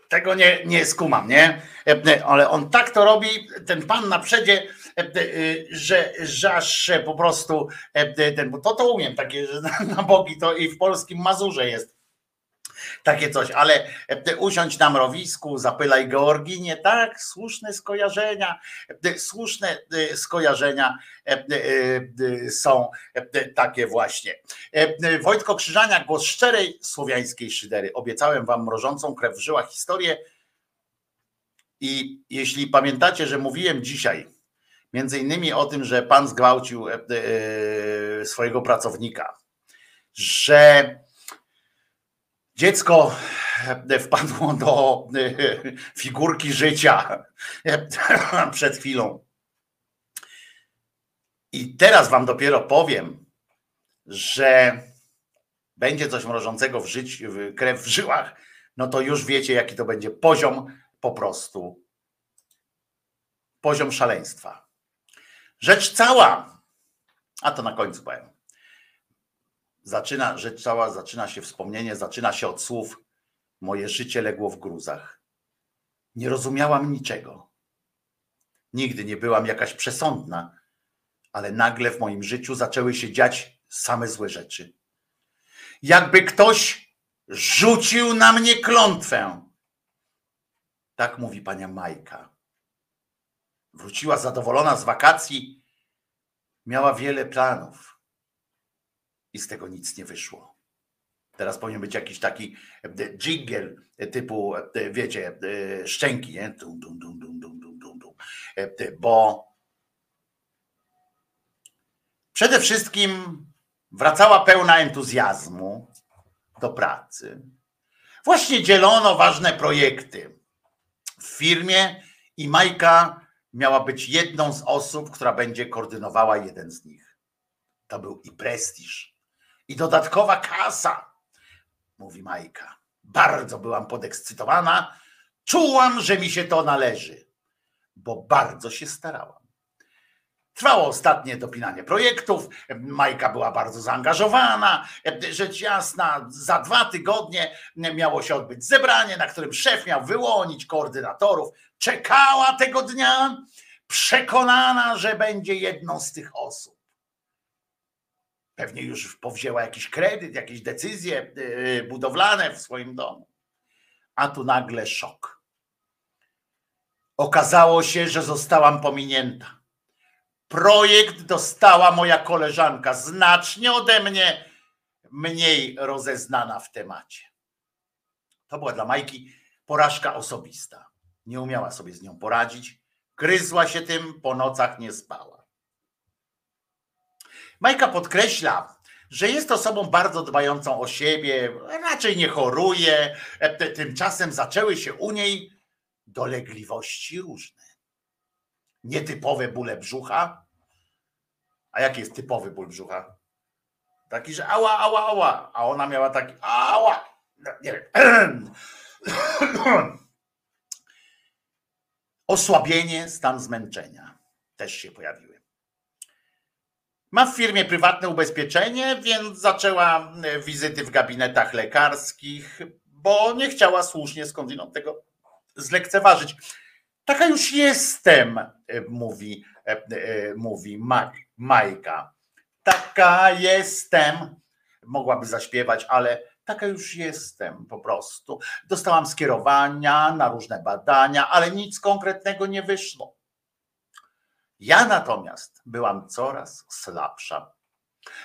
Tego nie, nie skumam, nie? Ale on tak to robi, ten pan na przedzie, e, że, aż po prostu ten, bo to to umiem, takie, że na- bogi to i w polskim Mazurze jest takie coś, ale usiądź na mrowisku, zapylaj Georginie, tak, słuszne skojarzenia, słuszne e, skojarzenia są e, takie właśnie. E, Wojtko Krzyżania, głos szczerej słowiańskiej szydery. Obiecałem wam mrożącą krew w żyłach historię i jeśli pamiętacie, że mówiłem dzisiaj między innymi o tym, że pan zgwałcił e, e, swojego pracownika, że dziecko wpadło do figurki życia przed chwilą. I teraz wam dopiero powiem, że będzie coś mrożącego w życiu, w krew w żyłach, no to już wiecie, jaki to będzie poziom po prostu. Poziom szaleństwa. Rzecz cała, a to na końcu powiem. Zaczyna, rzecz cała, zaczyna się wspomnienie, zaczyna się od słów moje życie legło w gruzach. Nie rozumiałam niczego. Nigdy nie byłam jakaś przesądna, ale nagle w moim życiu zaczęły się dziać same złe rzeczy. Jakby ktoś rzucił na mnie klątwę. Tak mówi pania Majka. Wróciła zadowolona z wakacji. Miała wiele planów. I z tego nic nie wyszło. Teraz powinien być jakiś taki jingle typu, e, wiecie, e, szczęki, nie? Dum, dum, dum, dum, dum, dum, dum. E, Bo przede wszystkim wracała pełna entuzjazmu do pracy. Właśnie dzielono ważne projekty w firmie i Majka miała być jedną z osób, która będzie koordynowała jeden z nich. To był i prestiż, i dodatkowa kasa, mówi Majka. Bardzo byłam podekscytowana. Czułam, że mi się to należy, bo bardzo się starałam. Trwało ostatnie dopinanie projektów. Majka była bardzo zaangażowana. Rzecz jasna, za dwa tygodnie miało się odbyć zebranie, na którym szef miał wyłonić koordynatorów. Czekała tego dnia, przekonana, że będzie jedną z tych osób. Pewnie już powzięła jakiś kredyt, jakieś decyzje yy, budowlane w swoim domu. A tu nagle szok. Okazało się, że zostałam pominięta. Projekt dostała moja koleżanka, znacznie ode mnie mniej rozeznana w temacie. To była dla Majki porażka osobista. Nie umiała sobie z nią poradzić. Gryzła się tym, po nocach nie spała. Majka podkreśla, że jest osobą bardzo dbającą o siebie, raczej nie choruje. Tymczasem zaczęły się u niej dolegliwości różne. Nietypowe bóle brzucha. A jaki jest typowy ból brzucha? Taki, że ała, ała, ała. A ona miała taki ała. No, Nie wiem. [clears throat] Osłabienie, stan zmęczenia też się pojawiły. Ma w firmie prywatne ubezpieczenie, więc zaczęła e, wizyty w gabinetach lekarskich, bo nie chciała słusznie skądinąd tego zlekceważyć. Taka już jestem, e, mówi, e, e, mówi Ma- Majka. Taka jestem. Mogłaby zaśpiewać, ale taka już jestem po prostu. Dostałam skierowania na różne badania, ale nic konkretnego nie wyszło. Ja natomiast byłam coraz słabsza.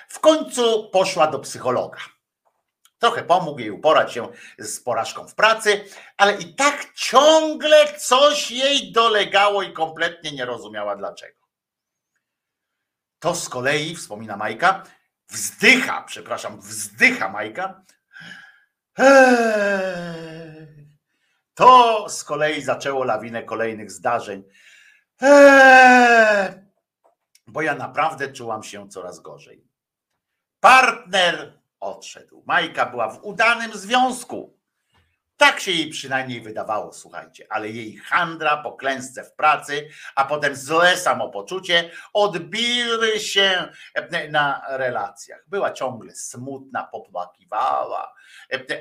W końcu poszła do psychologa. Trochę pomógł jej uporać się z porażką w pracy, ale i tak ciągle coś jej dolegało i kompletnie nie rozumiała dlaczego. To z kolei, wspomina Majka, wzdycha, przepraszam, wzdycha Majka. Eee, To z kolei zaczęło lawinę kolejnych zdarzeń. Eee, Bo ja naprawdę czułam się coraz gorzej. Partner odszedł. Majka była w udanym związku. Tak się jej przynajmniej wydawało, słuchajcie, ale jej handra po klęsce w pracy, a potem złe samopoczucie odbiły się na relacjach. Była ciągle smutna, popłakiwała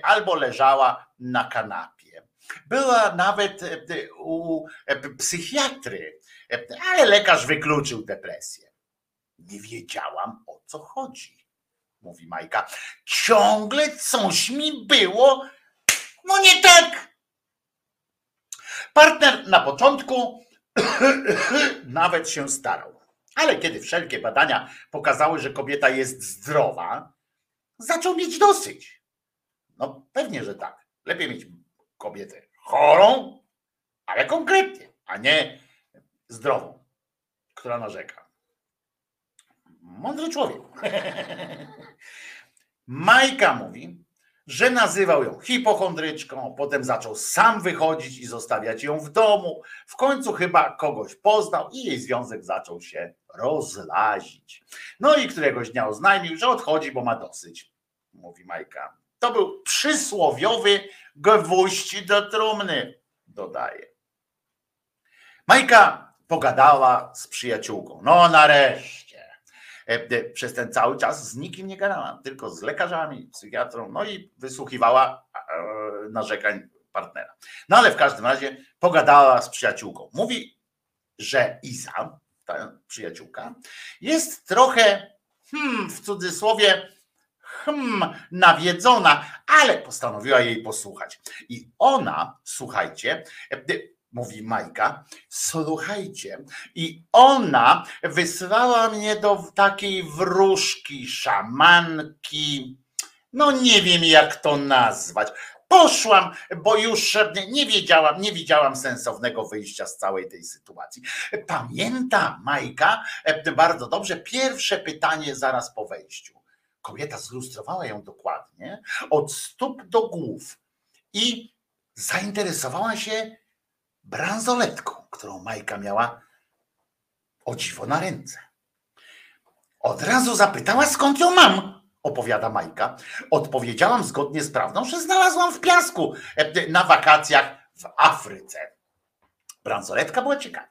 albo leżała na kanapie. Była nawet u psychiatry, ale lekarz wykluczył depresję. Nie wiedziałam o co chodzi, mówi Majka. Ciągle coś mi było no nie tak. Partner na początku [coughs] nawet się starał, ale kiedy wszelkie badania pokazały, że kobieta jest zdrowa, zaczął mieć dosyć. No pewnie, że tak. Lepiej mieć kobietę chorą, ale konkretnie, a nie zdrową, która narzeka. Mądry człowiek. [laughs] Majka mówi, że nazywał ją hipochondryczką, potem zaczął sam wychodzić i zostawiać ją w domu. W końcu chyba kogoś poznał i jej związek zaczął się rozlazić. No i któregoś dnia oznajmił, że odchodzi, bo ma dosyć, mówi Majka. To był przysłowiowy gwóźdź do trumny, dodaje. Majka pogadała z przyjaciółką. No nareszcie. E, e, Przez ten cały czas z nikim nie gadała, tylko z lekarzami, psychiatrą, no i wysłuchiwała e, narzekań partnera. No ale w każdym razie pogadała z przyjaciółką. Mówi, że Iza, ta przyjaciółka, jest trochę, hmm, w cudzysłowie, hmm, nawiedzona, ale postanowiła jej posłuchać. I ona, słuchajcie, mówi Majka, słuchajcie, i ona wysłała mnie do takiej wróżki, szamanki, no nie wiem jak to nazwać. Poszłam, bo już nie wiedziałam, nie widziałam sensownego wyjścia z całej tej sytuacji. Pamięta Majka bardzo dobrze pierwsze pytanie zaraz po wejściu. Kobieta zlustrowała ją dokładnie od stóp do głów i zainteresowała się bransoletką, którą Majka miała o dziwo na ręce. Od razu zapytała, skąd ją mam, opowiada Majka. Odpowiedziałam zgodnie z prawdą, że znalazłam w piasku e, na wakacjach w Afryce. Bransoletka była ciekawa.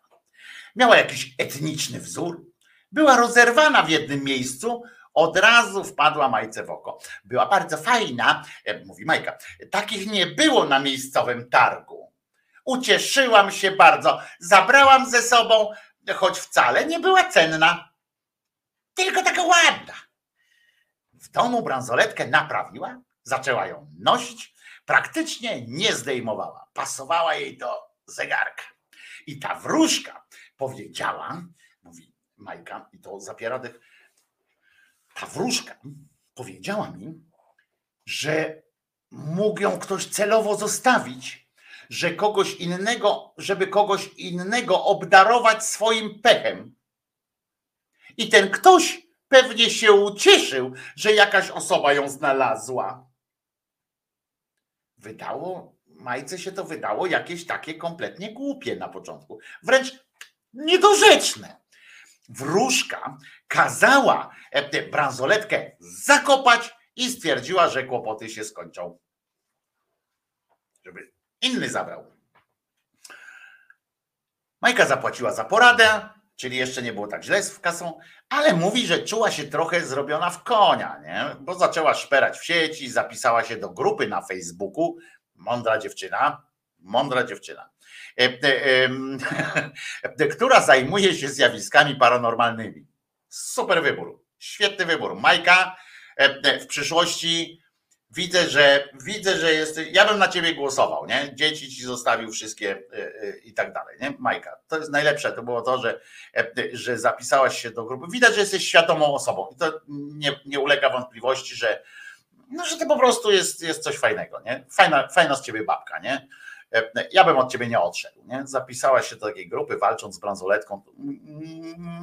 Miała jakiś etniczny wzór, była rozerwana w jednym miejscu, od razu wpadła Majce w oko. Była bardzo fajna, e, mówi Majka. Takich nie było na miejscowym targu. Ucieszyłam się bardzo. Zabrałam ze sobą, choć wcale nie była cenna. Tylko taka ładna. W domu bransoletkę naprawiła, zaczęła ją nosić, praktycznie nie zdejmowała. Pasowała jej do zegarka. I ta wróżka powiedziała, mówi Majka, i to zapiera tych. Ta wróżka powiedziała mi, że mógł ją ktoś celowo zostawić, że kogoś innego, żeby kogoś innego obdarować swoim pechem. I ten ktoś pewnie się ucieszył, że jakaś osoba ją znalazła. Wydało, Majce się to wydało jakieś takie kompletnie głupie na początku. Wręcz niedorzeczne. Wróżka kazała e, tę bransoletkę zakopać i stwierdziła, że kłopoty się skończą. Żeby inny zabrał. Majka zapłaciła za poradę, czyli jeszcze nie było tak źle z kasą, ale mówi, że czuła się trochę zrobiona w konia, nie? bo zaczęła szperać w sieci, zapisała się do grupy na Facebooku. Mądra dziewczyna, mądra dziewczyna, e, e, em, [laughs] która zajmuje się zjawiskami paranormalnymi. Super wybór, świetny wybór. Majka e, w przyszłości widzę, że widzę, że jesteś. Ja bym na ciebie głosował, nie? Dzieci ci zostawił wszystkie y, y, i tak dalej, nie? Majka, to jest najlepsze. To było to, że, e, że zapisałaś się do grupy. Widać, że jesteś świadomą osobą i to nie, nie ulega wątpliwości, że, no, że to po prostu jest, jest coś fajnego, nie? Fajna, fajna z ciebie babka, nie? E, Ja bym od ciebie nie odszedł, nie? Zapisałaś się do takiej grupy, walcząc z bransoletką.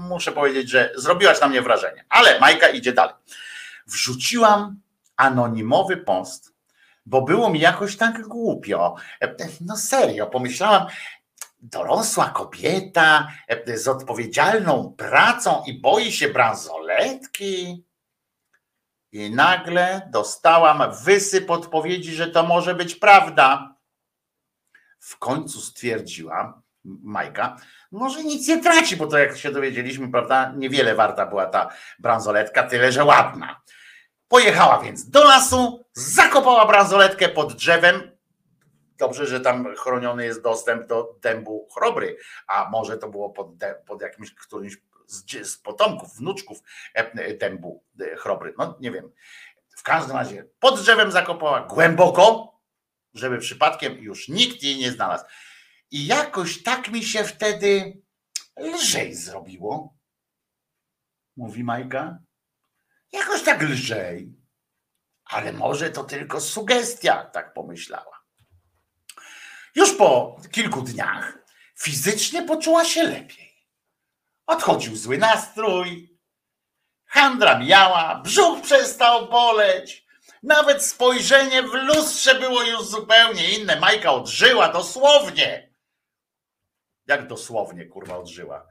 Muszę powiedzieć, że zrobiłaś na mnie wrażenie. Ale Majka idzie dalej. Wrzuciłam anonimowy post, bo było mi jakoś tak głupio. No serio, pomyślałam, dorosła kobieta e, z odpowiedzialną pracą i boi się bransoletki. I nagle dostałam wysyp odpowiedzi, że to może być prawda. W końcu stwierdziła Majka, może nic nie traci, bo to jak się dowiedzieliśmy, prawda, niewiele warta była ta bransoletka, tyle że ładna. Pojechała więc do lasu, zakopała bransoletkę pod drzewem. Dobrze, że tam chroniony jest dostęp do dębu chrobry, a może to było pod, pod jakimś którymś z, z potomków, wnuczków e, dębu e, chrobry. No nie wiem. W każdym razie pod drzewem zakopała głęboko, żeby przypadkiem już nikt jej nie znalazł. I jakoś tak mi się wtedy lżej zrobiło, mówi Majka. Jakoś tak lżej. Ale może to tylko sugestia, tak pomyślała. Już po kilku dniach fizycznie poczuła się lepiej. Odchodził zły nastrój, handra mijała, brzuch przestał boleć, Nawet spojrzenie w lustrze było już zupełnie inne. Majka odżyła dosłownie. Jak dosłownie, kurwa, odżyła?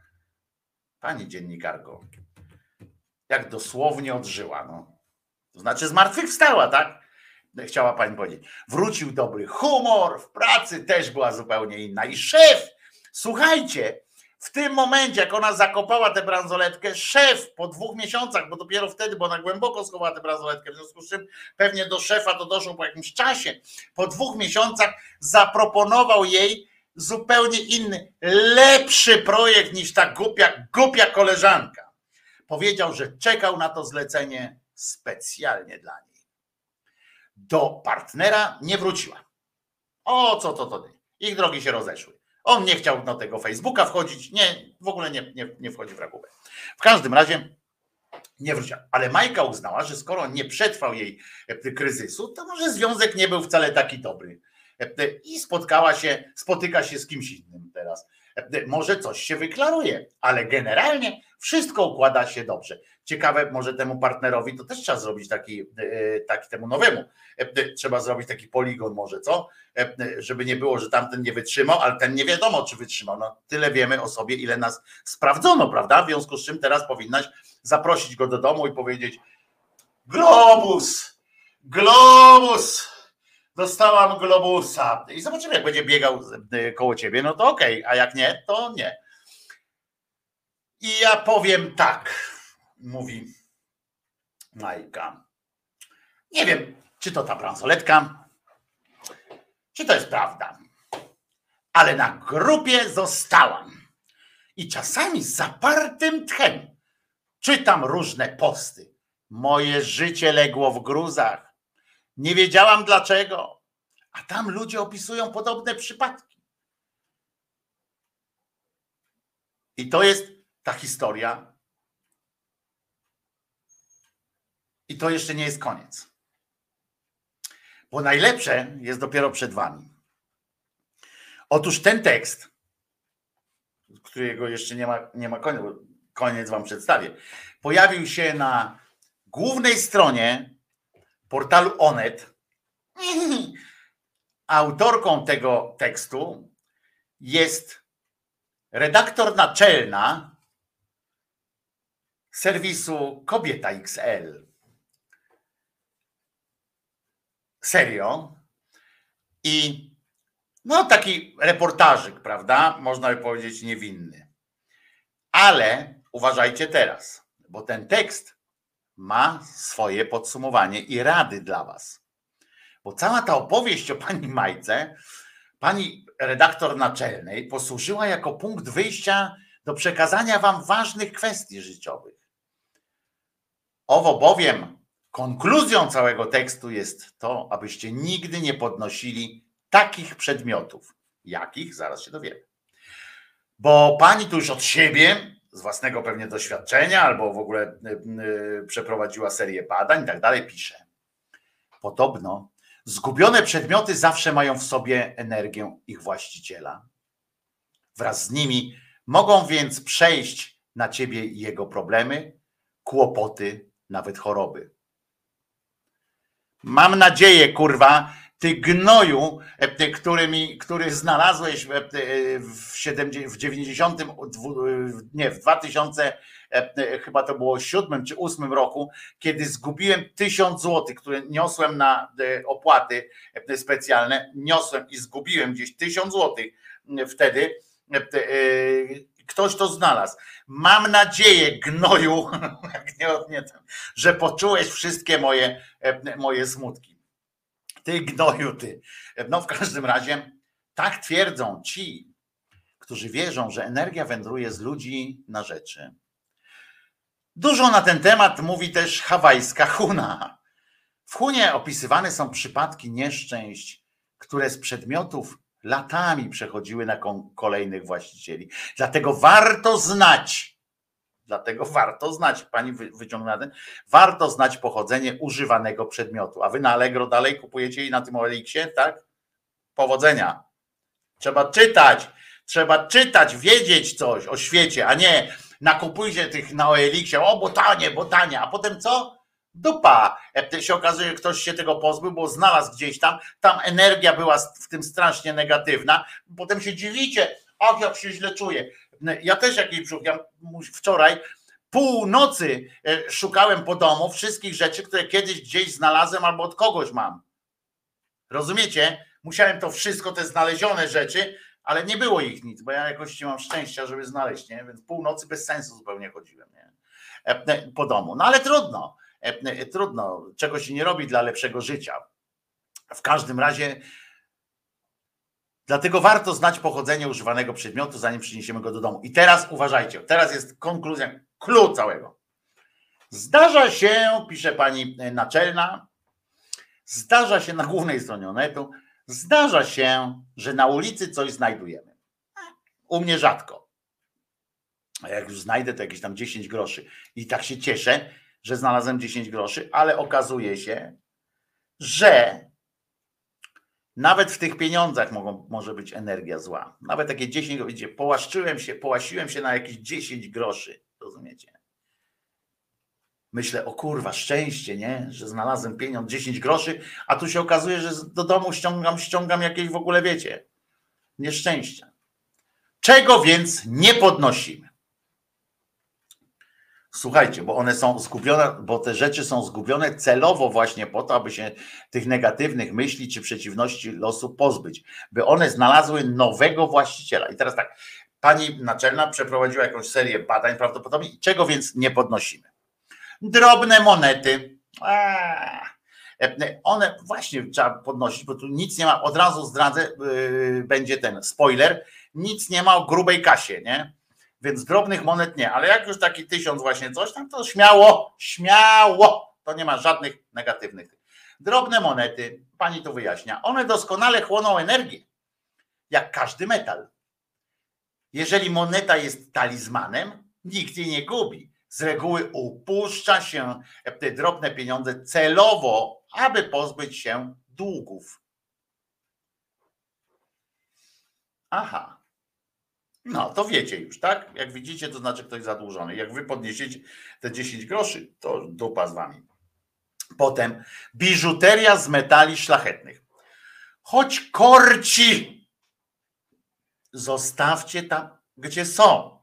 Pani dziennikarko. Jak dosłownie odżyła, no. To znaczy zmartwychwstała, tak? Chciała pani powiedzieć. Wrócił dobry humor, w pracy też była zupełnie inna. I szef, słuchajcie, w tym momencie, jak ona zakopała tę bransoletkę, szef po dwóch miesiącach, bo dopiero wtedy, bo ona głęboko schowała tę bransoletkę, w związku z czym pewnie do szefa to doszło po jakimś czasie, po dwóch miesiącach zaproponował jej zupełnie inny, lepszy projekt niż ta głupia, głupia koleżanka. Powiedział, że czekał na to zlecenie specjalnie dla niej. Do partnera nie wróciła. O co to to? Ich drogi się rozeszły. On nie chciał do tego Facebooka wchodzić, nie, w ogóle nie, nie, nie wchodzi w rachubę. W każdym razie nie wróciła. Ale Majka uznała, że skoro nie przetrwał jej e, kryzysu, to może związek nie był wcale taki dobry. E, I spotkała się, spotyka się z kimś innym teraz. E, Może coś się wyklaruje, ale generalnie wszystko układa się dobrze. Ciekawe, może temu partnerowi to też trzeba zrobić taki, e, taki temu nowemu. e, Trzeba zrobić taki poligon może, co? E, Żeby nie było, że tamten nie wytrzymał, ale ten nie wiadomo, czy wytrzymał. No, tyle wiemy o sobie, ile nas sprawdzono, prawda? W związku z czym teraz powinnaś zaprosić go do domu i powiedzieć Globus! Globus! Dostałam globusa. I zobaczymy, jak będzie biegał e, koło ciebie, no to okej, a jak nie, to nie. I ja powiem tak, mówi Majka. Nie wiem, czy to ta bransoletka, czy to jest prawda, ale na grupie zostałam. I czasami z zapartym tchem czytam różne posty. Moje życie legło w gruzach. Nie wiedziałam dlaczego. A tam ludzie opisują podobne przypadki. I to jest ta historia. I to jeszcze nie jest koniec. Bo najlepsze jest dopiero przed wami. Otóż ten tekst, którego jeszcze nie ma, nie ma koniec, koniec wam przedstawię, pojawił się na głównej stronie portalu Onet. [laughs] Autorką tego tekstu jest redaktor naczelna serwisu Kobieta XL. Serio. I no taki reportażyk, prawda? Można by powiedzieć niewinny. Ale uważajcie teraz, bo ten tekst ma swoje podsumowanie i rady dla was. Bo cała ta opowieść o pani Majce, pani redaktor naczelnej, posłużyła jako punkt wyjścia do przekazania wam ważnych kwestii życiowych. Owo bowiem konkluzją całego tekstu jest to, abyście nigdy nie podnosili takich przedmiotów. Jakich? Zaraz się dowiemy. Bo pani tu już od siebie, z własnego pewnie doświadczenia, albo w ogóle y, y, przeprowadziła serię badań i tak dalej, pisze. Podobno zgubione przedmioty zawsze mają w sobie energię ich właściciela. Wraz z nimi mogą więc przejść na ciebie jego problemy, kłopoty, nawet choroby. Mam nadzieję, kurwa, ty gnoju, e, który, mi, który znalazłeś w, e, w, 70, w 90, dwu- nie, w 2000, e, chyba to było 7 czy 8 roku, kiedy zgubiłem 1000 złotych, które niosłem na e, opłaty e, specjalne, niosłem i zgubiłem gdzieś 1000 złotych wtedy. Ktoś to znalazł. Mam nadzieję, gnoju, [laughs] że poczułeś wszystkie moje, e, moje smutki. Ty gnoju, ty. No w każdym razie tak twierdzą ci, którzy wierzą, że energia wędruje z ludzi na rzeczy. Dużo na ten temat mówi też hawajska Huna. W Hunie opisywane są przypadki nieszczęść, które z przedmiotów latami przechodziły na kolejnych właścicieli. Dlatego warto znać, dlatego warto znać, pani wy- wyciągnęła ten, warto znać pochodzenie używanego przedmiotu. A wy na Allegro dalej kupujecie i na tym Oeliksie, tak? Powodzenia. Trzeba czytać, trzeba czytać, wiedzieć coś o świecie, a nie nakupujcie tych na Oeliksie, o bo tanie, bo tanie, a potem co? Dupa. Się okazuje, ktoś się tego pozbył, bo znalazł gdzieś tam, tam energia była w tym strasznie negatywna. Potem się dziwicie, ach, jak się źle czuję. Ja też jakiś brzuch, ja wczoraj pół nocy e, szukałem po domu wszystkich rzeczy, które kiedyś gdzieś znalazłem albo od kogoś mam. Rozumiecie? Musiałem to wszystko, te znalezione rzeczy, ale nie było ich nic, bo ja jakoś nie mam szczęścia, żeby znaleźć, nie? Więc północy bez sensu zupełnie chodziłem, nie? E, po domu. No ale trudno, trudno, czego się nie robi dla lepszego życia. W każdym razie Dlatego warto znać pochodzenie używanego przedmiotu, zanim przyniesiemy go do domu. I teraz uważajcie, teraz jest konkluzja, klucz całego. Zdarza się, pisze pani naczelna, zdarza się na głównej stronie Onetu, zdarza się, że na ulicy coś znajdujemy. U mnie rzadko. A jak już znajdę, to jakieś tam 10 groszy. I tak się cieszę, że znalazłem 10 groszy, ale okazuje się, że nawet w tych pieniądzach mogą, może być energia zła. Nawet takie 10, wiecie, połaszczyłem się, połasiłem się na jakieś 10 groszy, rozumiecie? Myślę, o kurwa, szczęście, nie? Że znalazłem pieniądz 10 groszy, a tu się okazuje, że do domu ściągam, ściągam jakieś w ogóle, wiecie, nieszczęścia. Czego więc nie podnosimy? Słuchajcie, bo one są zgubione, bo te rzeczy są zgubione celowo właśnie po to, aby się tych negatywnych myśli czy przeciwności losu pozbyć, by one znalazły nowego właściciela. I teraz tak, pani naczelna przeprowadziła jakąś serię badań prawdopodobnie, czego więc nie podnosimy? Drobne monety. Eee, one właśnie trzeba podnosić, bo tu nic nie ma, od razu zdradzę, yy, będzie ten spoiler, nic nie ma o grubej kasie, nie? Więc drobnych monet nie, ale jak już taki tysiąc właśnie coś tam, to śmiało, śmiało, to nie ma żadnych negatywnych. Drobne monety, pani to wyjaśnia, one doskonale chłoną energię, jak każdy metal. Jeżeli moneta jest talizmanem, nikt jej nie gubi. Z reguły upuszcza się te drobne pieniądze celowo, aby pozbyć się długów. Aha, no, to wiecie już, tak? Jak widzicie, to znaczy ktoś zadłużony. Jak wy podniesiecie te 10 groszy, to dupa z wami. Potem biżuteria z metali szlachetnych. Choć korci, zostawcie tam, gdzie są.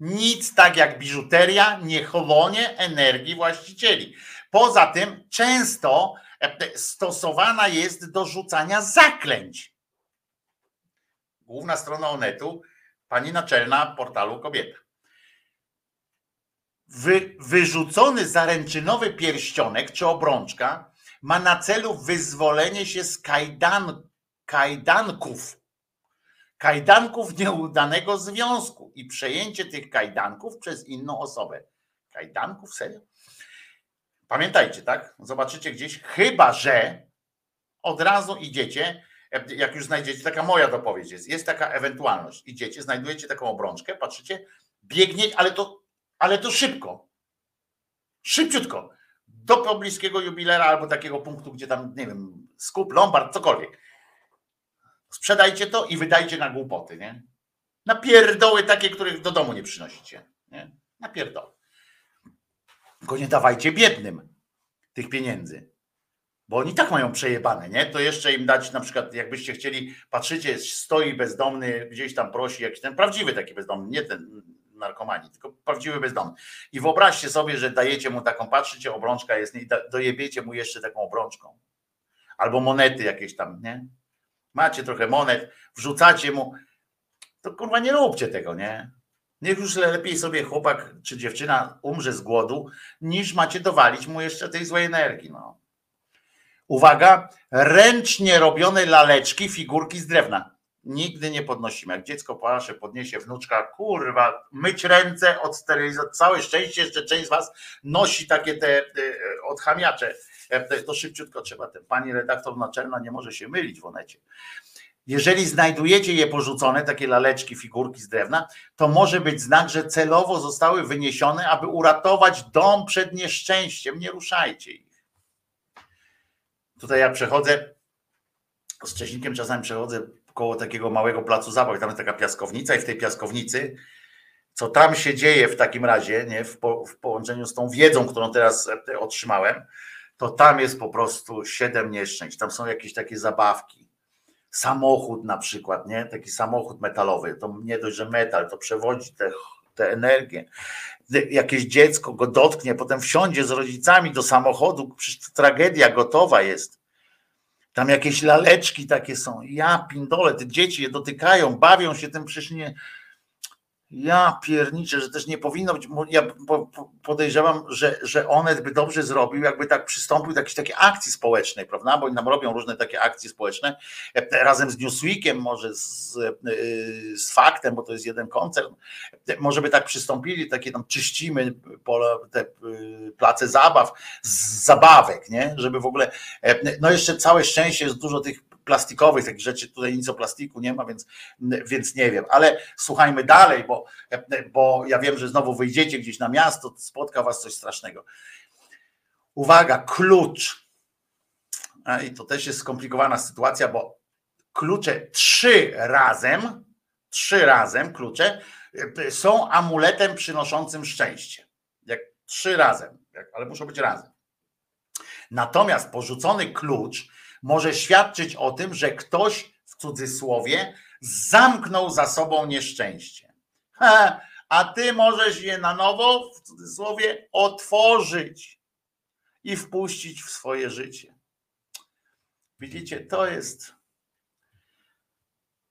Nic tak jak biżuteria nie chłonie energii właścicieli. Poza tym często e, stosowana jest do rzucania zaklęć. Główna strona Onetu pani naczelna portalu Kobieta. Wy, wyrzucony zaręczynowy pierścionek czy obrączka ma na celu wyzwolenie się z kajdan, kajdanków, kajdanków nieudanego związku i przejęcie tych kajdanków przez inną osobę. Kajdanków? Serio? Pamiętajcie, tak? Zobaczycie gdzieś, chyba że od razu idziecie jak już znajdziecie, taka moja dopowiedź jest, jest taka ewentualność, idziecie, znajdujecie taką obrączkę, patrzycie, biegniecie, ale to, ale to szybko, szybciutko, do pobliskiego jubilera albo takiego punktu, gdzie tam, nie wiem, skup, lombard, cokolwiek. Sprzedajcie to i wydajcie na głupoty, nie? Na pierdoły takie, których do domu nie przynosicie, nie? Na pierdoły. Tylko nie dawajcie biednym tych pieniędzy bo oni tak mają przejebane, nie? To jeszcze im dać na przykład, jakbyście chcieli, patrzycie, stoi bezdomny, gdzieś tam prosi, jakiś ten prawdziwy taki bezdomny, nie ten narkomani, tylko prawdziwy bezdomny. I wyobraźcie sobie, że dajecie mu taką, patrzycie, obrączka jest, i dojebiecie mu jeszcze taką obrączką. Albo monety jakieś tam, nie? Macie trochę monet, wrzucacie mu, to kurwa nie róbcie tego, nie? Niech już lepiej sobie chłopak czy dziewczyna umrze z głodu, niż macie dowalić mu jeszcze tej złej energii, no. Uwaga, ręcznie robione laleczki, figurki z drewna. Nigdy nie podnosimy. Jak dziecko płacze, podniesie wnuczka, kurwa, myć ręce od sterylizacji. Całe szczęście, jeszcze część z was nosi takie te odchamiacze. E, to szybciutko trzeba. Ten pani redaktor naczelna nie może się mylić w onecie. Jeżeli znajdujecie je porzucone, takie laleczki, figurki z drewna, to może być znak, że celowo zostały wyniesione, aby uratować dom przed nieszczęściem. Nie ruszajcie ich. Tutaj ja przechodzę z Cześnikiem, czasami przechodzę koło takiego małego placu zabaw, tam jest taka piaskownica i w tej piaskownicy co tam się dzieje w takim razie, nie, w, po, w połączeniu z tą wiedzą, którą teraz e, otrzymałem, to tam jest po prostu siedem nieszczęść. Tam są jakieś takie zabawki. Samochód na przykład, nie? Taki samochód metalowy. To nie dość, że metal, to przewodzi te, te energię. Jakieś dziecko go dotknie, potem wsiądzie z rodzicami do samochodu, przecież tragedia gotowa jest. Tam jakieś laleczki takie są. Ja pindole, te dzieci je dotykają, bawią się tym, przecież nie, ja pierniczę, że też nie powinno być. Ja podejrzewam, że, że Onet by dobrze zrobił, jakby tak przystąpił do jakiejś takiej akcji społecznej, prawda? Bo nam robią różne takie akcje społeczne razem z Newsweekiem, może z, z faktem, bo to jest jeden koncern. Może by tak przystąpili, takie tam czyścimy te place zabaw z zabawek, nie? Żeby w ogóle. No jeszcze całe szczęście jest dużo tych plastikowych takich rzeczy, tutaj nic o plastiku nie ma, więc, więc nie wiem, ale słuchajmy dalej, bo, bo ja wiem, że znowu wyjdziecie gdzieś na miasto, spotka was coś strasznego. Uwaga, klucz. I to też jest skomplikowana sytuacja, bo klucze trzy razem, trzy razem klucze są amuletem przynoszącym szczęście. Jak trzy razem, ale muszą być razem. Natomiast porzucony klucz może świadczyć o tym, że ktoś w cudzysłowie zamknął za sobą nieszczęście. [laughs] A ty możesz je na nowo, w cudzysłowie, otworzyć i wpuścić w swoje życie. Widzicie, to jest.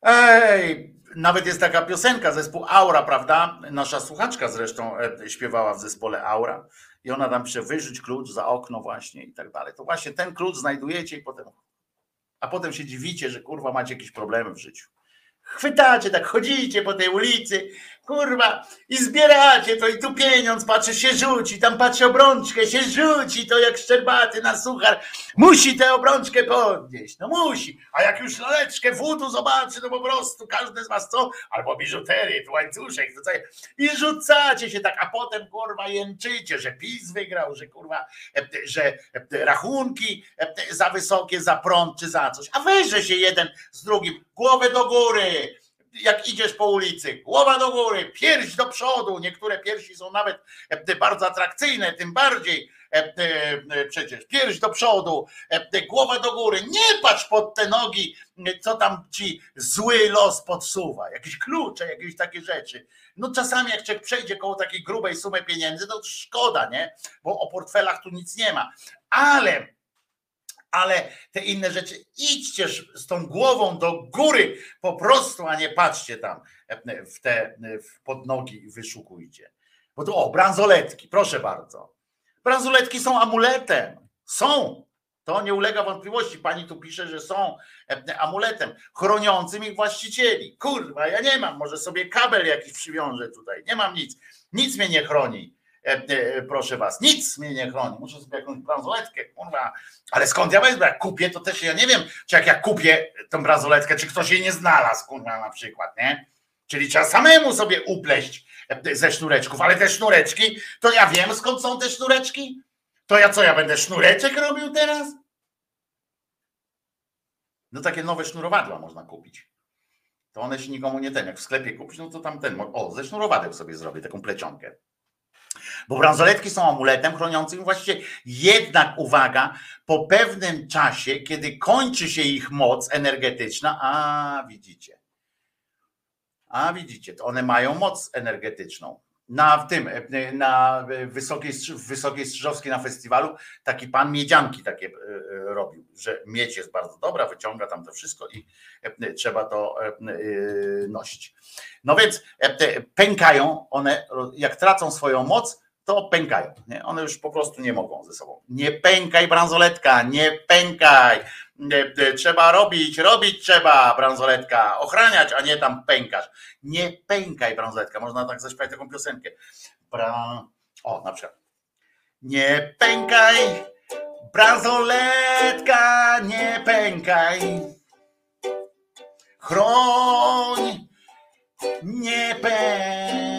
Ej, nawet jest taka piosenka, zespół Aura, prawda? Nasza słuchaczka zresztą e, śpiewała w zespole Aura i ona tam pisze wyrzuć klucz za okno właśnie i tak dalej. To właśnie ten klucz znajdujecie i potem, a potem się dziwicie, że kurwa macie jakieś problemy w życiu. Chwytacie, tak chodzicie po tej ulicy, kurwa, i zbieracie to i tu pieniądz, patrzy się rzuci, tam patrzy obrączkę, się rzuci, to jak szczerbaty na suchar, musi tę obrączkę podnieść, no musi, a jak już laleczkę wódu zobaczy, to po prostu każdy z was co, albo biżuterię, łańcuszek, to co, i rzucacie się tak, a potem kurwa jęczycie, że PiS wygrał, że kurwa, że rachunki za wysokie, za prąd czy za coś, a weźże się jeden z drugim, głowę do góry, jak idziesz po ulicy, głowa do góry, pierś do przodu. Niektóre piersi są nawet e, bardzo atrakcyjne, tym bardziej e, e, przecież pierś do przodu, głowa do góry. Nie patrz pod te nogi, co tam ci zły los podsuwa, jakieś klucze, jakieś takie rzeczy. No czasami jak człowiek przejdzie koło takiej grubej sumy pieniędzy, to szkoda, nie? Bo o portfelach tu nic nie ma. Ale ale te inne rzeczy, idźcie z tą głową do góry po prostu, a nie patrzcie tam w te w pod nogi i wyszukujcie. Bo to o, bransoletki, proszę bardzo. Bransoletki są amuletem. Są. To nie ulega wątpliwości. Pani tu pisze, że są amuletem chroniącym ich właścicieli. Kurwa, ja nie mam. Może sobie kabel jakiś przywiążę tutaj. Nie mam nic. Nic mnie nie chroni. E, e, proszę was, nic mnie nie chroni, muszę sobie jakąś bransoletkę, kurwa, ale skąd ja wezmę, jak kupię, to też ja nie wiem, czy jak ja kupię tą bransoletkę, czy ktoś jej nie znalazł, kurwa, na przykład, nie? Czyli trzeba samemu sobie upleść e, ze sznureczków, ale te sznureczki, to ja wiem skąd są te sznureczki? To ja co, ja będę sznureczek robił teraz? No takie nowe sznurowadła można kupić. To one się nikomu nie ten, jak w sklepie kupić, no to tam ten, o, ze sznurowadeł sobie zrobię taką plecionkę. Bo bransoletki są amuletem chroniącym właściwie. Jednak uwaga, po pewnym czasie, kiedy kończy się ich moc energetyczna, a widzicie, a widzicie, to one mają moc energetyczną. Na w tym, na Wysokiej, Wysokiej Strzyżowskiej na festiwalu taki pan miedzianki takie e, e, robił, że miedź jest bardzo dobra, wyciąga tam to wszystko i e, trzeba to nosić. No więc pękają one, jak tracą swoją moc, to pękają. Nie? One już po prostu nie mogą ze sobą. Nie pękaj, bransoletka, nie pękaj. Trzeba robić, robić trzeba, bransoletka, ochraniać, a nie tam pękasz. Nie pękaj, bransoletka. Można tak zaśpiewać taką piosenkę. Bra... O, na przykład. Nie pękaj, bransoletka, nie pękaj. Chroń, nie pękaj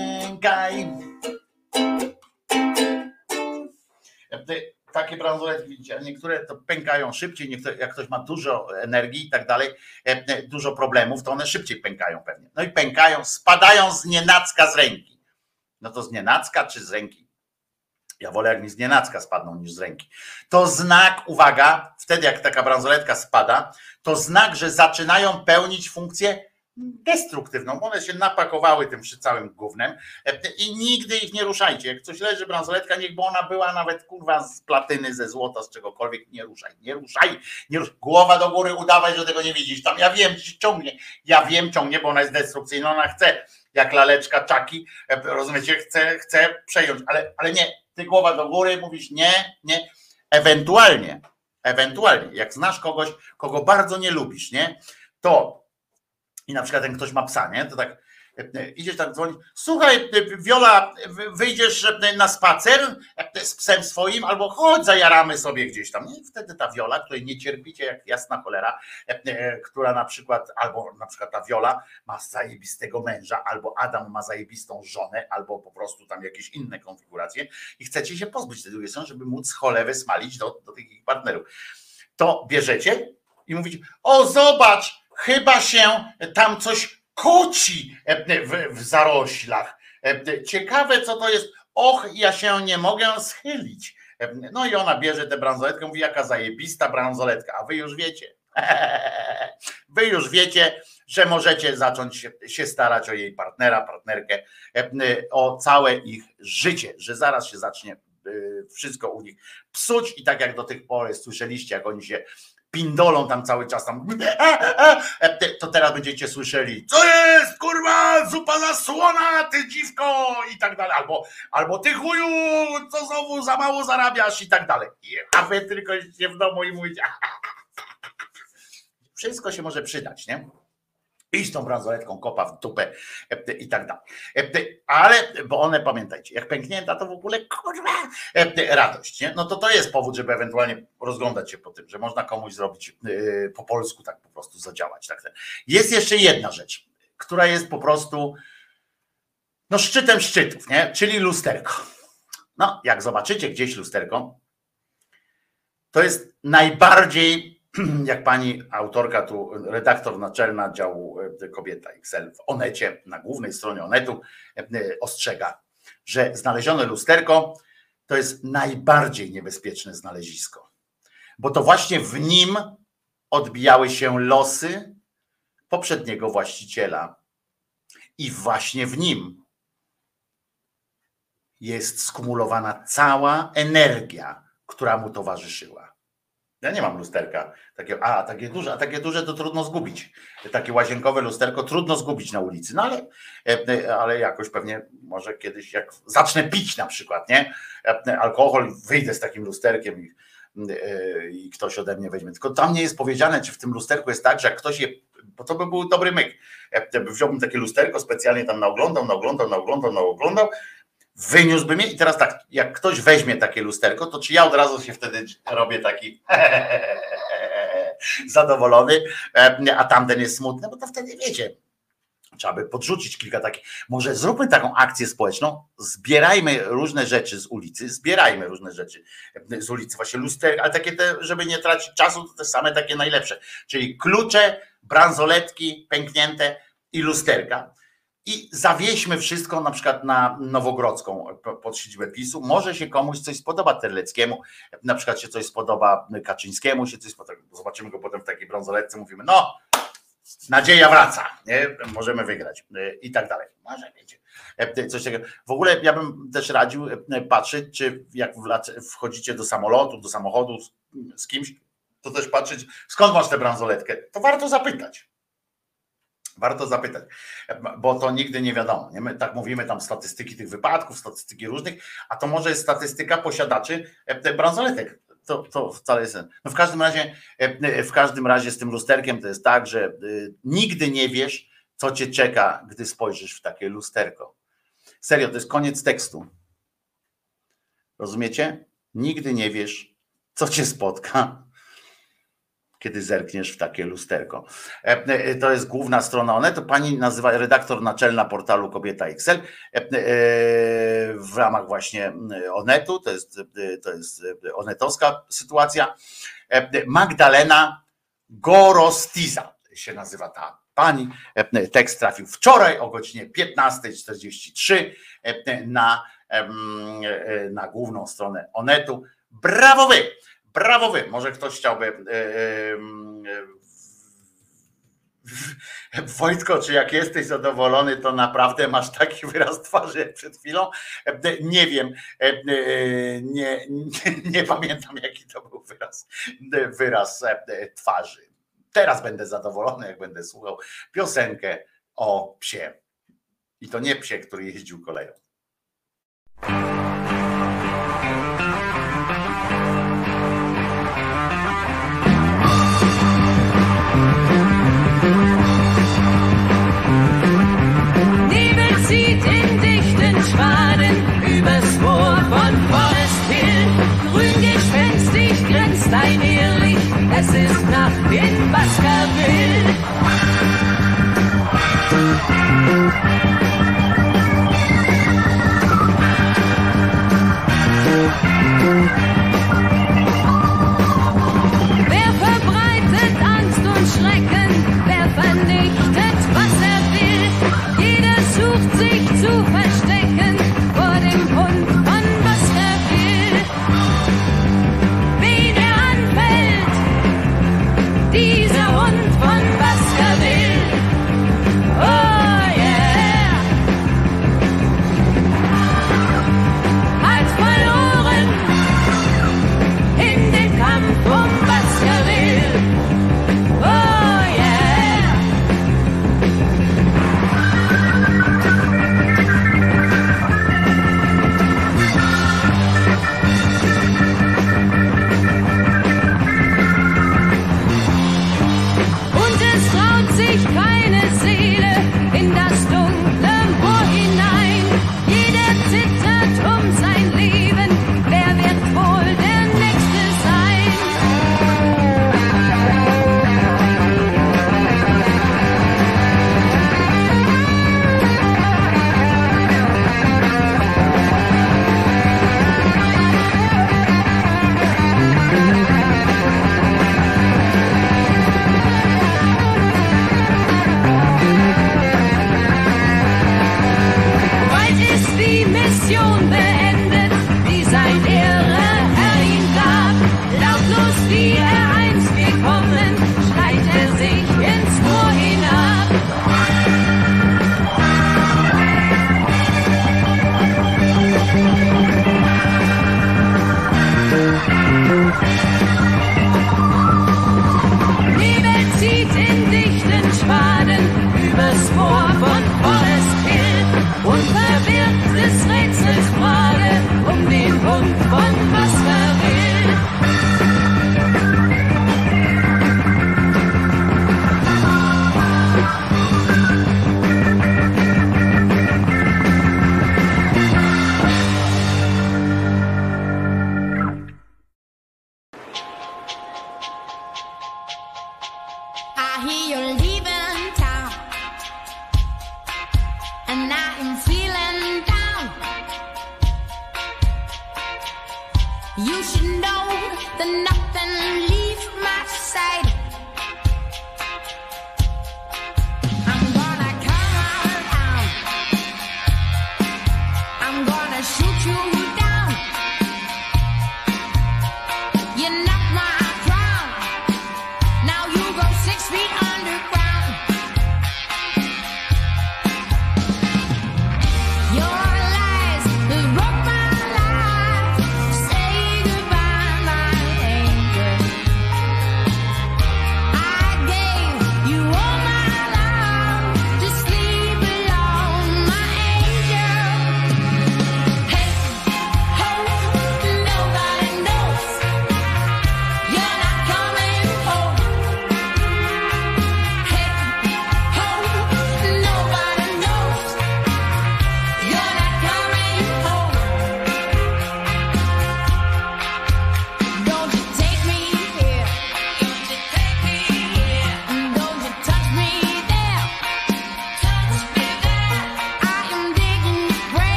takie bransoletki, widzicie, niektóre to pękają szybciej, niektóre, jak ktoś ma dużo energii i tak dalej, e, e, dużo problemów, to one szybciej pękają pewnie. No i pękają, spadają z nienacka z ręki. no to z nienacka czy z ręki? Ja wolę, jak mi z nienacka spadną niż z ręki. To znak, uwaga, wtedy jak taka bransoletka spada, to znak, że zaczynają pełnić funkcję destruktywną. One się napakowały tym całym gównem e, i nigdy ich nie ruszajcie. Jak coś leży bransoletka, niechby ona była nawet kurwa z platyny, ze złota, z czegokolwiek, nie ruszaj, nie ruszaj, nie ruszaj. Głowa do góry, udawaj, że tego nie widzisz. Tam ja wiem, ci ciągnie, ja wiem, ciągnie, bo ona jest destrukcyjna, ona chce, jak laleczka czaki, e, rozumiecie, chce, chce przejąć, ale, ale nie, ty głowa do góry, mówisz nie, nie, ewentualnie, ewentualnie, jak znasz kogoś, kogo bardzo nie lubisz, nie, to i na przykład ten ktoś ma psa, nie? To tak e, e, idziesz tak dzwonić, słuchaj, e, Wiola, wy- wyjdziesz na spacer z psem swoim, albo chodź, zajaramy sobie gdzieś tam. I wtedy ta Wiola, której nie cierpicie jak jasna cholera, która na przykład, albo na przykład ta Wiola ma zajebistego męża, albo Adam ma zajebistą żonę, albo po prostu tam jakieś inne konfiguracje i chcecie się pozbyć tej drugiej strony, żeby móc cholewę smalić do, do tych partnerów. To bierzecie i mówicie, o zobacz, chyba się tam coś koci e, w, w zaroślach. E, Ciekawe, co to jest. Och, ja się nie mogę schylić. E, No i ona bierze tę bransoletkę, mówi, jaka zajebista bransoletka, a wy już wiecie. [laughs] Wy już wiecie, że możecie zacząć się, starać o jej partnera, partnerkę, o całe ich życie, że zaraz się zacznie wszystko u nich psuć i tak jak do tych pory słyszeliście, jak oni się pindolą tam cały czas tam, to teraz będziecie słyszeli, co jest, kurwa, zupa na słona, ty dziwko i tak dalej, albo, albo ty chuju, co znowu za mało zarabiasz i tak dalej. A wy tylko się w domu i mówicie, [laughs] wszystko się może przydać, nie? Iść tą bransoletką, kopa w dupę e, i tak dalej. E, Ale, bo one, pamiętajcie, jak pęknięta, to w ogóle kurwa e, radość, nie? No to to jest powód, żeby ewentualnie rozglądać się po tym, że można komuś zrobić e, po polsku tak po prostu zadziałać. Tak. Jest jeszcze jedna rzecz, która jest po prostu no szczytem szczytów, nie? Czyli lusterko. No, jak zobaczycie gdzieś lusterko, to jest najbardziej, [clears throat] jak pani autorka tu, redaktor naczelna działu e, Kobieta XL w Onecie, na głównej stronie Onetu e, ostrzega, że znalezione lusterko to jest najbardziej niebezpieczne znalezisko, bo to właśnie w nim odbijały się losy poprzedniego właściciela i właśnie w nim jest skumulowana cała energia, która mu towarzyszyła. Ja nie mam lusterka takiego, a takie duże, a takie duże to trudno zgubić. Takie łazienkowe lusterko trudno zgubić na ulicy, no ale, e, ale jakoś pewnie może kiedyś jak zacznę pić na przykład, nie? E, Alkohol, wyjdę z takim lusterkiem i, e, i ktoś ode mnie weźmie. Tylko tam nie jest powiedziane, czy w tym lusterku jest tak, że jak ktoś je, bo to by był dobry myk. Wziąłbym takie lusterko, specjalnie tam naoglądał, naoglądał, naoglądał, naoglądał, wyniósłbym je i teraz tak, jak ktoś weźmie takie lusterko, to czy ja od razu się wtedy robię taki [laughs] zadowolony, e, a tamten jest smutny, bo to wtedy wiecie, trzeba by podrzucić kilka takich. Może zróbmy taką akcję społeczną, zbierajmy różne rzeczy z ulicy, zbierajmy różne rzeczy z ulicy, właśnie lusterka, ale takie te, żeby nie tracić czasu, to te same takie najlepsze, czyli klucze, bransoletki pęknięte i lusterka i zawieźmy wszystko na przykład na Nowogrodzką po- pod siedzibę PiSu. Może się komuś coś spodoba Terleckiemu, na przykład się coś spodoba Kaczyńskiemu, się coś spodoba. Zobaczymy go potem w takiej brązoletce, mówimy, no, nadzieja wraca, nie? możemy wygrać e, i tak dalej. Może wiecie, e, coś takiego. W ogóle ja bym też radził e, patrzeć, czy jak wchodzicie do samolotu, do samochodu z kimś, to też patrzeć, skąd masz tę bransoletkę. To warto zapytać. Warto zapytać, bo to nigdy nie wiadomo. Nie? My tak mówimy tam statystyki tych wypadków, statystyki różnych, a to może jest statystyka posiadaczy e, bransoletek. To, to wcale jest. No w każdym razie, e, w każdym razie z tym lusterkiem to jest tak, że e, nigdy nie wiesz, co cię czeka, gdy spojrzysz w takie lusterko. Serio, to jest koniec tekstu. Rozumiecie? Nigdy nie wiesz, co cię spotka, kiedy zerkniesz w takie lusterko. E, e, To jest główna strona Onetu. Pani nazywa redaktor naczelna portalu Kobieta XL e, e, w ramach właśnie Onetu. To jest, e, to jest e, onetowska sytuacja. E, Magdalena Gorostiza. się nazywa ta pani. E, Tekst trafił wczoraj o godzinie 15.43 e, na, e, na główną stronę Onetu. Brawo wy! Brawo wy! Może ktoś chciałby. e, em, e, Wojtko, czy jak jesteś zadowolony, to naprawdę masz taki wyraz twarzy jak przed chwilą? Nie wiem, nie, nie, nie pamiętam jaki to był wyraz, wyraz twarzy. Teraz będę zadowolony, jak będę słuchał piosenkę o psie. I to nie psie, który jeździł koleją. Thank you.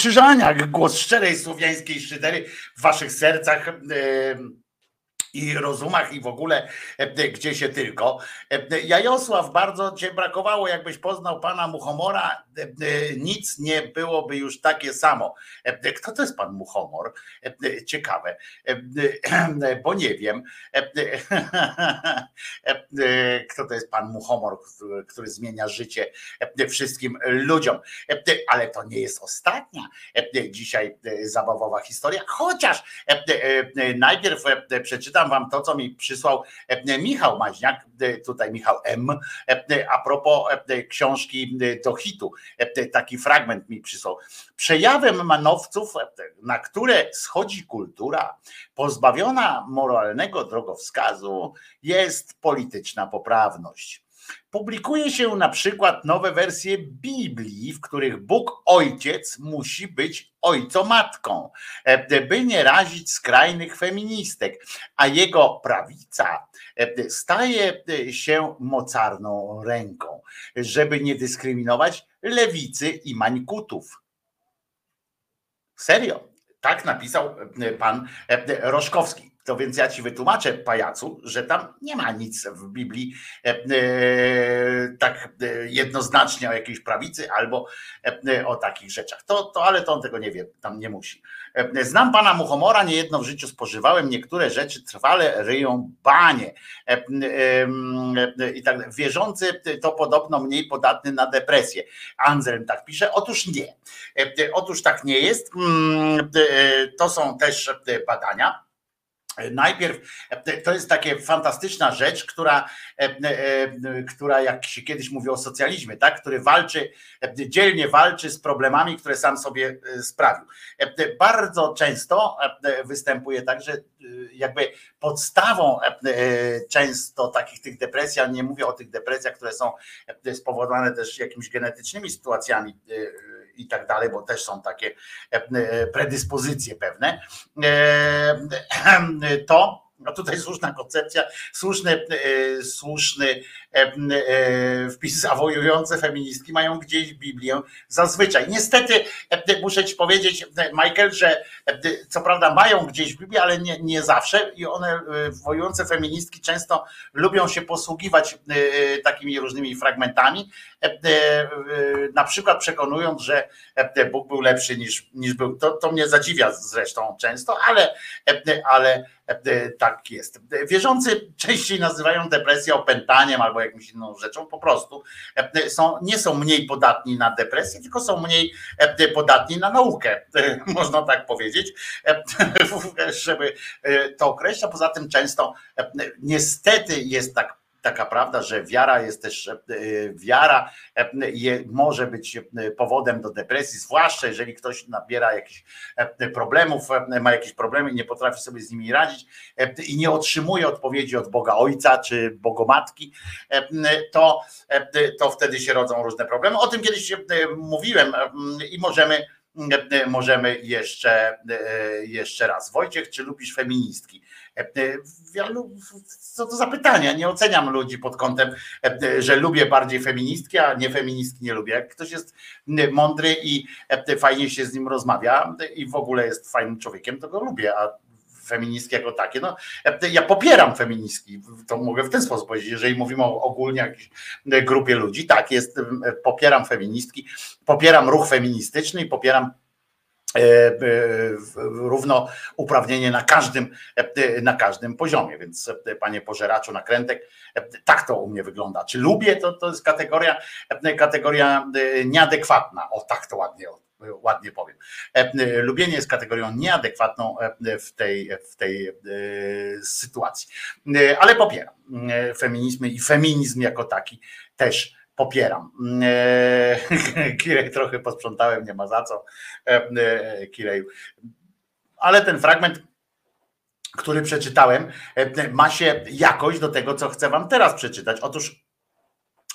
Wojtko Krzyżaniak, głos szczerej słowiańskiej szydery w waszych sercach. e, i rozumach i w ogóle e, gdzie się tylko. E, Jajosław, bardzo cię brakowało, jakbyś poznał pana Muchomora, nic nie byłoby już takie samo. Kto to jest pan Muchomor? Ciekawe, bo nie wiem. Kto to jest pan Muchomor, który, zmienia życie wszystkim ludziom. Ale to nie jest ostatnia dzisiaj zabawowa historia, chociaż najpierw przeczytam wam to, co mi przysłał Michał Maźniak, tutaj Michał M, a propos książki do hitu. Taki fragment mi przysłał. Przejawem manowców, e, na które schodzi kultura, pozbawiona moralnego drogowskazu, jest polityczna poprawność. Publikuje się na przykład nowe wersje Biblii, w których Bóg Ojciec musi być ojcomatką, e, by nie razić skrajnych feministek, a jego prawica e, staje się mocarną ręką, żeby nie dyskryminować lewicy i mańkutów. Serio, tak napisał e, pan e, Roszkowski. To więc ja ci wytłumaczę, pajacu, że tam nie ma nic w Biblii e, e, tak e, jednoznacznie o jakiejś prawicy albo e, o takich rzeczach. To, to, ale to on tego nie wie, tam nie musi. E, Znam pana Muchomora, niejedno w życiu spożywałem, niektóre rzeczy trwale ryją banie. E, e, I tak, wierzący to podobno mniej podatny na depresję. Anselm tak pisze. Otóż nie. Otóż tak nie jest. Mm, To są też badania. Najpierw e, to jest taka fantastyczna rzecz, która, e, e, która jak się kiedyś mówi o socjalizmie, tak, który walczy, dzielnie walczy z problemami, które sam sobie sprawił. Bardzo często występuje tak, że jakby podstawą często takich tych depresji, nie mówię o tych depresjach, które są spowodowane też jakimiś genetycznymi sytuacjami i tak dalej, bo też są takie e, e, predyspozycje pewne, e, [clears throat] to no tutaj słuszna koncepcja, słuszny, słuszny wpis, a wojujące feministki mają gdzieś Biblię zazwyczaj. Niestety e, muszę ci powiedzieć, e, Michael, że e, co prawda mają gdzieś Biblię, ale nie, nie zawsze i one, e, wojujące feministki często lubią się posługiwać e, takimi różnymi fragmentami, e, e, na przykład przekonując, że e, Bóg był lepszy niż, niż był. To, to mnie zadziwia zresztą często, ale, e, ale e, tak jest. Wierzący częściej nazywają depresję opętaniem albo jakimś inną rzeczą, po prostu e, są, nie są mniej podatni na depresję, tylko są mniej e, podatni na naukę, [laughs] można tak powiedzieć, e, [laughs] żeby to określić, a poza tym często niestety jest tak taka prawda, że wiara jest też, e, wiara e, może być e, powodem do depresji, zwłaszcza jeżeli ktoś nabiera jakichś e, problemów, e, ma jakieś problemy i nie potrafi sobie z nimi radzić e, i nie otrzymuje odpowiedzi od Boga Ojca czy Bogomatki, e, to, e, to wtedy się rodzą różne problemy. O tym kiedyś e, mówiłem e, i możemy e, możemy jeszcze, e, jeszcze raz. Wojciech, czy lubisz feministki? E, lu- co to za pytania? Nie oceniam ludzi pod kątem, e, że lubię bardziej feministki, a nie feministki nie lubię. Jak ktoś jest mądry i e, fajnie się z nim rozmawia i w ogóle jest fajnym człowiekiem, to go lubię, a feministki jako takie. No, e, ja popieram feministki, to mogę w ten sposób powiedzieć, jeżeli mówimy o ogólnie jakiejś grupie ludzi, tak, jest, e, popieram feministki, popieram ruch feministyczny i popieram e, e, równouprawnienie na każdym, e, na każdym poziomie. Więc e, panie pożeraczu nakrętek, e, tak to u mnie wygląda. Czy lubię, to, to jest kategoria, e, kategoria e, nieadekwatna. O tak to ładnie, ładnie powiem. E, Lubienie jest kategorią nieadekwatną e, w tej, w tej e, sytuacji. E, Ale popieram e, feminizmy i feminizm jako taki też popieram. E, [laughs] Kirej trochę posprzątałem, nie ma za co. E, e, Kireju. Ale ten fragment, który przeczytałem, ma się jakoś do tego, co chcę wam teraz przeczytać. Otóż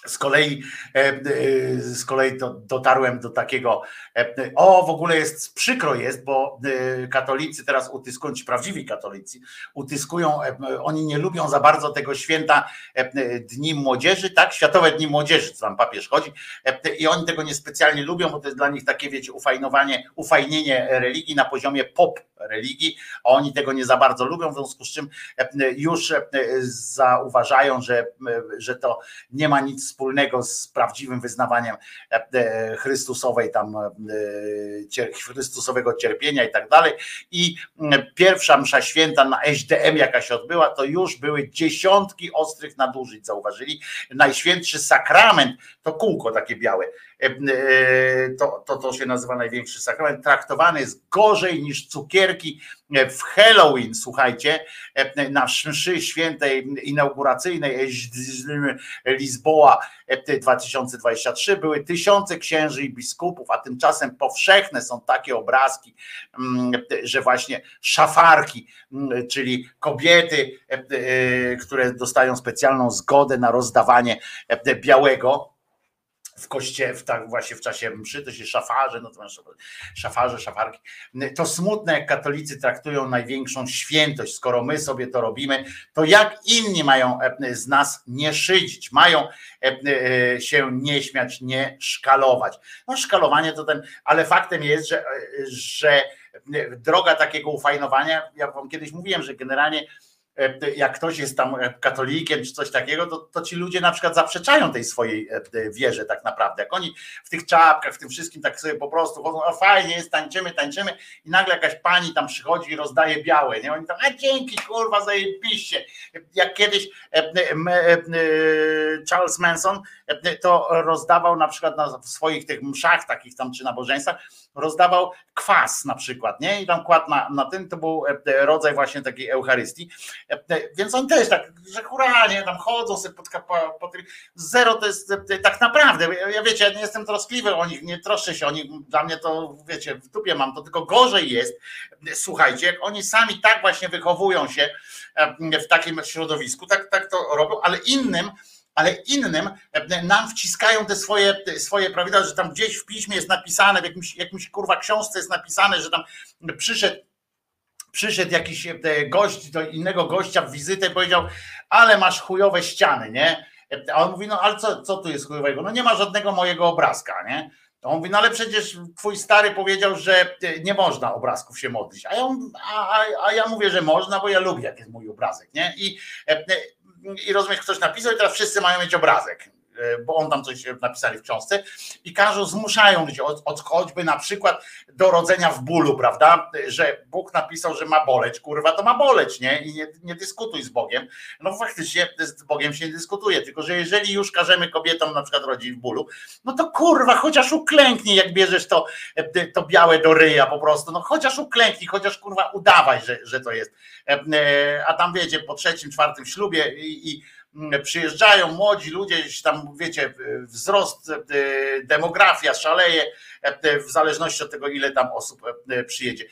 z kolei, e, e, z kolei do, dotarłem do takiego, e, o w ogóle jest przykro jest, bo katolicy teraz utyskują, ci prawdziwi katolicy utyskują, oni nie lubią za bardzo tego święta Dni Młodzieży, tak, Światowe Dni Młodzieży, co tam papież chodzi i oni tego niespecjalnie lubią, bo to jest dla nich takie, wiecie, ufajnowanie, ufajnienie religii na poziomie pop religii, a oni tego nie za bardzo lubią, w związku z czym już zauważają, że, że to nie ma nic wspólnego z prawdziwym wyznawaniem e, e, Chrystusowej tam e, Chrystusowego cierpienia i tak dalej. I pierwsza msza święta na SDM jaka się odbyła, to już były dziesiątki ostrych nadużyć, zauważyli. Najświętszy sakrament to kółko takie białe. E, e, To, to, to się nazywa największy sakrament. Traktowany jest gorzej niż cukierki w Halloween, słuchajcie, e, na mszy świętej inauguracyjnej Lizboa 2023 były tysiące księży i biskupów, a tymczasem powszechne są takie obrazki, mm, że właśnie szafarki, mm, czyli kobiety, e, e, które dostają specjalną zgodę na rozdawanie e, białego w koście, w tak właśnie w czasie mszy, to się szafarze, no to szafarze, szafarki. To smutne, jak katolicy traktują największą świętość, skoro my sobie to robimy, to jak inni mają e, z nas nie szydzić, mają e, e, się nie śmiać, nie szkalować. No szkalowanie to ten, ale faktem jest, że, że droga takiego ufajnowania, ja wam kiedyś mówiłem, że generalnie jak ktoś jest tam e, katolikiem czy coś takiego, to, to ci ludzie na przykład zaprzeczają tej swojej e, wierze tak naprawdę. Jak oni w tych czapkach, w tym wszystkim tak sobie po prostu chodzą, a fajnie jest, tańczymy, tańczymy i nagle jakaś pani tam przychodzi i rozdaje białe, nie? Oni tam, a dzięki, kurwa, zajebiście. Jak kiedyś e, e, Charles Manson e, to rozdawał na przykład na swoich tych mszach takich tam czy nabożeństwach, rozdawał kwas na przykład, nie? I tam kładł na, na tym, to był e, rodzaj właśnie takiej Eucharystii. E, Więc on też tak, że hura, nie, tam chodzą sobie pod, po, po. Zero to jest e, tak naprawdę, ja- wiecie, ja nie jestem troskliwy o nich, nie troszczę się o nich, dla mnie to, wiecie, w dupie mam, to tylko gorzej jest, słuchajcie, jak oni sami tak właśnie wychowują się e, w takim środowisku, tak, tak to robią, ale innym, ale innym e, nam wciskają te swoje, swoje prawidła, że tam gdzieś w piśmie jest napisane, w jakimś, jakimś kurwa książce jest napisane, że tam przyszedł przyszedł jakiś e, gość do innego gościa w wizytę i powiedział, ale masz chujowe ściany, nie? A on mówi, no ale co, co tu jest chujowego? No nie ma żadnego mojego obrazka, nie? To on mówi, no ale przecież twój stary powiedział, że e, nie można obrazków się modlić. A ja, a, a- ja mówię, że można, bo ja lubię, jak jest mój obrazek, nie? I, e, e, i rozumiesz, ktoś napisał i teraz wszyscy mają mieć obrazek, bo on tam coś napisali w książce i każą, zmuszają ludzi, od, od choćby na przykład do rodzenia w bólu, prawda, że Bóg napisał, że ma boleć, kurwa, to ma boleć, nie? I nie, nie dyskutuj z Bogiem. No faktycznie z Bogiem się nie dyskutuje, tylko że jeżeli już każemy kobietom na przykład rodzić w bólu, no to kurwa, chociaż uklęknij, jak bierzesz to, e, to białe do ryja po prostu, no chociaż uklęknij, chociaż kurwa udawaj, że, że to jest. E, e, A tam wiecie, po trzecim, czwartym ślubie i, i przyjeżdżają młodzi ludzie, gdzieś tam wiecie, wzrost, e, demografia szaleje, e, w zależności od tego, ile tam osób e, przyjedzie.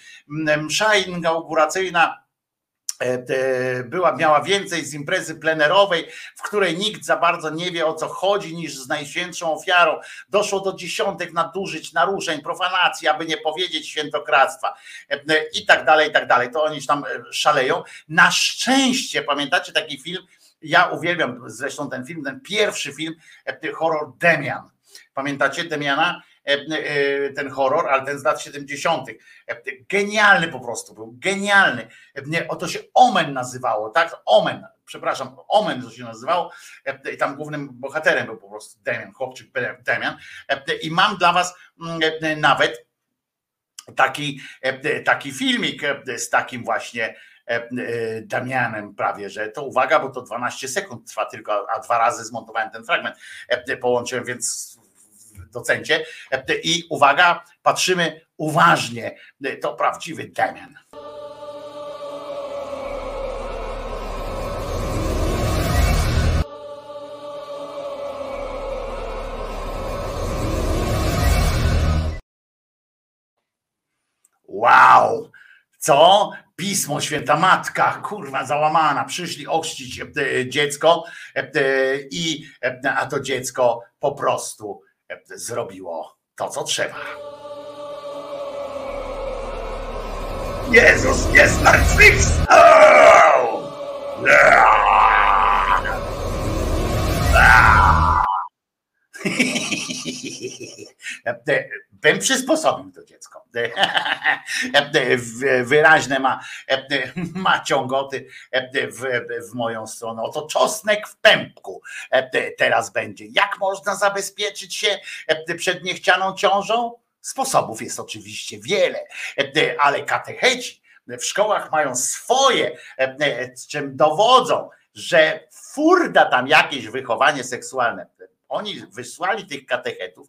Msza inauguracyjna e, e, była, miała więcej z imprezy plenerowej, w której nikt za bardzo nie wie o co chodzi, niż z najświętszą ofiarą. Doszło do dziesiątek nadużyć, naruszeń, profanacji, aby nie powiedzieć świętokradztwa e, e, i tak dalej, i tak dalej. To oni tam e, szaleją. Na szczęście, pamiętacie taki film? Ja uwielbiam zresztą ten film, ten pierwszy film, e, horror Demian. Pamiętacie Demiana? E, e, Ten horror, ale ten z lat 70. E, Genialny po prostu był, genialny. E, nie, O to się Omen nazywało, tak? Omen, przepraszam, Omen to się nazywało. I tam głównym bohaterem był po prostu Demian, chłopczyk Demian. I mam dla Was mm, nawet taki, taki filmik z takim właśnie Damianem prawie, że to uwaga, bo to 12 sekund trwa tylko, a dwa razy zmontowałem ten fragment, e, połączyłem, więc docencie. E, I uwaga, patrzymy uważnie, E, to prawdziwy Damian. Wow! Co? Pismo Święta Matka, kurwa załamana, przyszli ochrzcić e, dziecko e, i e, a to dziecko po prostu e, zrobiło to, co trzeba. Jezus nie zmartwychwstał! [laughs] [laughs] Bym przysposobił to dziecko. [laughs] Wyraźne ma, [laughs] ma ciągoty w, w moją stronę. Oto czosnek w pępku teraz będzie. Jak można zabezpieczyć się przed niechcianą ciążą? Sposobów jest oczywiście wiele, ale katecheci w szkołach mają swoje, z czym dowodzą, że furda tam jakieś wychowanie seksualne. Oni wysłali tych katechetów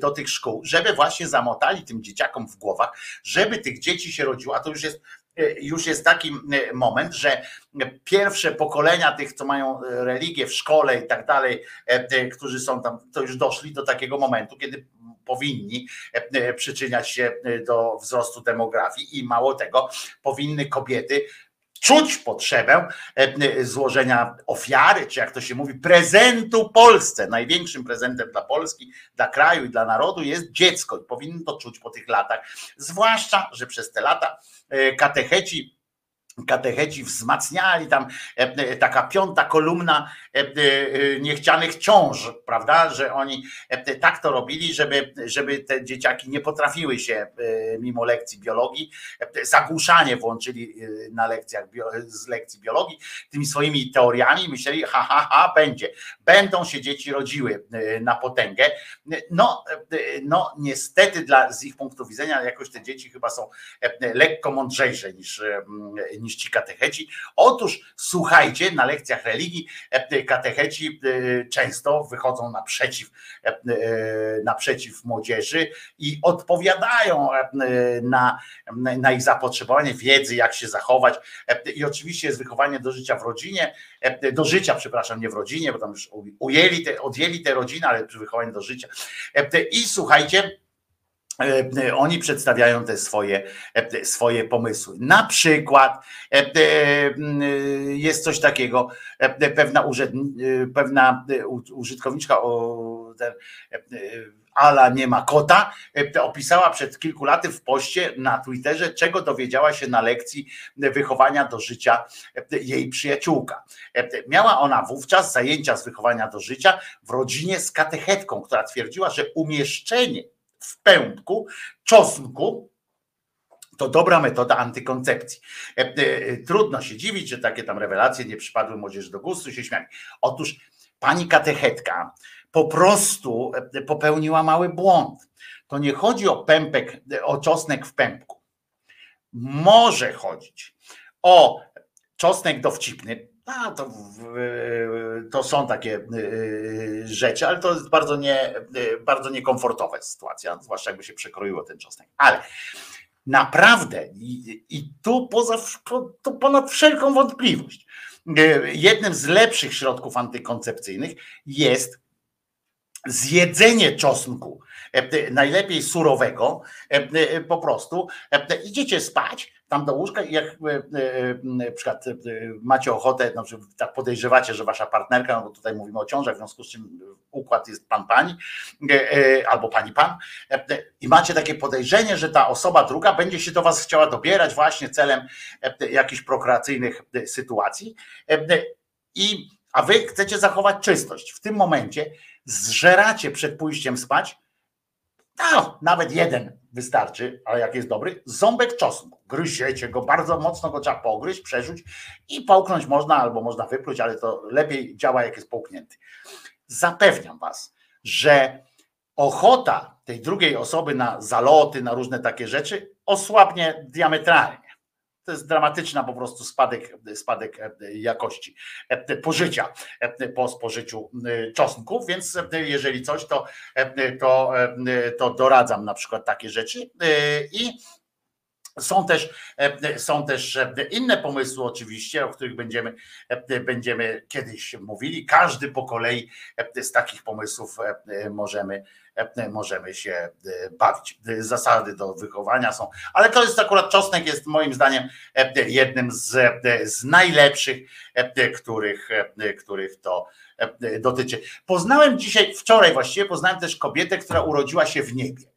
do tych szkół, żeby właśnie zamotali tym dzieciakom w głowach, żeby tych dzieci się rodziło, a to już jest już jest taki moment, że pierwsze pokolenia tych, co mają religię w szkole i tak dalej, którzy są tam, to już doszli do takiego momentu, kiedy powinni przyczyniać się do wzrostu demografii i mało tego, powinny kobiety czuć potrzebę złożenia ofiary, czy jak to się mówi, prezentu Polsce. Największym prezentem dla Polski, dla kraju i dla narodu jest dziecko i powinny to czuć po tych latach. Zwłaszcza, że przez te lata katecheci katecheci wzmacniali tam taka piąta kolumna niechcianych ciąż, prawda, że oni tak to robili, żeby, żeby te dzieciaki nie potrafiły się mimo lekcji biologii, zagłuszanie włączyli na lekcjach z lekcji biologii tymi swoimi teoriami, myśleli ha, ha, ha, będzie, będą się dzieci rodziły na potęgę, no, no niestety dla, z ich punktu widzenia jakoś te dzieci chyba są lekko mądrzejsze niż, niż ci katecheci. Otóż słuchajcie, na lekcjach religii katecheci często wychodzą naprzeciw, naprzeciw młodzieży i odpowiadają na, na ich zapotrzebowanie wiedzy, jak się zachować. I oczywiście jest wychowanie do życia w rodzinie, do życia, przepraszam, nie w rodzinie, bo tam już ujęli te, odjęli te rodziny, ale wychowanie do życia. I słuchajcie, oni przedstawiają te swoje, swoje pomysły. Na przykład jest coś takiego, pewna, urzęd, pewna użytkowniczka Ala nie ma kota, opisała przed kilku laty w poście na Twitterze, czego dowiedziała się na lekcji wychowania do życia jej przyjaciółka. Miała ona wówczas zajęcia z wychowania do życia w rodzinie z katechetką, która twierdziła, że umieszczenie w pępku czosnku to dobra metoda antykoncepcji. Trudno się dziwić, że takie tam rewelacje nie przypadły młodzieży do gustu, się śmiali. Otóż pani katechetka po prostu popełniła mały błąd. To nie chodzi o pępek, o czosnek w pępku. Może chodzić o czosnek dowcipny, a to, to są takie rzeczy, ale to jest bardzo, nie, bardzo niekomfortowa sytuacja, zwłaszcza jakby się przekroiło ten czosnek. Ale naprawdę, i, i tu poza, to ponad wszelką wątpliwość, jednym z lepszych środków antykoncepcyjnych jest zjedzenie czosnku, najlepiej surowego, po prostu idziecie spać, tam do łóżka i jak na przykład macie ochotę, że tak podejrzewacie, że wasza partnerka, no bo tutaj mówimy o ciążach, w związku z czym układ jest pan pani albo pani pan i macie takie podejrzenie, że ta osoba druga będzie się do was chciała dobierać właśnie celem jakichś prokreacyjnych sytuacji i a wy chcecie zachować czystość. W tym momencie zżeracie przed pójściem spać, no, nawet jeden wystarczy, ale jak jest dobry, ząbek czosnku. Gryziecie go, bardzo mocno go trzeba pogryźć, przerzuć i połknąć można, albo można wypluć, ale to lepiej działa, jak jest połknięty. Zapewniam was, że ochota tej drugiej osoby na zaloty, na różne takie rzeczy osłabnie diametralnie. To jest dramatyczna po prostu spadek, spadek jakości pożycia po spożyciu czosnków, więc jeżeli coś, to, to, to doradzam na przykład takie rzeczy. I Są też, e, są też e, inne pomysły, oczywiście, o których będziemy, e, będziemy kiedyś mówili. Każdy po kolei z takich pomysłów możemy, możemy się bawić. Zasady do wychowania są, ale to jest akurat czosnek, jest moim zdaniem jednym z, z najlepszych, których, których to dotyczy. Poznałem dzisiaj, wczoraj właściwie, poznałem też kobietę, która urodziła się w niebie.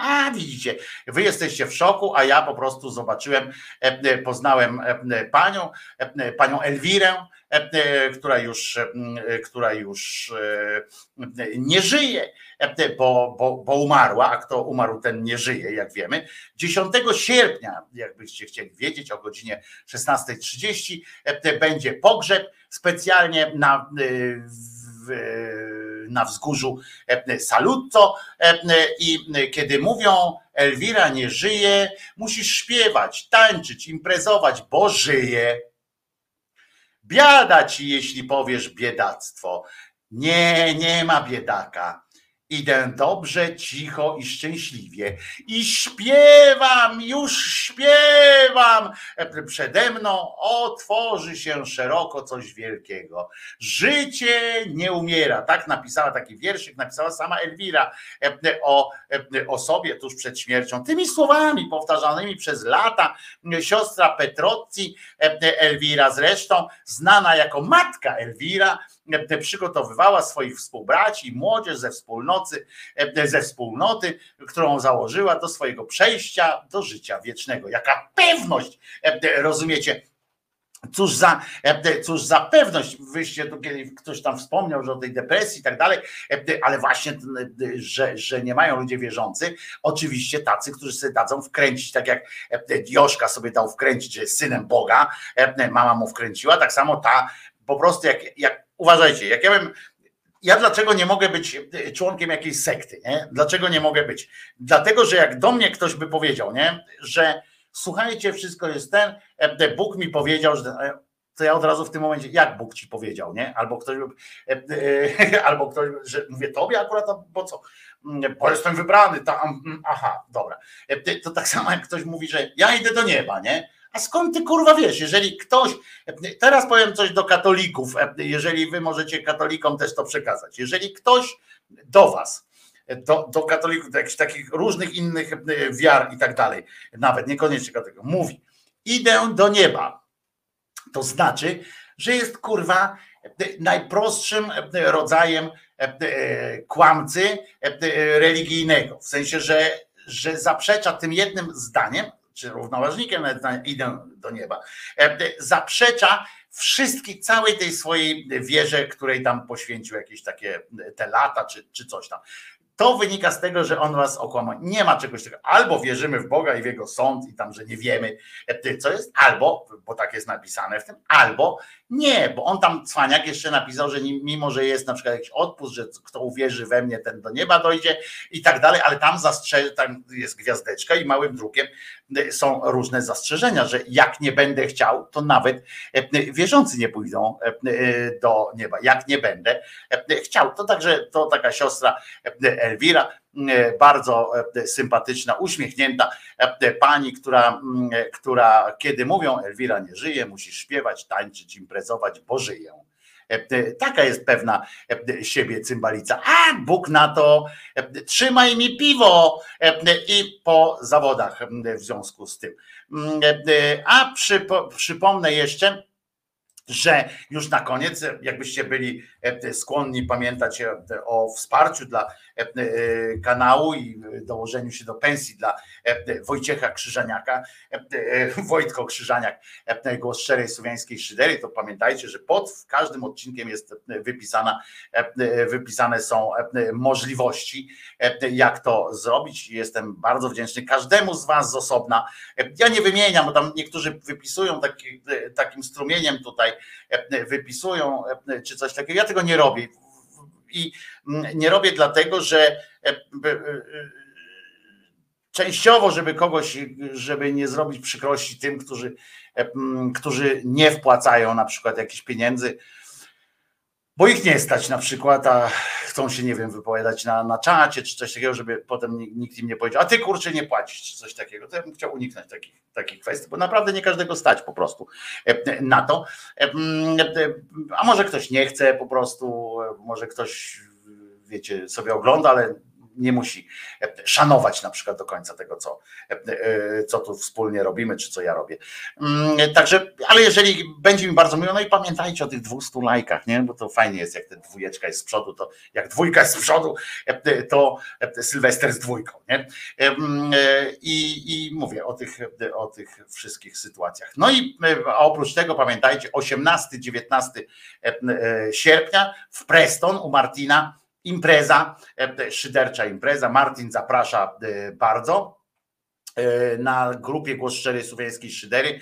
A widzicie, wy jesteście w szoku, a ja po prostu zobaczyłem, e, e, poznałem e, panią, panią Elwirę, która już, która już nie żyje, bo, bo, bo umarła, a kto umarł, ten nie żyje, jak wiemy. 10 sierpnia, jakbyście chcieli wiedzieć, o godzinie 16.30 będzie pogrzeb specjalnie na w, na wzgórzu e, Salutto e, i kiedy mówią Elwira nie żyje, musisz śpiewać, tańczyć, imprezować, bo żyje. Biada ci, jeśli powiesz biedactwo. Nie, nie ma biedaka. Idę dobrze, cicho i szczęśliwie i śpiewam, już śpiewam. Przede mną otworzy się szeroko coś wielkiego. Życie nie umiera. Tak napisała taki wierszyk, napisała sama Elwira o, o sobie tuż przed śmiercią. Tymi słowami powtarzanymi przez lata siostra Petrozzi, Elwira zresztą, znana jako matka Elwira, przygotowywała swoich współbraci młodzież ze wspólnoty, ze wspólnoty, którą założyła do swojego przejścia do życia wiecznego. Jaka pewność, rozumiecie? Cóż za, cóż za pewność, wyście tu kiedy ktoś tam wspomniał, że o tej depresji i tak dalej, ale właśnie, że, że nie mają ludzie wierzący, oczywiście tacy, którzy sobie dadzą wkręcić, tak jak Joszka sobie dał wkręcić, że jest synem Boga, mama mu wkręciła, tak samo ta po prostu jak, jak uważajcie, jak ja bym. Ja dlaczego nie mogę być członkiem jakiejś sekty? Nie? Dlaczego nie mogę być? Dlatego, że jak do mnie ktoś by powiedział, nie? że słuchajcie, wszystko jest ten, e, Bóg mi powiedział, że e, to ja od razu w tym momencie, jak Bóg ci powiedział, nie? Albo ktoś, e, [laughs] albo ktoś, że mówię tobie akurat, bo co? Mm, bo jestem wybrany, tam, mm, aha, dobra. To tak samo jak ktoś mówi, że ja idę do nieba, nie? A skąd ty kurwa wiesz? Jeżeli ktoś, teraz powiem coś do katolików, jeżeli wy możecie katolikom też to przekazać. Jeżeli ktoś do was, do, do katolików, do jakichś takich różnych innych wiar i tak dalej, nawet niekoniecznie katolików, mówi, idę do nieba, to znaczy, że jest kurwa najprostszym rodzajem kłamcy religijnego. W sensie, że, że zaprzecza tym jednym zdaniem, czy równoważnikiem idę do nieba, e, zaprzecza wszystkich, całej tej swojej wierze, której tam poświęcił jakieś takie te lata, czy, czy coś tam. To wynika z tego, że on was okłamał. Nie ma czegoś takiego. Albo wierzymy w Boga i w jego sąd i tam, że nie wiemy, e, co jest, albo, bo tak jest napisane w tym, albo nie, bo on tam cwaniak jeszcze napisał, że mimo, że jest na przykład jakiś odpust, że kto uwierzy we mnie, ten do nieba dojdzie i tak dalej, ale tam zastrzeże, tam jest gwiazdeczka i małym drukiem e, są różne zastrzeżenia, że jak nie będę chciał, to nawet e, wierzący nie pójdą do nieba. Jak nie będę chciał. To także to taka siostra Elwira, e, bardzo e, sympatyczna, uśmiechnięta e, pani, która, która kiedy mówią Elwira nie żyje, musi śpiewać, tańczyć, imprezować, bo żyję. Taka jest pewna siebie cymbalica. A Bóg na to, trzymaj mi piwo i po zawodach w związku z tym. A przypomnę jeszcze, że już na koniec, jakbyście byli skłonni pamiętać o wsparciu dla E, kanału i dołożeniu się do pensji dla e, Wojciecha Krzyżaniaka, e, [laughs] Wojtko Krzyżaniak, głos szczerej słowiańskiej szydery, to pamiętajcie, że pod każdym odcinkiem jest wypisana, wypisane są możliwości, jak to zrobić. Jestem bardzo wdzięczny każdemu z Was z osobna. Ja nie wymieniam, bo tam niektórzy wypisują taki, takim strumieniem tutaj, wypisują czy coś takiego. Ja tego nie robię i nie robię dlatego, że e, e, e, częściowo, żeby kogoś, żeby nie zrobić przykrości tym, którzy, którzy nie wpłacają na przykład jakichś pieniędzy bo ich nie stać na przykład, a chcą się, nie wiem, wypowiadać na, na czacie czy coś takiego, żeby potem ni- nikt im nie powiedział, a ty kurczę nie płacisz czy coś takiego. To ja bym chciał uniknąć takich, takich kwestii, bo naprawdę nie każdego stać po prostu e, na to. E, e, A może ktoś nie chce po prostu, e, może ktoś, wiecie, sobie ogląda, ale nie musi e, szanować na przykład do końca tego, co, e, e, co tu wspólnie robimy, czy co ja robię. Mm, Także, ale jeżeli będzie mi bardzo miło, no i pamiętajcie o tych 200 lajkach, nie? Bo to fajnie jest, jak ta dwójeczka jest z przodu, to jak dwójka jest z przodu, to Sylwester z dwójką, nie? E, I, i mówię o tych, o tych wszystkich sytuacjach. No i oprócz tego pamiętajcie, 18-19 e, e, sierpnia w Preston u Martina impreza, e, szydercza impreza. Martin zaprasza e, bardzo e, na grupie Głos Szczerej Słowiańskiej Szydery,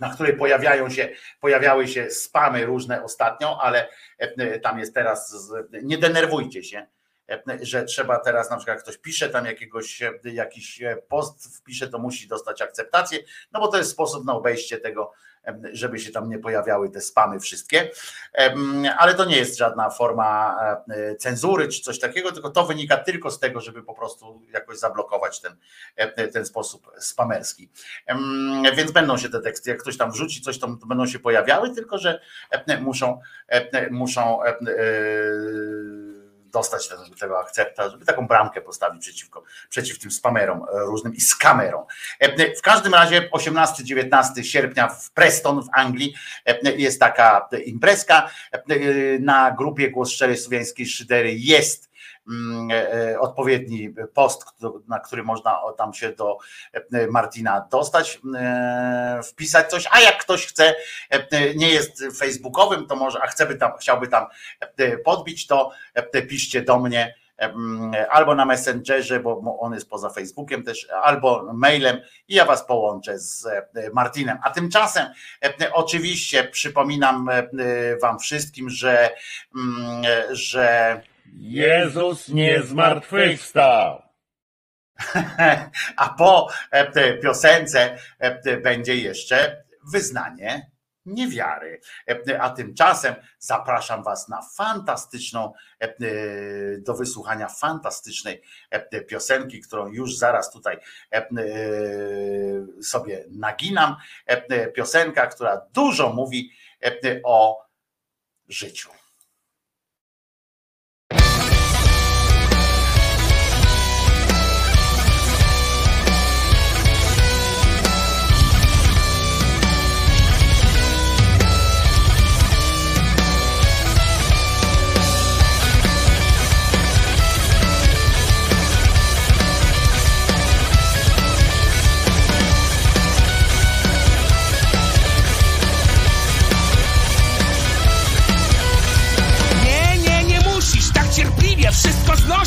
na której pojawiają się, pojawiały się spamy różne ostatnio, ale tam jest teraz, nie denerwujcie się, że trzeba teraz na przykład ktoś pisze tam jakiegoś, jakiś post wpisze, to musi dostać akceptację, no bo to jest sposób na obejście tego, żeby się tam nie pojawiały te spamy wszystkie, ale to nie jest żadna forma e, cenzury czy coś takiego, tylko to wynika tylko z tego, żeby po prostu jakoś zablokować ten, e, ten sposób spamerski. Więc będą się te teksty, jak ktoś tam wrzuci coś, to będą się pojawiały, tylko że e, muszą, muszą dostać tego akcepta, żeby taką bramkę postawić przeciwko, przeciw tym spamerom e, różnym i skamerom. E, W każdym razie 18-19 sierpnia w Preston w Anglii e, jest taka imprezka. E, Na grupie Głos Szczerej Słowiańskiej Szydery jest e, odpowiedni post, na który można tam się do e, Martina dostać, e, wpisać coś, a jak ktoś chce, e, nie jest facebookowym, to może, a chce tam, chciałby tam e, podbić, to e, piszcie do mnie albo na Messengerze, bo on jest poza Facebookiem też, albo mailem i ja was połączę z e, Martinem. A tymczasem e, oczywiście przypominam e, wam wszystkim, że, mm, że Jezus nie zmartwychwstał. [laughs] A po e, piosence e, będzie jeszcze wyznanie niewiary. E, A tymczasem zapraszam Was na fantastyczną, do wysłuchania fantastycznej piosenki, którą już zaraz tutaj sobie naginam. Piosenka, która dużo mówi o życiu.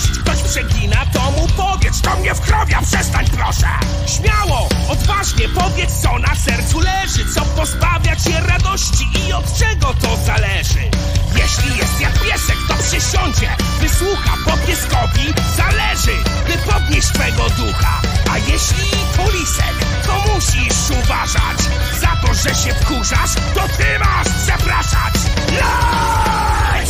Ktoś przegina, to mu powiedz, to mnie wkrowia, przestań proszę. Śmiało, odważnie powiedz, co na sercu leży, co pozbawia cię radości i od czego to zależy. Jeśli jest jak piesek, to przysiądzie, wysłucha po pieskowi, zależy, by podnieść twego ducha. A jeśli to lisek, to musisz uważać, za to, że się wkurzasz, to ty masz przepraszać. Leć!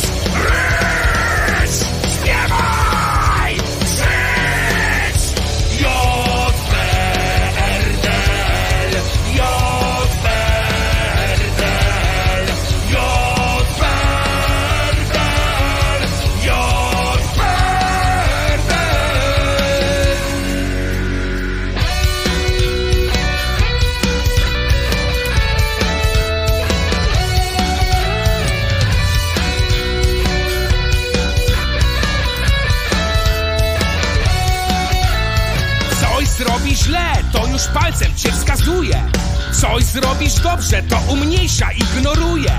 Palcem cię wskazuje. Coś zrobisz dobrze, to umniejsza, ignoruje.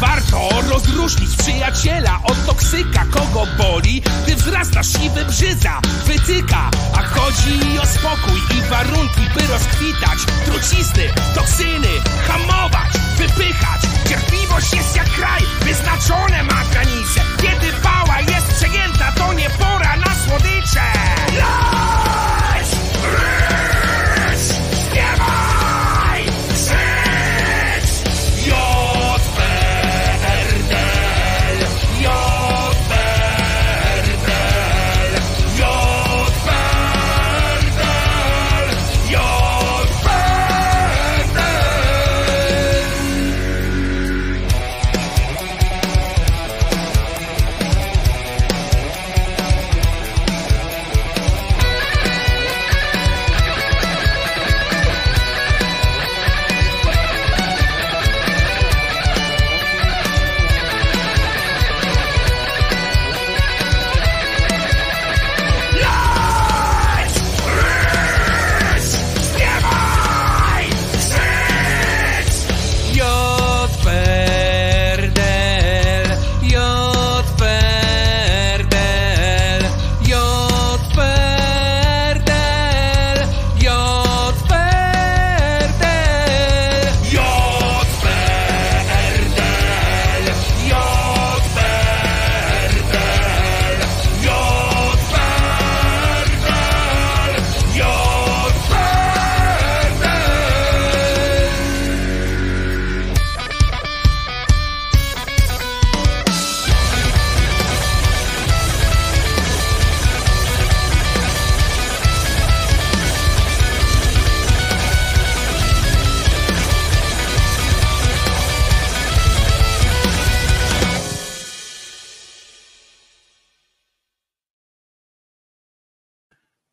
Warto rozróżnić przyjaciela od toksyka, kogo boli, gdy wzrasta siwy brzydza, wytyka. A chodzi o spokój i warunki, by rozkwitać. Trucizny, toksyny, hamować, wypychać. Cierpliwość jest jak kraj, wyznaczone ma granice. Kiedy pała jest przejęta, to nie pora na słodycze.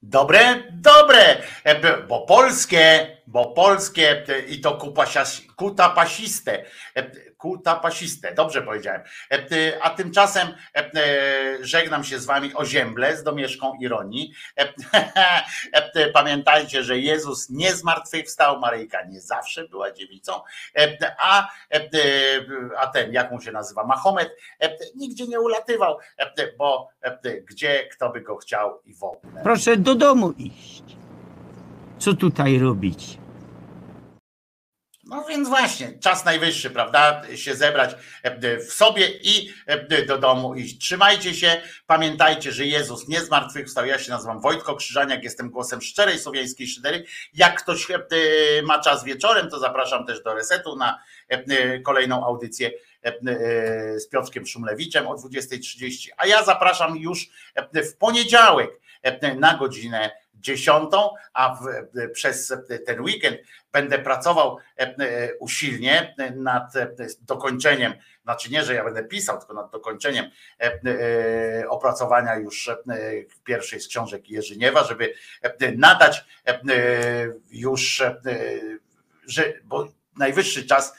Dobre? Dobre, E, bo polskie, bo polskie e, i to kupasias- kutapasiste, E, kutapasiste, dobrze powiedziałem. E, A tymczasem żegnam się z wami o ziemble z domieszką ironii. [laughs] Pamiętajcie, że Jezus nie zmartwychwstał, Maryjka nie zawsze była dziewicą, a, a ten, jak mu się nazywa, Mahomet, nigdzie nie ulatywał, bo gdzie kto by go chciał i w ogóle. Proszę do domu iść. Co tutaj robić? No więc właśnie, czas najwyższy, prawda? Się zebrać e, w sobie i e, do domu iść. Trzymajcie się, pamiętajcie, że Jezus nie zmartwychwstał. Ja się nazywam Wojtko Krzyżaniak, jestem głosem szczerej słowiańskiej szydery. Jak ktoś e, ma czas wieczorem, to zapraszam też do resetu na e, kolejną audycję e, e, z Piotrkiem Szumlewiczem o 20.30. A ja zapraszam już e, w poniedziałek e, na godzinę dziesiątą, a w, przez ten weekend będę pracował e, e, usilnie nad e, dokończeniem, znaczy nie, że ja będę pisał, tylko nad dokończeniem opracowania już pierwszej z książek Jerzyniewa, żeby nadać już, że, bo najwyższy czas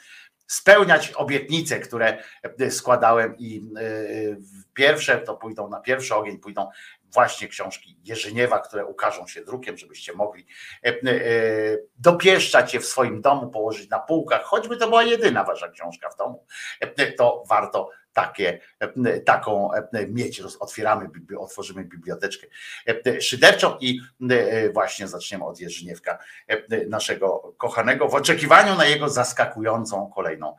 spełniać obietnice, które składałem i pierwsze to pójdą na pierwszy ogień, pójdą właśnie książki Jerzyniewa, które ukażą się drukiem, żebyście mogli e, e, dopieszczać je w swoim domu, położyć na półkach, choćby to była jedyna wasza książka w domu, e, to warto takie, taką mieć. Otwieramy, otworzymy biblioteczkę szyderczą i właśnie zaczniemy od Jerzyniewka naszego kochanego w oczekiwaniu na jego zaskakującą kolejną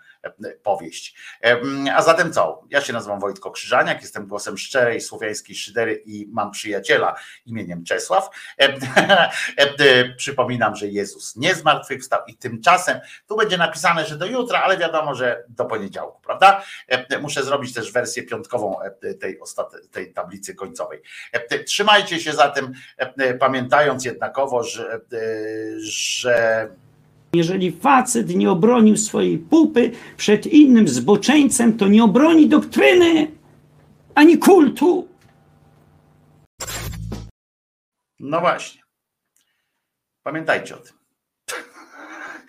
powieść. E, A zatem co? Ja się nazywam Wojtko Krzyżaniak, jestem głosem szczerej słowiańskiej szydery i mam przyjaciela imieniem Czesław. [laughs] E, Przypominam, że Jezus nie zmartwychwstał i tymczasem tu będzie napisane, że do jutra, ale wiadomo, że do poniedziałku, prawda? E, Muszę zrobić też wersję piątkową tej, tej tablicy końcowej. Trzymajcie się zatem, pamiętając jednakowo, że, że Jeżeli facet nie obronił swojej pupy przed innym zboczeńcem, to nie obroni doktryny ani kultu. No właśnie. Pamiętajcie o tym.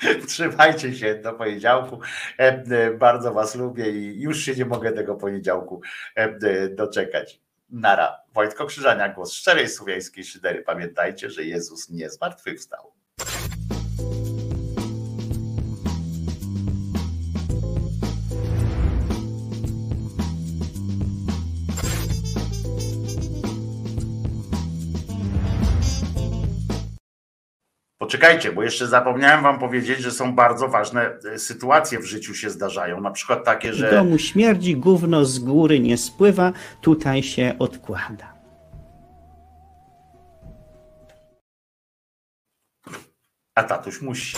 [laughs] Trzymajcie się do poniedziałku. E, e, Bardzo Was lubię i już się nie mogę tego poniedziałku e, doczekać. Nara. Wojtko Krzyżania, głos szczerej słowiańskiej szydery. Pamiętajcie, że Jezus nie zmartwychwstał. Poczekajcie, bo jeszcze zapomniałem Wam powiedzieć, że są bardzo ważne e, sytuacje w życiu się zdarzają. Na przykład takie, W że. domu śmierdzi, gówno z góry nie spływa, tutaj się odkłada. A tatuś musi.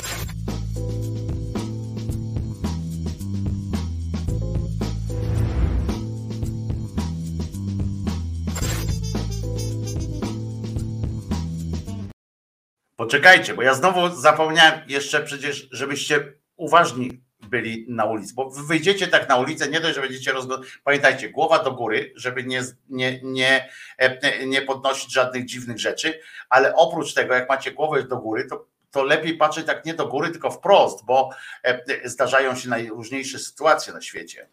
Poczekajcie, bo ja znowu zapomniałem jeszcze przecież, żebyście uważni byli na ulicy, bo wy wyjdziecie tak na ulicę, nie dość, że będziecie rozglądać. Pamiętajcie, głowa do góry, żeby nie, nie, nie, e, nie podnosić żadnych dziwnych rzeczy, ale oprócz tego, jak macie głowę do góry, to, to lepiej patrzeć tak nie do góry, tylko wprost, bo e, zdarzają się najróżniejsze sytuacje na świecie.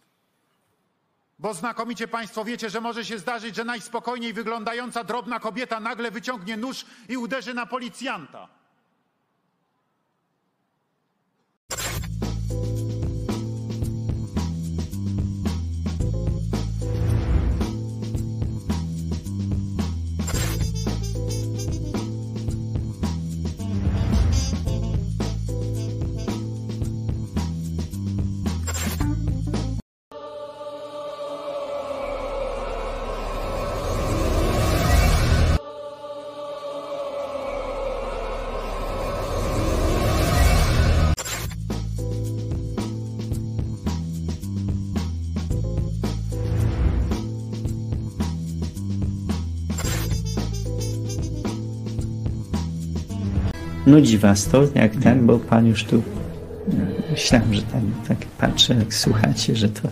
Bo znakomicie Państwo wiecie, że może się zdarzyć, że najspokojniej wyglądająca drobna kobieta nagle wyciągnie nóż i uderzy na policjanta. Nudzi was to, jak ten, bo pan już tu... Myślałem, że tak, tak patrzę, jak słuchacie, że to